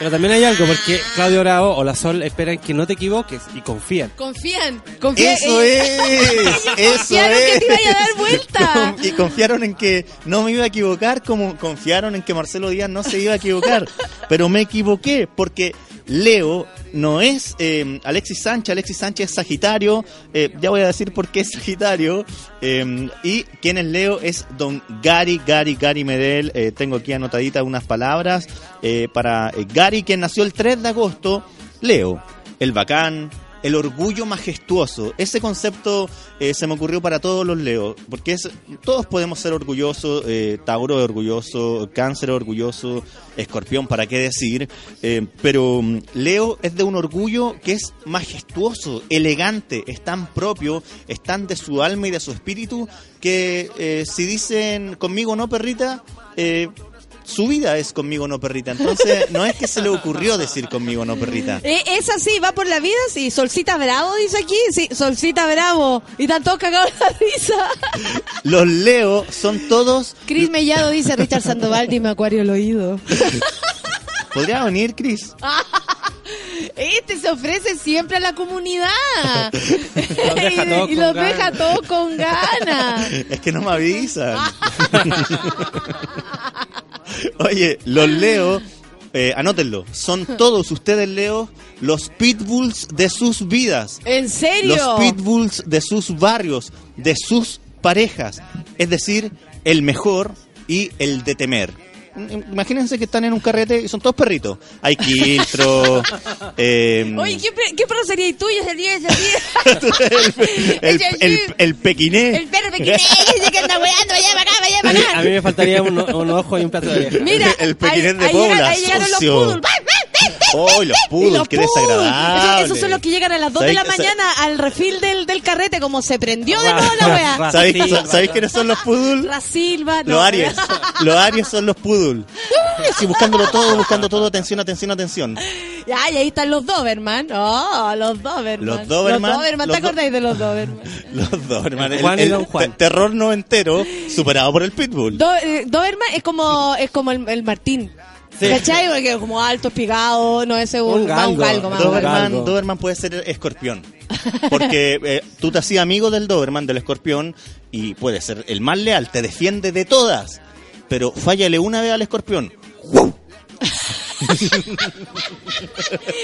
Pero también hay algo, porque Claudio Bravo o la Sol esperan que no te equivoques y confían. Confían, confían. Eso es, *laughs* eso confiaron es. que te iba a dar vuelta. *laughs* Y confiaron en que no me iba a equivocar, como confiaron en que Marcelo Díaz no se iba a equivocar. Pero me equivoqué, porque Leo no es eh, Alexis Sánchez, Alexis Sánchez es Sagitario, eh, ya voy a decir por qué es Sagitario, eh, y quien es Leo es don Gary, Gary, Gary Medel, tengo aquí anotaditas unas palabras para Gary, quien nació el 3 de agosto, Leo, el bacán, el orgullo majestuoso. Ese concepto eh, se me ocurrió para todos los Leo, porque es, todos podemos ser orgullosos, eh, Tauro es orgulloso, Cáncer es orgulloso, Escorpión, para qué decir, eh, pero mm, Leo es de un orgullo que es majestuoso, elegante, es tan propio, es tan de su alma y de su espíritu, que si dicen conmigo no, perrita, su vida es conmigo no perrita. Entonces, no es que se le ocurrió decir conmigo no perrita. Eh, es así, va por la vida, sí. Solcita Bravo dice aquí, sí, Solcita Bravo. Y están todos cagados la risa. Los Leo son todos. Cris Mellado dice Richard Sandoval, dime acuario el oído. *laughs* ¿Podría venir, Cris? Este se ofrece siempre a la comunidad. *laughs* Los deja *laughs* todos y con los deja todos con ganas. Es que no me avisan. *laughs* Oye, los Leo, eh, anótenlo, son *laughs* todos ustedes, Leo, los pitbulls de sus vidas. ¿En serio? Los pitbulls de sus barrios, de sus parejas. Es decir, el mejor y el de temer. Imagínense que están en un carrete y son todos perritos. Hay quiltro. *laughs* eh, Oye, ¿qué, qué perro sería tuyo? Sería ese el, Ese el, así. *laughs* el pequiné. El perro pequeño ese *laughs* que anda weando, vaya para acá, vaya A para mí, acá. a mí me faltaría un, un ojo y un plato de vieja. Mira, El pequinés de ahí, Pobla, ahí llegan, ahí llegaron los poodles. ¡Oh, los *laughs* Y poodles! los ¡Qué poodles. desagradable! Esos, son los que llegan a las 2 de la ¿Sabéis- mañana al refil del, del carrete, como se prendió de nuevo la wea. ¿Sabéis. ¿sabéis quiénes son los poodles? Rasilva, no. Los Aries. *laughs* Los Aries son los poodles. *laughs* Sí, buscándolo todo, buscando todo. Atención, atención, atención. Ya, y ahí están los Doberman. Oh, los Doberman. Los Doberman, Los Doberman, ¿te acordáis de los Doberman? Los dos, hermano. El, Juan y el Don Juan. te- terror noventero superado por el pitbull. Do- eh, Doberman es como, es como el, el Martín. Sí. ¿Cachai? Porque como alto, espigado, no es un, Un galgo. un. Doberman. Doberman puede ser escorpión. Porque eh, tú te hacías amigo del Doberman, del escorpión, y puede ser el más leal, te defiende de todas. Pero fállale una vez al escorpión.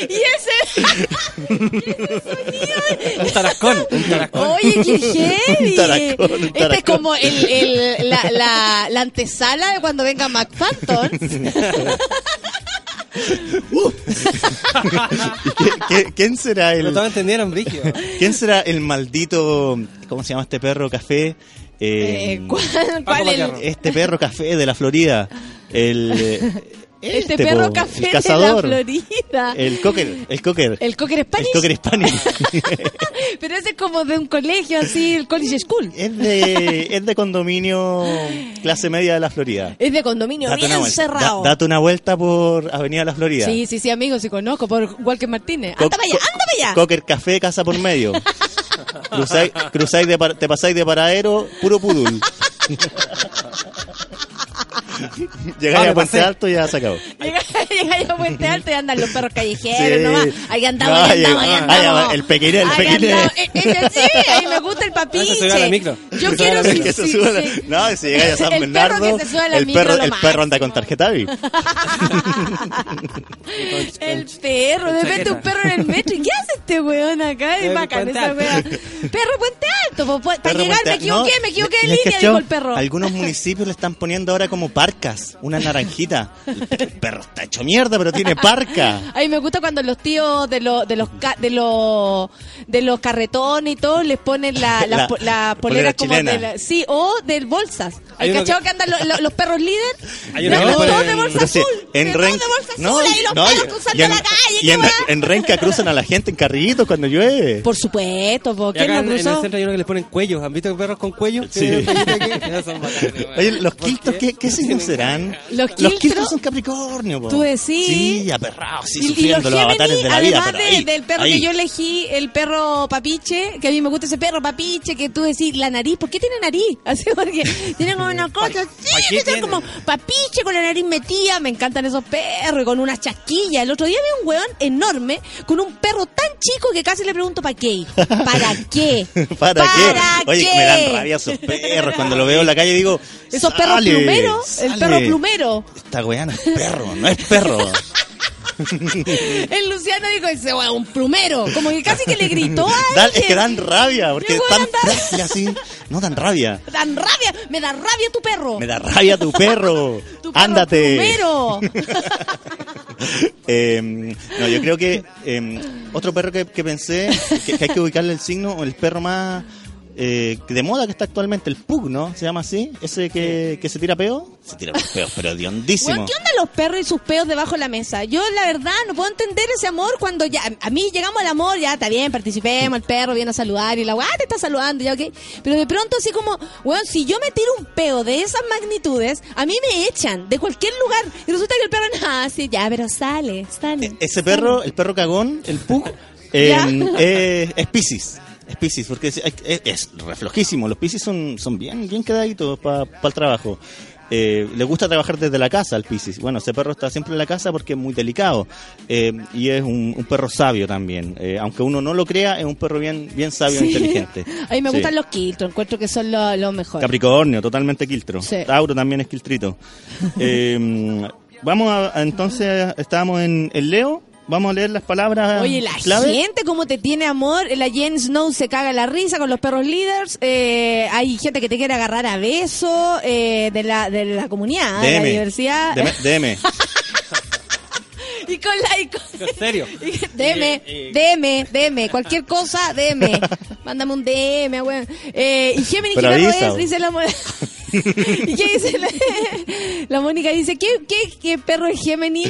Y ese... Un tarascón, un tarascón. Oye, qué heavy. Un taracón, un Este es como el, el- la, la, la antesala de cuando venga McPhanton. *laughs* ¿Qui- qui- ¿Quién será el, todos entendieron, Brigio. quién será el maldito, cómo se llama este perro café? Eh, Eh, ¿Cuál, cuál el- este perro café de la Florida. El, *laughs* eh, Este, perro po, café el de la. Florida. El cocker, el cocker. El Cocker Spanish. El cocker Spanish. *laughs* Pero ese es como de un colegio así, el college school. es de es de condominio clase media de la Florida. Es de condominio Date bien cerrado. Da- date una vuelta por Avenida La Florida. Sí, sí, sí, amigo, sí conozco, por Walker Martínez. Co- ¡Anda para allá, anda para allá! Cocker Café, casa por medio. *laughs* Cruzáis, cruzáis de te pasáis de paradero, puro pudul. *laughs* *laughs* Llegáis Vale, a Puente. Alto y ya se acabó. *laughs* Llega, llega a Puente Alto y andan los perros callejeros Sí. nomás. Ahí andamos, No, ahí ahí- andamos, ahí andamos. el pequeño, el pequeño. andamos. Eh, eh, sí, ahí me gusta el papiche. Se sube a la micro. Yo quiero sí, que se la- sí. No, si llegáis *laughs* a San El perro Bernardo, que se sube a la el micro, perro, el perro anda con tarjeta VIP. *laughs* El perro, de repente un perro en el metro. ¿Y qué hace este weón acá? Es Eh, bacán Puente esa Alto. wea. Perro Puente po- para Perro llegar me equivoqué, no, me equivoqué de ¿les línea, dijo el perro. Algunos municipios le están poniendo ahora como parcas, una naranjita. El perro está hecho mierda, pero tiene parca. *laughs* A mí me gusta cuando los tíos de los de los ca- de los de los carretones y todo les ponen la, *laughs* la, La po- la polera polera como chilena. de la- sí o de bolsas. Hay ¿Hay uno cachado que- que, andan lo- lo- los perros líder? *laughs* Hay ponen- todos de bolsa Pero sí, azul. en Ren- de bolsa no, azul y los no, perros y- cruzando y en, la calle. y en- en Renca cruzan a la gente en carritos cuando llueve. Por supuesto, po. Y ¿quién acá no en, en el centro hay uno que les ponen cuellos. ¿Han visto perros con cuello? Sí. Oye, los ¿Por quiltros, ¿qué, qué signos serán? Los quiltros son Capricornio, po. ¿Tú decís? Sí, aperrados, sí, Y- y, sufriendo los los avatares Géminis, de la vida. además pero de- ahí, del perro ahí. que yo elegí, el perro papiche, que a mí me gusta ese perro papiche, que tú decís la nariz, ¿por qué tiene nariz? *laughs* Así porque tiene como una *laughs* cosa así, ¿pa' qué que como papiche con la nariz metida, me encantan esos perros, y con unas chasquillas. El otro día vi un weón enorme con un perro tan chico que casi le pregunto *laughs* ¿para qué? ¿Para qué? ¿Para, ¿Para qué? Oye, qué? me dan rabia esos perros. Cuando lo veo en la calle digo. Esos perros "Sale, plumeros, el sale". perro plumero. Esta weá no es perro, no es perro. El Luciano dijo ese weón, un plumero, como que casi que le gritó a Dan- es que dan rabia, porque tan frágil *laughs* así. No dan rabia. Dan rabia, me da rabia tu perro. Me da rabia tu perro. *laughs* Tu perro Ándate. plumero. *laughs* Eh, no, yo creo que eh, otro perro que, que pensé que, que hay que ubicarle el signo, el perro más eh, de moda que está actualmente, el pug, ¿no? Se llama así, ese que, que se tira peo. Se tira peos, pero de hondísimo. Weón, ¿Qué onda los perros y sus peos debajo de la mesa? Yo, la verdad, no puedo entender ese amor cuando ya. A mí llegamos al amor, ya está bien, participemos, el perro viene a saludar y la weá te está saludando, ya, ok. Pero de pronto, así como, weón, si yo me tiro un peo de esas magnitudes, a mí me echan de cualquier lugar. Y resulta que el perro, nada, sí, ya, pero sale, sale. Ese perro, el perro cagón, el pug, *laughs* eh, eh, es Piscis. Es Piscis, porque es, es, es reflojísimo. Los Piscis son, son bien, bien quedaditos para el trabajo. Eh, le gusta trabajar desde la casa al Piscis. Bueno, ese perro está siempre en la casa porque es muy delicado. Eh, y es un, un perro sabio también. Eh, aunque uno no lo crea, es un perro bien, bien sabio e inteligente. *laughs* A mí me Sí. gustan los quiltros, encuentro que son los lo mejores. Capricornio, totalmente quiltro. Sí. Tauro también es quiltrito. *laughs* Vamos a, a- entonces, estábamos en, en Leo. Vamos a leer las palabras Oye, la clave. gente como te tiene amor, la Jen Snow se caga la risa con los perros líderes, eh, hay gente que te quiere agarrar a beso eh, de, la, de la comunidad, de la diversidad. DM. *laughs* Y con la... Y con, ¿En serio? *laughs* y- DM, DM, DM, cualquier cosa, DM. *laughs* Mándame un DM, weón. Eh, y Gemini, ¿qué Pero avisa, es? Dice la... *laughs* ¿Y qué dice la, la Mónica? Dice, ¿qué, qué, qué perro es Gemini?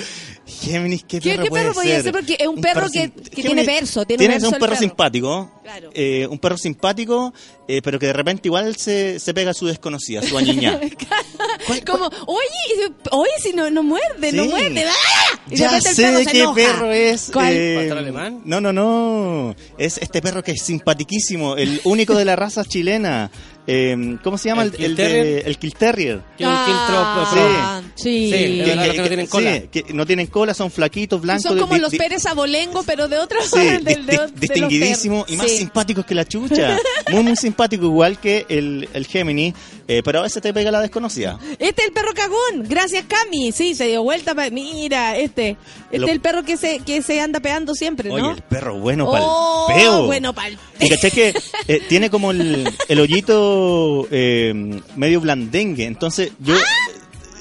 Géminis, ¿qué ¿Qué- perro qué puede perro podría ser? ser? Porque es un perro que- tiene Géminis- verso, tiene un verso perro perro. simpático, Claro. eh, un perro simpático, eh, pero que de repente igual se, se pega a su desconocida, su añiña. *laughs* Como, oye, oye, si no, no muerde, no muerde. ¡ah! Y Ya repente el sé perro se qué enoja. perro es. ¿Cuál? eh, ¿Pastor alemán? No, no, no. Es este perro que es simpatiquísimo, el único de la raza chilena. Eh, ¿Cómo se llama? ¿El El, de- Terrier? el Kill Terrier. Que un Ah, sí. Sí, Que- no tienen sí, cola. que no tienen cola, son flaquitos, blancos. Son como los Pérez Abolengo, pero de otro Sí, *laughs* del- de- de y más Sí. simpáticos que la chucha. Muy, muy simpático, igual que el, el Gemini, eh, pero a veces te pega la desconocida. Este es el perro cagón. Gracias, Cami. Sí, se dio vuelta. pa- Mira, este. Este Lo- es el perro que se, que se anda pegando siempre, ¿no? Oye, el perro bueno para Oh, peo. bueno pa'l Y caché que eh, tiene como el, el hoyito eh, medio blandengue, entonces yo... ¡Ah!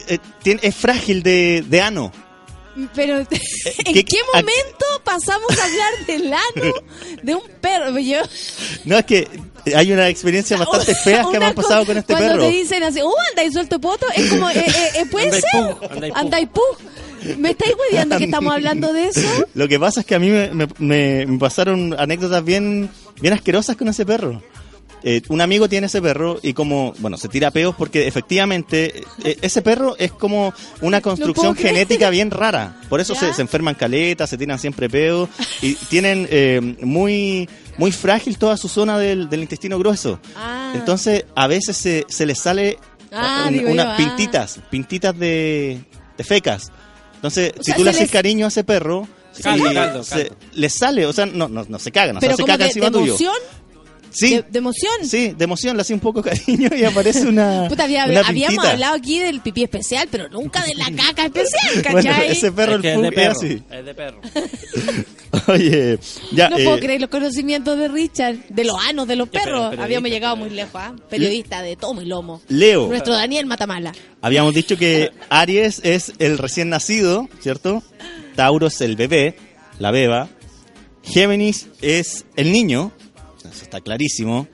eh, tiene- es frágil de, de ano. Pero, *laughs* ¿en ¿qué- qué, a- momento pasamos a hablar del ano de un perro? Yo, No, es que hay una experiencia bastante *laughs* fea que me han pasado co- con este cuando perro. te dicen así, oh, andáis suelto poto, es como, eh, eh, eh, puede ser. andáis pug. Andáis pug. ¿Me estáis hueveando que estamos hablando de eso? *laughs* Lo que pasa es que a mí me, me- me- me pasaron anécdotas bien, bien asquerosas con ese perro. Eh, un amigo tiene ese perro y como, bueno, se tira peos porque efectivamente eh, ese perro es como una construcción genética bien rara. Por eso se, se enferman caletas, se tiran siempre peos y tienen eh, muy, muy frágil toda su zona del, del intestino grueso. Ah. Entonces a veces se, se les sale Ah, un- unas yo, ah. pintitas, pintitas de, de fecas. Entonces, O si sea, tú le se haces les- cariño a ese perro, Caldo, se- caldo. le sale, o sea, no, no, no se cagan, o sea, Pero se como caga de, de encima tuyo. Sí, De, de emoción. sí, de emoción, le hace un poco cariño y aparece una. *laughs* Puta, había- una habíamos pintita. hablado aquí del pipí especial, pero nunca de la caca especial, *laughs* Bueno, ¿cachai? ese perro, Es que el es de perro. así. Es de perro. *laughs* Oye, ya. no eh, puedo creer los conocimientos de Richard, de los anos de los perros. Habíamos llegado muy lejos, ¿ah? Periodista de tomo y lomo. Leo. Nuestro Daniel Matamala. Habíamos dicho que Aries es el recién nacido, ¿cierto? Tauro es el bebé, la beba. Géminis es el niño, eso está clarísimo.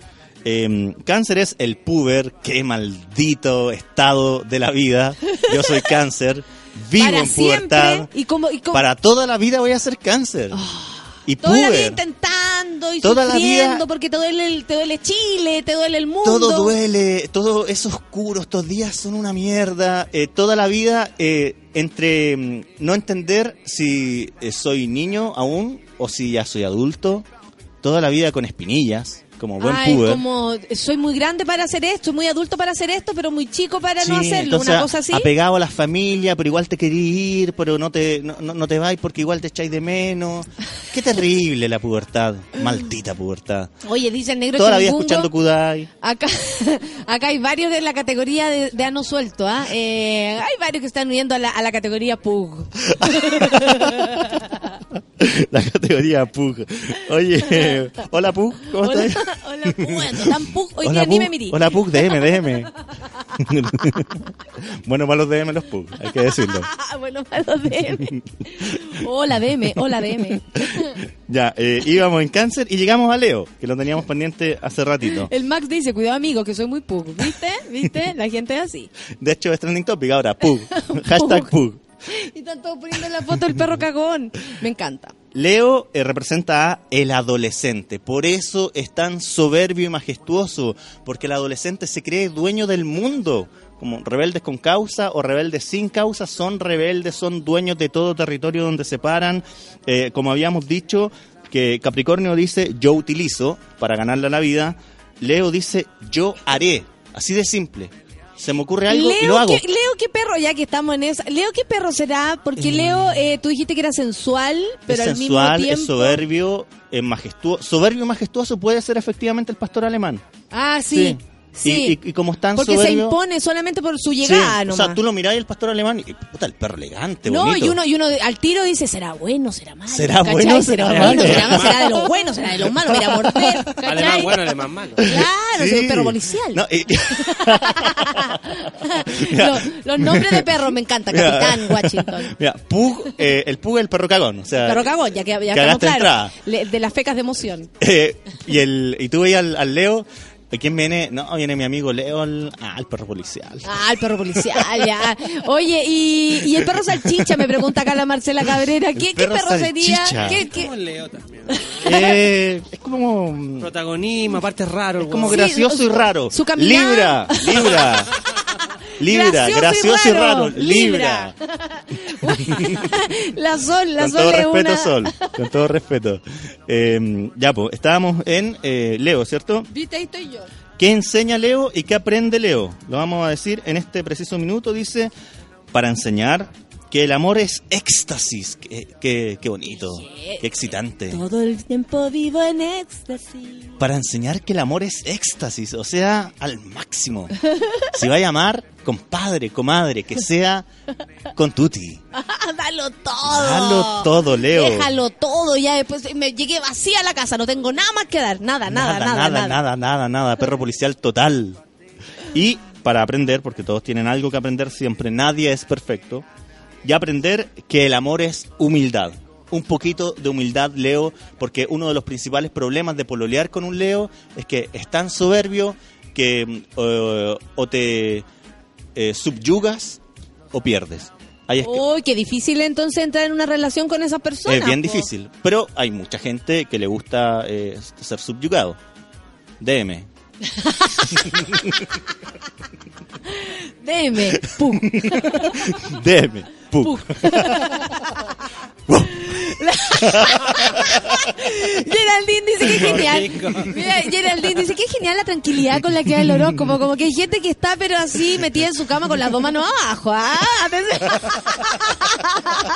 Eh, cáncer es el puber, qué maldito estado de la vida. Yo soy cáncer, *laughs* vivo Para en pubertad. siempre. Y como, y como Para toda la vida voy a ser cáncer. y toda la vida puber. intentando y Toda la vida- porque te duele, el- te duele Chile, te duele el mundo. Todo duele, todo es oscuro, estos días son una mierda. eh, toda la vida eh, entre mm, no entender si eh, soy niño aún o si ya soy adulto. Toda la vida con espinillas, como buen Ay, puber. como soy muy grande para hacer esto, muy adulto para hacer esto, pero muy chico para no hacerlo, entonces, una cosa así. apegado a la familia, pero igual te querís ir, pero no te, no, no- te vais porque igual te echáis de menos. Qué *laughs* terrible la pubertad, maldita pubertad. Oye, dice el negro Toda la vida Chungungo, escuchando Kudai. Acá, *laughs* acá hay varios de la categoría de, de ano suelto, ¿ah? Eh, hay varios que están huyendo a la, a la categoría Pug. *laughs* La categoría Pug. Oye, hola Pug, ¿cómo Hola, estás? Hola Pug, *laughs* Pug, hoy Hola día ni Pug, me mirí. hola Pug, DM, DM. bueno, para los DM los Pug, hay que decirlo. *laughs* Bueno, para los DM. Hola DM, hola DM. *laughs* Ya, eh, íbamos en cáncer y llegamos a Leo, que lo teníamos pendiente hace ratito. El Max dice, cuidado amigo, que soy muy Pug. ¿Viste? ¿Viste? La gente es así. De hecho, es trending topic ahora, Pug. Hashtag Pug. Y están todos poniendo la foto del perro cagón. Me encanta. Leo eh, representa a el adolescente, por eso es tan soberbio y majestuoso, porque el adolescente se cree dueño del mundo. Como rebeldes con causa o rebeldes sin causa, son rebeldes, son dueños de todo territorio donde se paran. Eh, como habíamos dicho, que Capricornio dice yo utilizo para ganarle la vida, Leo dice yo haré, así de simple. Se me ocurre algo y lo hago. ¿qué, Leo, ¿qué perro? Ya que estamos en esa. Leo, ¿qué perro será? Porque Leo, eh, tú dijiste que era sensual, pero es al sensual, mismo tiempo. es soberbio, es majestuoso. Soberbio y majestuoso puede ser efectivamente el pastor alemán. Ah, sí. Sí. Sí. Y, y- y como están Porque se impone solamente por su Sí, llegada, o nomás. sea, tú lo mirás y el pastor alemán y puta, el perro elegante, No, bonito. y uno, y uno al tiro dice, ¿será bueno, será malo? ¿Será ¿Cachai? bueno, ¿Será, será bueno, malo? será, malo? será de los buenos, será de los malos, mira, morder. *laughs* Alemán bueno, alemán malo. Claro, Sí. es un perro policial. No, y- *laughs* Los, los nombres de perros me encanta, Mira. Capitán Washington. *laughs* Mira, Pug, eh, el Pug es el perro cagón, o sea... Perro cagón, ya que ya estamos claros. Le- De las fecas de emoción. eh, y, el, y tú veías al, al Leo, ¿quién viene? No, viene mi amigo Leo, el, ah, el perro policial. Ah, el perro policial, ya. Oye, y, y el perro salchicha, me pregunta acá la Marcela Cabrera. ¿Qué, qué perro perro sería? ¿Qué, qué? Como Leo también. Eh, es como... Protagonismo, aparte es raro. el Como gracioso y raro. su caminar. Libra, Libra. *laughs* Libra, gracioso, y raro. Libra. *laughs* la Sol, la Con Sol todo es respeto, una... Sol. Con todo respeto. Eh, ya, pues, estábamos en eh, Leo, ¿cierto? Viste, estoy yo. ¿Qué enseña Leo y qué aprende Leo? Lo vamos a decir en este preciso minuto. Dice, para enseñar que el amor es éxtasis. Qué, qué- qué bonito, qué excitante. Todo el tiempo vivo en éxtasis. Para enseñar que el amor es éxtasis, o sea, al máximo. Si vaya a amar, compadre, comadre, que sea con tutti. *laughs* Dalo todo. Dalo todo, Leo. Déjalo todo. Ya después me llegué vacía a la casa. No tengo nada más que dar. Nada, nada, nada, nada. nada, nada, nada, nada, perro policial total. Y para aprender, porque todos tienen algo que aprender siempre, nadie es perfecto, y aprender que el amor es humildad. Un poquito de humildad, Leo, porque uno de los principales problemas de pololear con un Leo es que es tan soberbio que eh, o te eh, subyugas o pierdes. Uy, qué difícil entonces entrar en una relación con esa persona. es bien po. difícil, pero hay mucha gente que le gusta eh, ser subyugado. DM. Deme. Pum. DM. *laughs* Geraldine dice que es genial. Mira, Geraldine dice que es genial la tranquilidad con la que da el horóscopo. Como que hay gente que está, pero así, metida en su cama con las dos manos abajo. ¿ah?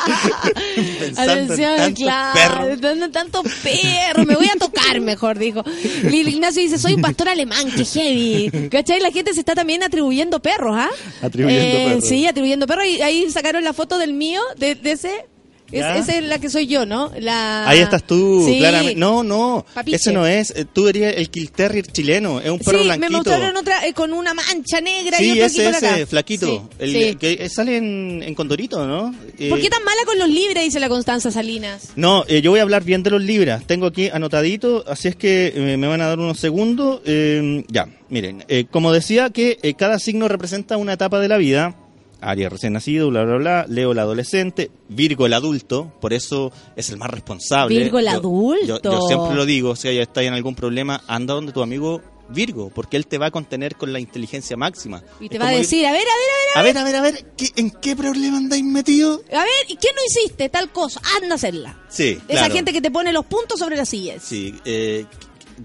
*laughs* Atención. Claro. tanto perro. Me voy a tocar mejor, dijo. Ignacio dice, soy un pastor alemán, que heavy. ¿Cachai? La gente se está también atribuyendo perros, ¿ah? Atribuyendo Eh, perros. Sí, atribuyendo perros. Y ahí sacaron la foto del mío, de, de ese Es- esa es la que soy yo, ¿no? La... Ahí estás tú, Sí. claramente. No, no, Papiche. ese no es. Eh, Tú eres el Kill Terrier chileno, es un perro Sí, me blanquito. mostraron otra eh, con una mancha negra y Sí, otro aquí ese, acá. ese, flaquito. Sí, El que sale en, en Condorito, ¿no? Eh, ¿Por qué tan mala con los libres? Dice la Constanza Salinas. No, eh, yo voy a hablar bien de los libras. Tengo aquí anotadito, así es que eh, me van a dar unos segundos. Ya, miren, como decía que cada signo representa una etapa de la vida. Aries recién nacido, bla, bla, bla. Leo el adolescente. Virgo el adulto, por eso es el más responsable. Virgo el Yo- adulto. Yo, yo siempre lo digo, si ya está en algún problema, anda donde tu amigo Virgo, porque él te va a contener con la inteligencia máxima. Y te Es va a decir, a ver, a ver, A ver, a ver, a ver, ¿qué- ¿en qué problema andáis metido? a ver, a ver, ¿y qué no hiciste? Tal cosa, anda a hacerla. Sí, Esa claro. gente que te pone los puntos sobre las sillas. Sí, eh,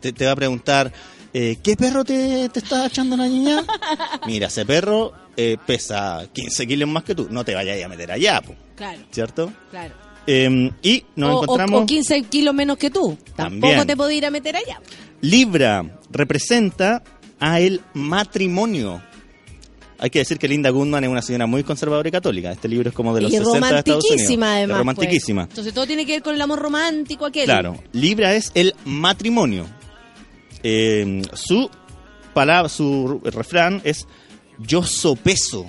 te, te va a preguntar, eh, ¿qué perro te, te está echando la niña? *laughs* Mira, ese perro eh, pesa 15 kilos más que tú, no te vayas a meter allá, po, Claro, ¿cierto? claro. Eh, y nos o, o- encontramos... o 15 kilos menos que tú. Tampoco También. te podés ir a meter allá. Libra representa a el matrimonio. Hay que decir que Linda Goodman es una señora muy conservadora y católica. Este libro es como de los y 60 de Estados Unidos. romantiquísima, además. Es romantiquísima. pues. Entonces todo tiene que ver con el amor romántico aquel. Claro, Libra es el matrimonio. Eh, su palabra, su refrán es yo sopeso.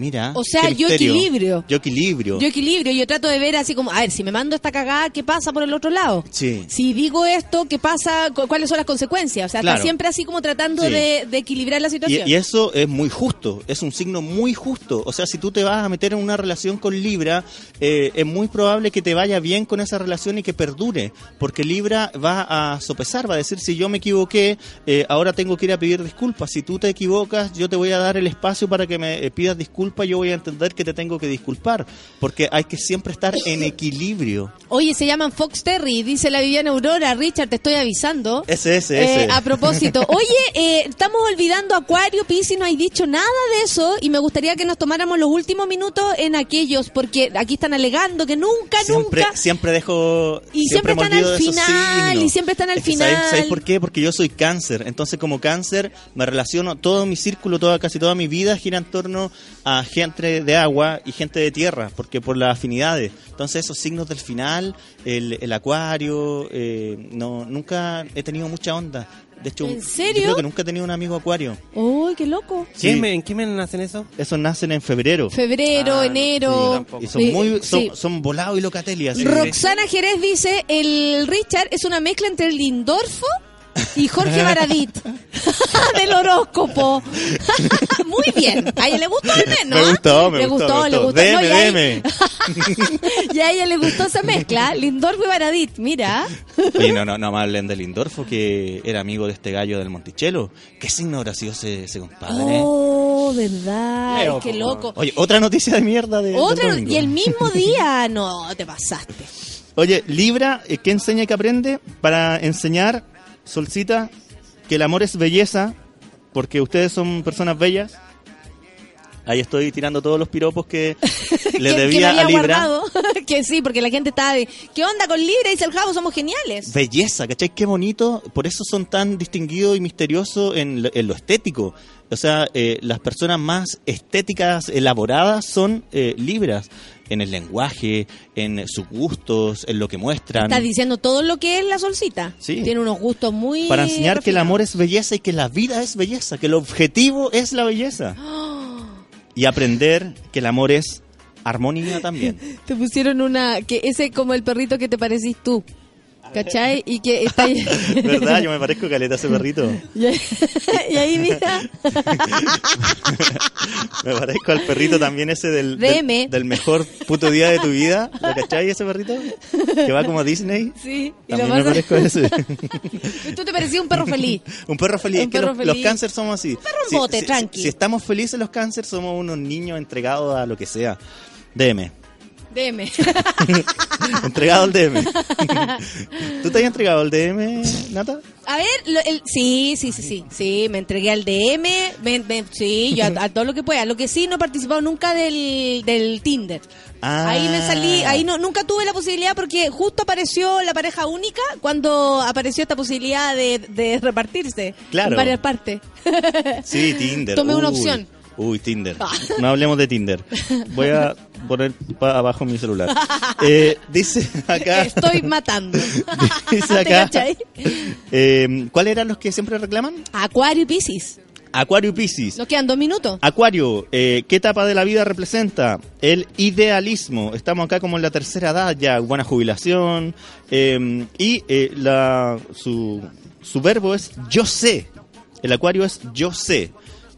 Mira. O sea, yo equilibrio. Yo equilibrio. Yo equilibrio, yo trato de ver así como, a ver, si me mando esta cagada, ¿qué pasa por el otro lado? Sí. Si digo esto, ¿qué pasa? Cu- ¿Cuáles son las consecuencias? O sea, Claro. está siempre así como tratando Sí. de, de equilibrar la Y, situación. y eso es muy justo, es un signo muy justo. O sea, si tú te vas a meter en una relación con Libra, eh, es muy probable que te vaya bien con esa relación y que perdure, porque Libra va a sopesar, va a decir, si yo me equivoqué, eh, ahora tengo que ir a pedir disculpas. Si tú te equivocas, yo te voy a dar el espacio para que me eh, pidas disculpas, yo voy a entender que te tengo que disculpar, porque hay que siempre estar en equilibrio. Oye, se llaman Fox Terry, dice la Viviana Aurora. Richard, te estoy avisando. Ese, ese, Eh, ese. a propósito, *laughs* oye, eh, estamos olvidando Acuario, Piscis, no hay dicho nada de eso y me gustaría que nos tomáramos los últimos minutos en aquellos, porque aquí están alegando que nunca, Siempre, nunca... siempre dejo. Y siempre están al final, y siempre están al Es que ¿sabes- final. ¿sabes, por qué? Porque yo soy cáncer. Entonces, como cáncer, me relaciono. Todo mi círculo, toda, casi toda mi vida gira en torno a gente de agua y gente de tierra, porque por las afinidades. Entonces, esos signos del final, el, el acuario, eh, no nunca he tenido mucha onda. De hecho, ¿En yo serio? creo que nunca he tenido un amigo acuario. Uy, qué loco. Sí. ¿Qué me- ¿En qué mes nacen eso? Esos nacen en febrero. Febrero, enero. Y son Sí, muy, son, sí. son volados y locatelia. así. Roxana Jerez dice, el Richard es una mezcla entre el Lindorfo y Jorge Baradit *laughs* del horóscopo. *laughs* Muy bien. A ella le gustó al menos. Me gustó, me le gustó, gustó, me le gustó. gustó. Deme, y, a ella, deme. *laughs* y a ella le gustó esa mezcla, Lindorfo y Baradit. Mira. Oye, no, no, no me hablen de Lindorfo, que era amigo de este gallo del Monticello. ¿Qué signo habrá sido ese, ese compadre? Oh, verdad. Leo, qué loco. Oye, otra noticia de mierda de. Otra, y el mismo día, no, te pasaste. Oye, Libra, eh, ¿qué enseña y qué aprende? Para enseñar, Solcita, que el amor es belleza, porque ustedes son personas bellas. Ahí estoy tirando todos los piropos que *laughs* le que, que debía me a Libra. guardado. *laughs* que sí, porque la gente está de, ¿qué onda con Libra? Dice el Javo, somos geniales. belleza, ¿cachai? Qué bonito. Por eso son tan distinguidos y misteriosos en, lo- en lo estético. O sea, eh, las personas más estéticas, elaboradas, son eh, libras. En el lenguaje, en sus gustos, en lo que muestran. Estás diciendo todo lo que es la solcita. Sí. Tiene unos gustos muy... Para enseñar que el amor es belleza y que la vida es belleza, que el objetivo es la belleza. *gasps* Y aprender que el amor es armonía también. *laughs* Te pusieron una... que ese como el perrito que te parecís tú. ¿Cachai? Y que está ahí... *laughs* ¿Verdad? Yo me parezco caleta a ese perrito. *laughs* y, ahí, y ahí, mira... *laughs* Me parezco al perrito también ese del, del, Deme. del mejor puto día de tu vida. ¿Lo cachai ese perrito? Que va como a Disney. Sí, y lo También me pasa- parezco a ese. Tú te parecías un perro feliz. Un perro feliz. Un es que perro los, los feliz. cáncer somos así. perro en bote, tranqui. Si, estamos felices los cáncer, somos unos niños entregados a lo que sea. DM. *laughs* Entregado al DM. *laughs* ¿Tú te has entregado al DM, Nata? A ver, lo- el- sí, sí, sí, sí, sí, me entregué al DM, me- me- sí, yo a, a todo lo que pueda. Lo que sí, no he participado nunca del, del Tinder. Ah. Ahí me salí, ahí no, nunca tuve la posibilidad porque justo apareció la pareja única cuando apareció esta posibilidad de, de repartirse Claro. en varias partes. Sí, Tinder. *laughs* Tomé una opción. Uy, Tinder. Ah. No hablemos de Tinder. Voy a, poner pa- abajo mi celular. *laughs* Eh, dice acá. *laughs* Estoy matando. *laughs* Dice ¿Te acá. eh, ¿Cuáles eran los que siempre reclaman? Acuario y Piscis. Acuario y Piscis. Nos quedan dos minutos. Acuario, eh, ¿qué etapa de la vida representa? El idealismo. Estamos acá como en la tercera edad ya, buena jubilación. eh, y eh, la, su, su verbo es yo sé. El acuario es yo sé.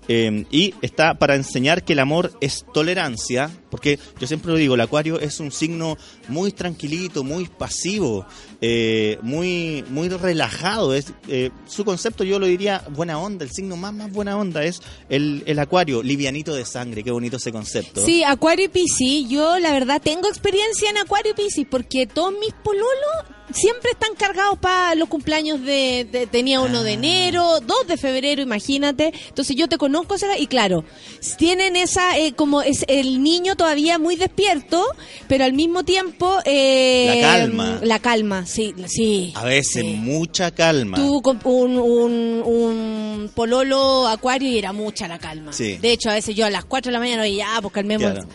Eh, y está para enseñar que el amor es tolerancia, porque yo siempre lo digo, el acuario es un signo muy tranquilito, muy pasivo, eh, muy, muy relajado. Es, eh, su concepto yo lo diría buena onda, el signo más, más buena onda es el, el acuario, livianito de sangre, qué bonito ese concepto. Sí, Acuario y Piscis, yo la verdad tengo experiencia en Acuario y Piscis porque todos mis pololos siempre están cargados para los cumpleaños de, de- tenía uno Ah. de enero, dos de febrero, imagínate. Entonces yo te conozco, Sara, y claro, tienen esa, eh, como es el niño todavía muy despierto, pero al mismo tiempo... eh, La calma. La calma, sí, sí. A veces mucha calma. Tú un, un, un pololo acuario y era mucha la calma. Sí. De hecho, a veces yo a las 4 de la mañana, oye, ya, pues calmemos. Claro.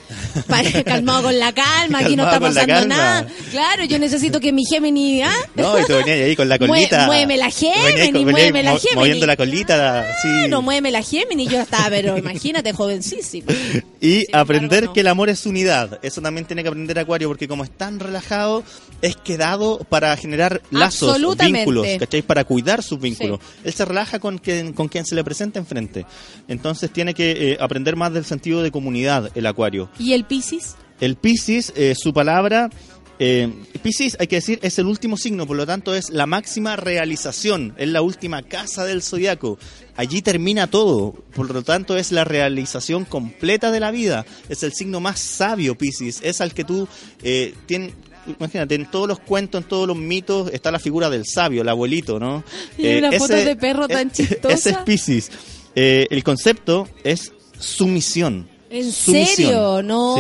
*laughs* Calmado con la calma, aquí no está pasando nada. Claro, yo necesito que mi Gemini, ¿ah? No, y tú venías ahí con la colita. muéveme la Gemini, muéveme la Gemini. Moviendo la colita, sí. Claro, muéveme la Gemini, yo estaba, pero imagínate, jovencísima. *laughs* Y aprender que el amor es unidad. Eso también tiene que aprender Acuario, porque como es tan relajado, es quedado para generar lazos, vínculos, ¿cachai? Para cuidar sus vínculos. Él se relaja con quien, con quien se le presenta enfrente. Entonces tiene que eh, aprender más del sentido de comunidad, el Acuario. ¿Y el Piscis? El Piscis, eh, su palabra, eh, Piscis, hay que decir, es el último signo, por lo tanto es la máxima realización, es la última casa del zodiaco. Allí termina todo, por lo tanto es la realización completa de la vida. Es el signo más sabio, Piscis, es al que tú eh, tienes. Imagínate, en todos los cuentos, en todos los mitos, está la figura del sabio, el abuelito, ¿no? Y Eh, una foto ese- de perro tan chistosa. *laughs* Ese es Piscis. Eh, el concepto es sumisión. ¿En Sumisión. serio? No,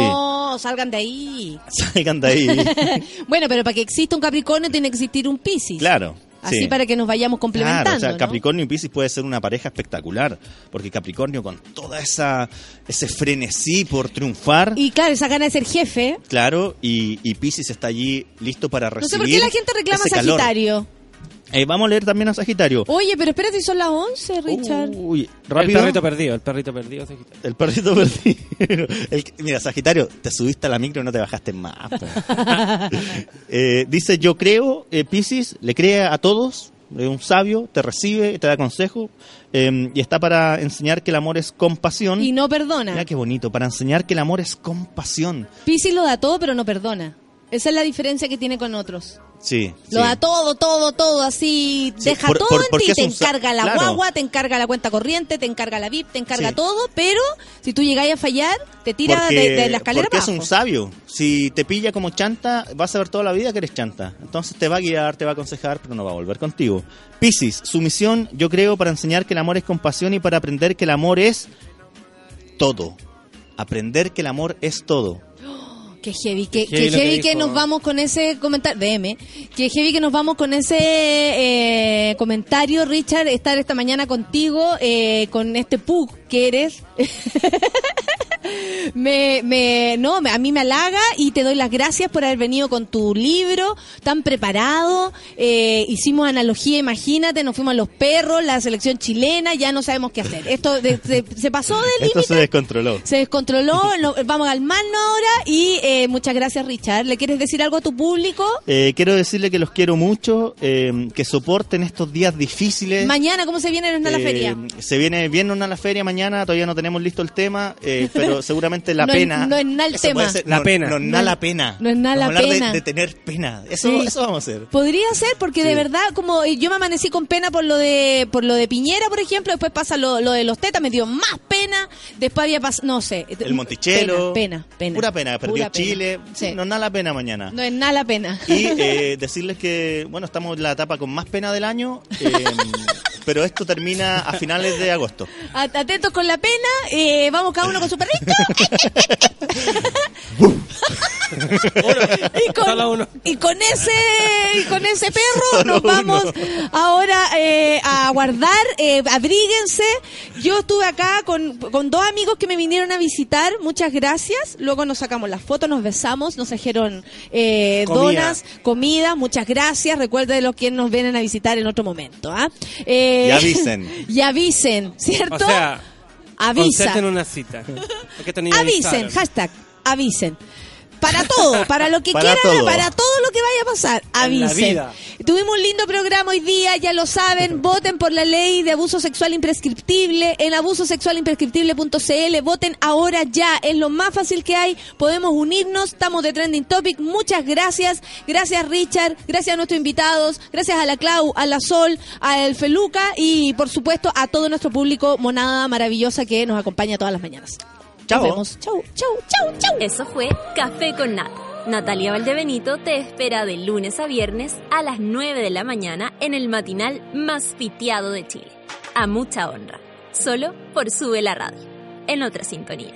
salgan de ahí. Salgan de ahí. *laughs* bueno, pero para que exista un Capricornio tiene que existir un Piscis. Claro. Así sí. para que nos vayamos complementando. Claro, o sea, ¿no? Capricornio y Piscis puede ser una pareja espectacular, porque Capricornio con toda esa ese frenesí por triunfar, Y claro, esa gana de ser jefe. claro, y, y Piscis está allí listo para No recibir. sé por qué la gente reclama calor. Eh, vamos a leer también a Sagitario. Oye, pero espérate, son las 11, Richard. Uy, rápido. El perrito perdido, el perrito perdido. Sagitario. El perrito perdido. *laughs* El mira, Sagitario, te subiste a la micro y no te bajaste más. *laughs* Eh, dice, yo creo, eh, Piscis, le cree a todos, es un sabio, te recibe, te da consejo, eh, y está para enseñar que el amor es compasión. Y no perdona. Mira qué bonito, para enseñar que el amor es compasión. Piscis lo da todo, pero no perdona. Esa es la diferencia que tiene con otros. Sí. Lo sí. da todo, todo, todo, así. Sí, deja por- todo por- en ti. Te encarga la claro. guagua, te encarga la cuenta corriente, te encarga la VIP, te encarga Sí. todo, pero si tú llegáis a fallar, te tira Porque, de, de la escalera porque es un sabio. Si te pilla como chanta, vas a ver toda la vida que eres chanta. Entonces te va a guiar, te va a aconsejar, pero no va a volver contigo. Piscis, su misión, yo creo, para enseñar que el amor es compasión y para aprender que el amor es todo. Aprender que el amor es todo. Que heavy, que, Qué que heavy que heavy que dijo. nos vamos con ese comentario, DM, que heavy que nos vamos con ese eh, comentario, Richard, estar esta mañana contigo, eh, con este pug que eres. *laughs* me, me, no, a mí me halaga y te doy las gracias por haber venido con tu libro tan preparado. Eh, hicimos analogía, imagínate, nos fuimos a los perros, la selección chilena, ya no sabemos qué hacer. Esto de- se, se pasó del Esto límite. se descontroló. Se descontroló, *laughs* no- vamos al mal ahora y eh, muchas gracias Richard. ¿Le quieres decir algo a tu público? Eh, quiero decirle que los quiero mucho, eh, que soporten estos días difíciles. Mañana, ¿cómo se viene en la feria? Se viene bien una la feria mañana, todavía no tenemos listo el tema, eh, pero *laughs* seguramente la No es- pena. no es nada el tema. ser- La no- pena. No es No nada la pena. no es nada la hablar de- pena. De, tener pena. Eso, Sí. eso vamos a hacer. Podría ser porque de verdad como yo me amanecí con pena por lo de por lo de Piñera, por ejemplo, después pasa lo, lo de los tetas, me dio más pena, después había pasado, no sé, El Monticello. Pena, pena, pena. Pura pena, perdió Pura pena. Chile. Sí. No es nada la pena mañana. No es nada la pena. Y *laughs* eh, decirles que, bueno, estamos en la etapa con más pena del año, eh, *laughs* pero esto termina a finales de agosto. *laughs* At- Atentos con la pena, eh, vamos cada uno con su perrito. *laughs* y, con, y con ese y con ese perro nos vamos ahora eh, a guardar. Eh, abríguense. Yo estuve acá con, con dos amigos que me vinieron a visitar. Muchas gracias. Luego nos sacamos las fotos, nos besamos, nos trajeron eh, Comida. donas, comida. Muchas gracias. Recuerden los que nos vienen a visitar en otro momento. ¿ah? Eh, Y avisen. *laughs* y avisen, ¿cierto? O sea, Avisa. concerten una cita. *laughs* Avisen, avisaron. hashtag, avisen. Para todo, para lo que Para quieran, todo. para todo lo que vaya a pasar, avisen. Tuvimos un lindo programa hoy día, ya lo saben, *laughs* voten por la ley de abuso sexual imprescriptible en abusosexualimprescriptible.cl, voten ahora ya, es lo más fácil que hay, podemos unirnos, estamos de Trending Topic, muchas gracias, gracias Richard, gracias a nuestros invitados, gracias a la Clau, a la Sol, a El Feluca y por supuesto a todo nuestro público monada maravillosa que nos acompaña todas las mañanas. Chao. Nos vemos. Chau, chau, chau, chau. Eso fue Café con Nata. Natalia Valdebenito te espera de lunes a viernes a las 9 de la mañana en el matinal más piteado de Chile. A mucha honra. Solo por Sube la Radio. En otra sintonía.